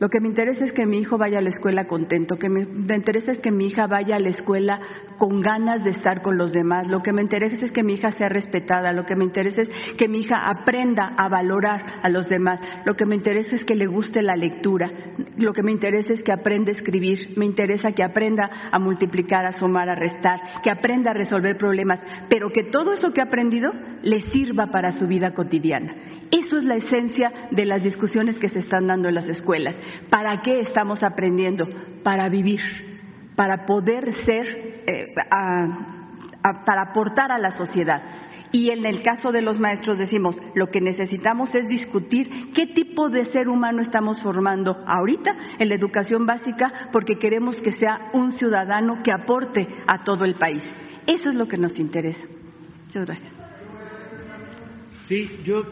Lo que me interesa es que mi hijo vaya a la escuela contento, que me, interesa es que mi hija vaya a la escuela con ganas de estar con los demás, lo que me interesa es que mi hija sea respetada, lo que me interesa es que mi hija aprenda a valorar a los demás, lo que me interesa es que le guste la lectura, lo que me interesa es que aprenda a escribir, me interesa que aprenda a multiplicar, a sumar, a restar, que aprenda a resolver problemas, pero que todo eso que ha aprendido le sirva para su vida cotidiana. Eso es la esencia de las discusiones que se están dando en las escuelas. ¿Para qué estamos aprendiendo? Para vivir, para poder ser, eh, para aportar a la sociedad. Y en el caso de los maestros decimos, lo que necesitamos es discutir qué tipo de ser humano estamos formando ahorita en la educación básica porque queremos que sea un ciudadano que aporte a todo el país. Eso es lo que nos interesa. Muchas gracias.
Sí, yo,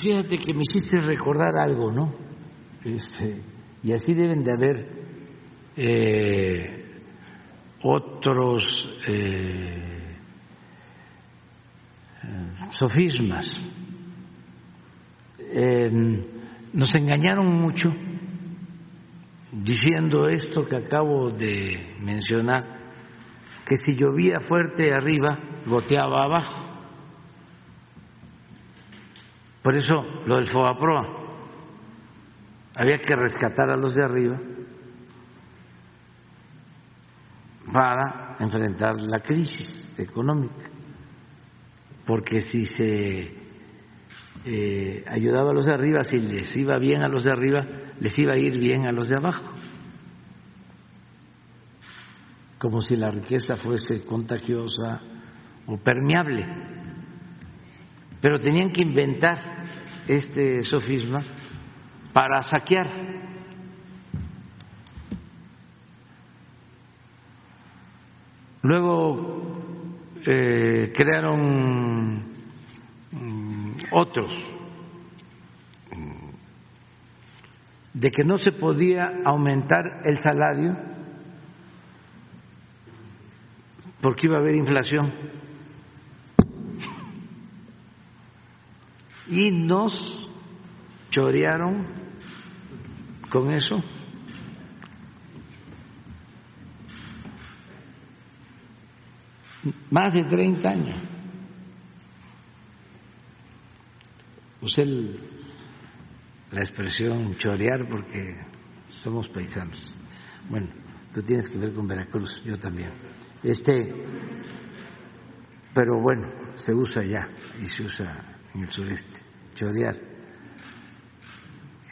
fíjate que me hiciste recordar algo, ¿no? Este, y así deben de haber eh, otros eh, sofismas. nos engañaron mucho diciendo esto que acabo de mencionar, que si llovía fuerte arriba, goteaba abajo. Por eso lo del FOBAPROA había que rescatar a los de arriba para enfrentar la crisis económica, porque si se eh, ayudaba a los de arriba, si les iba bien a los de arriba, les iba a ir bien a los de abajo, como si la riqueza fuese contagiosa o permeable. Pero tenían que inventar este sofisma para saquear. Luego eh, crearon mm, otros de que no se podía aumentar el salario porque iba a haber inflación. Y nos chorearon con eso? Más de 30 años. Pues el la expresión chorear porque somos paisanos. Bueno, tú tienes que ver con Veracruz, yo también. Este, pero bueno, se usa ya y se usa en el sureste, chorear.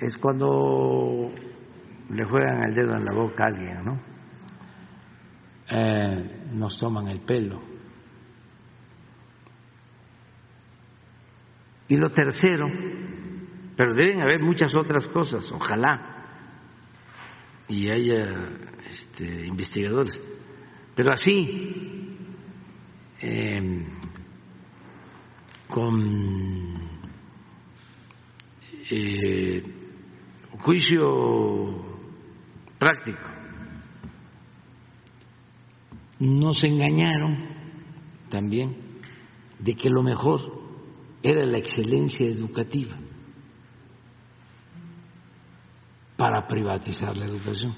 Es cuando le juegan el dedo en la boca a alguien, ¿no? Eh, nos toman el pelo. Y lo tercero, pero deben haber muchas otras cosas, ojalá, y haya este, investigadores, pero así, eh, con eh, juicio práctico. Nos engañaron también de que lo mejor era la excelencia educativa para privatizar la educación.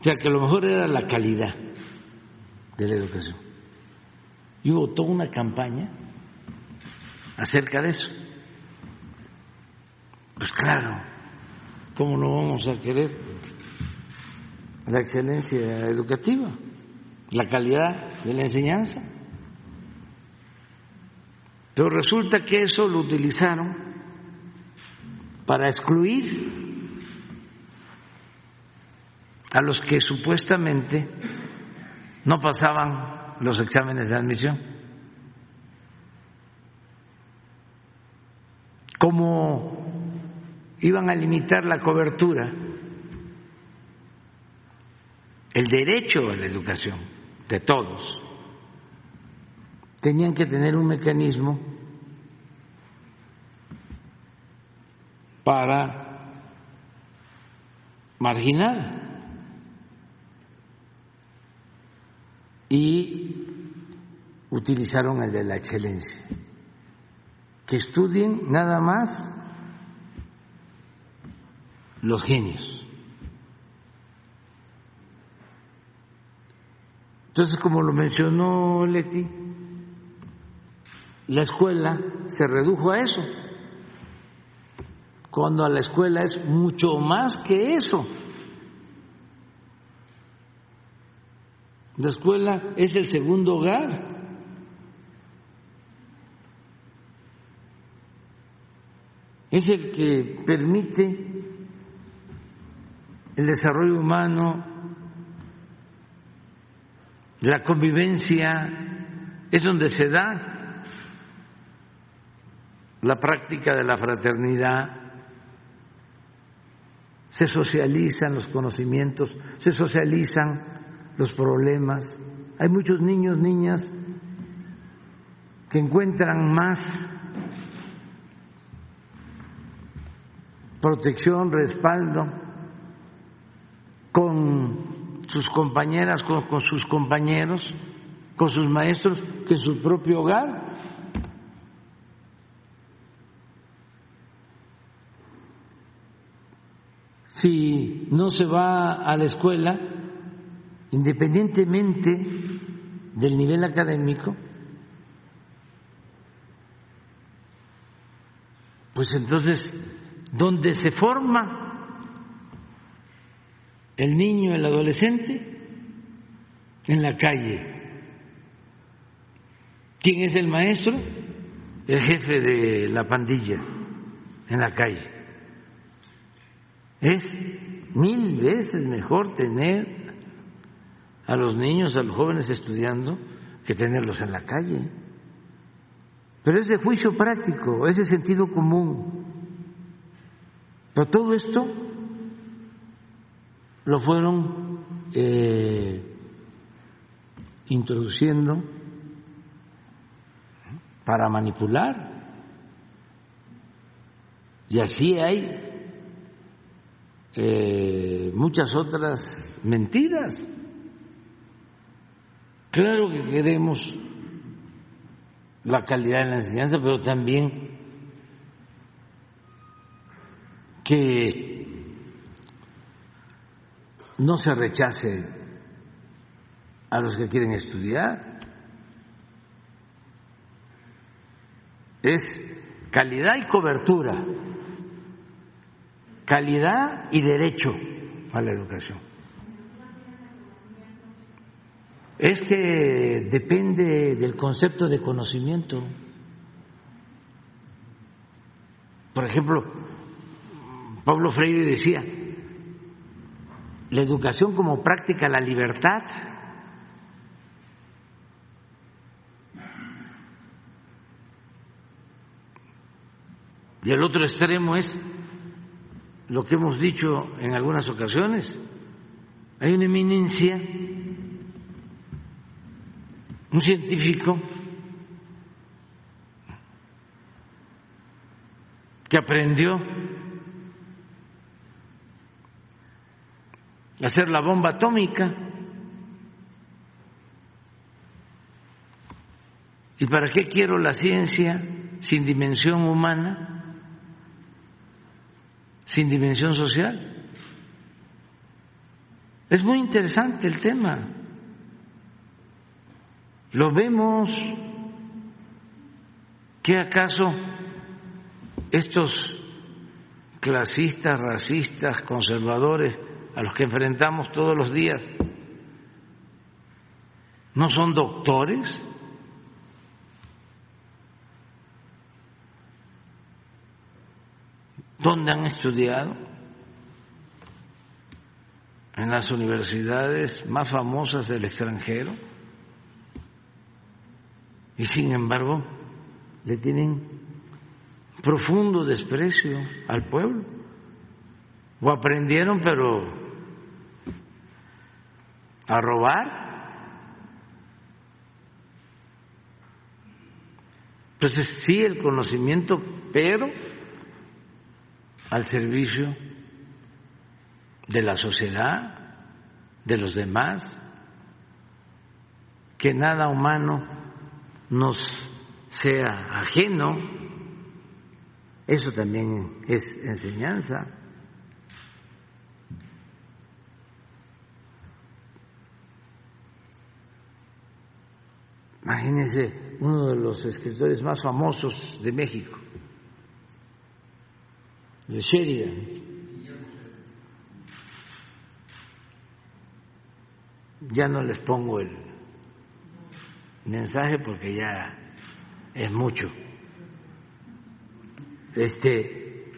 O sea, que lo mejor era la calidad de la educación. Y hubo toda una campaña acerca de eso. Pues claro, ¿cómo no vamos a querer la excelencia educativa, la calidad de la enseñanza? Pero resulta que eso lo utilizaron para excluir a los que supuestamente no pasaban los exámenes de admisión. como iban a limitar la cobertura, el derecho a la educación de todos, tenían que tener un mecanismo para marginar y utilizaron el de la excelencia que estudien nada más los genios. Entonces, como lo mencionó Leti, la escuela se redujo a eso, cuando a la escuela es mucho más que eso. La escuela es el segundo hogar. es el que permite el desarrollo humano, la convivencia, es donde se da la práctica de la fraternidad, se socializan los conocimientos, se socializan los problemas. Hay muchos niños, niñas que encuentran más protección, respaldo con sus compañeras, con, sus compañeros, con sus maestros, que en su propio hogar. Si no se va a la escuela, independientemente del nivel académico, pues entonces donde se forma el niño, el adolescente, en la calle. ¿Quién es el maestro? El jefe de la pandilla en la calle. Es mil veces mejor tener a los niños, a los jóvenes estudiando, que tenerlos en la calle. Pero es de juicio práctico, es de sentido común. Pero todo esto lo fueron eh, introduciendo para manipular. Y así hay eh, muchas otras mentiras. Claro que queremos la calidad de la enseñanza, pero también que no se rechace a los que quieren estudiar, es calidad y cobertura, calidad y derecho a la educación. Es que depende del concepto de conocimiento. Por ejemplo, Pablo Freire decía, la educación como práctica la libertad. Y el otro extremo es lo que hemos dicho en algunas ocasiones. Hay una eminencia, un científico que aprendió a hacer la bomba atómica. ¿Y para qué quiero la ciencia sin dimensión humana? sin dimensión social. Es muy interesante el tema. Lo vemos. ¿Qué acaso estos clasistas, racistas, conservadores a los que enfrentamos todos los días no son doctores? ¿Dónde han estudiado? En las universidades más famosas del extranjero. Y sin embargo, le tienen profundo desprecio al pueblo. O aprendieron, pero a robar. Entonces, sí, el conocimiento, pero al servicio de la sociedad, de los demás, que nada humano nos sea ajeno, eso también es enseñanza. Imagínense uno de los escritores más famosos de México, de Sheridan. Ya no les pongo el mensaje porque ya es mucho. Este,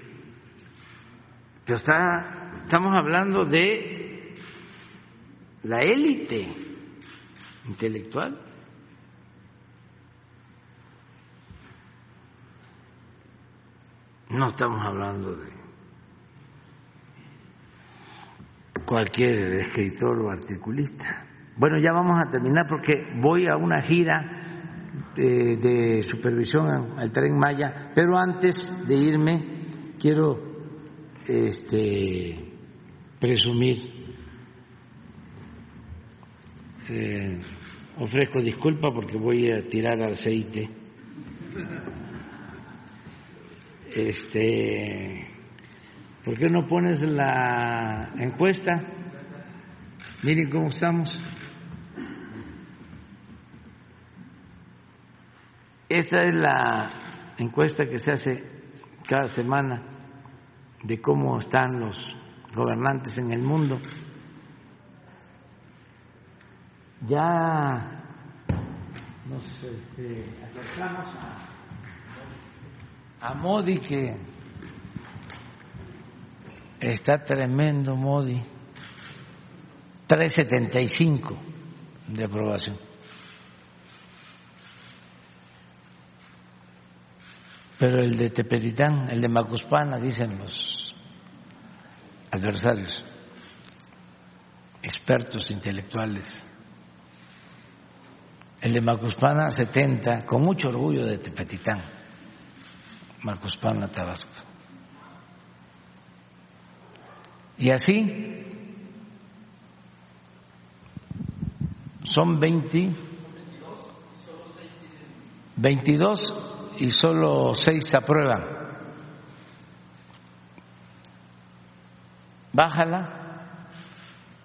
pero está, estamos hablando de la élite intelectual. No estamos hablando de cualquier escritor o articulista. Bueno, ya vamos a terminar porque voy a una gira de, de supervisión al tren Maya, pero antes de irme quiero este, presumir. Eh, ofrezco disculpa porque voy a tirar aceite este, ¿por qué no pones la encuesta? Miren cómo estamos. Esta es la encuesta que se hace cada semana de cómo están los gobernantes en el mundo. Ya nos este, acercamos a a Modi que está tremendo Modi, 375 de aprobación. Pero el de Tepetitán, el de Macuspana, dicen los adversarios, expertos intelectuales. El de Macuspana, 70, con mucho orgullo de Tepetitán. Macuspana, Tabasco. Y así son 20, 22 y solo seis aprueban. Bájala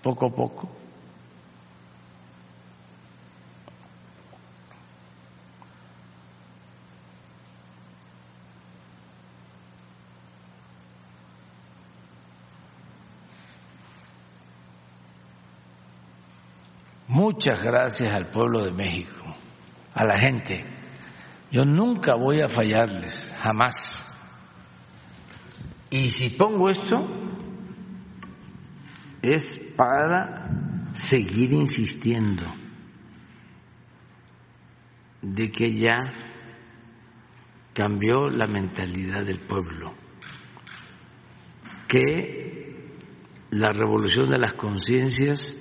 poco a poco. Muchas gracias al pueblo de México, a la gente yo nunca voy a fallarles, jamás. Y si pongo esto, es para seguir insistiendo de que ya cambió la mentalidad del pueblo, que la revolución de las conciencias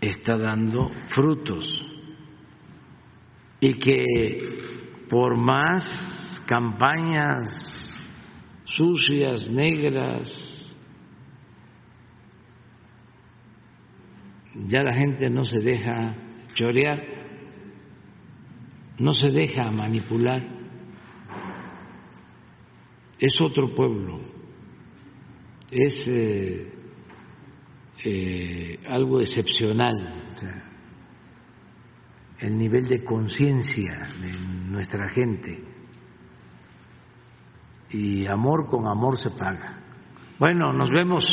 está dando frutos y que por más campañas sucias, negras, ya la gente no se deja chorear, no se deja manipular. Es otro pueblo, es eh, eh, algo excepcional. El nivel de conciencia de nuestra gente. Y amor con amor se paga. Bueno, nos vemos.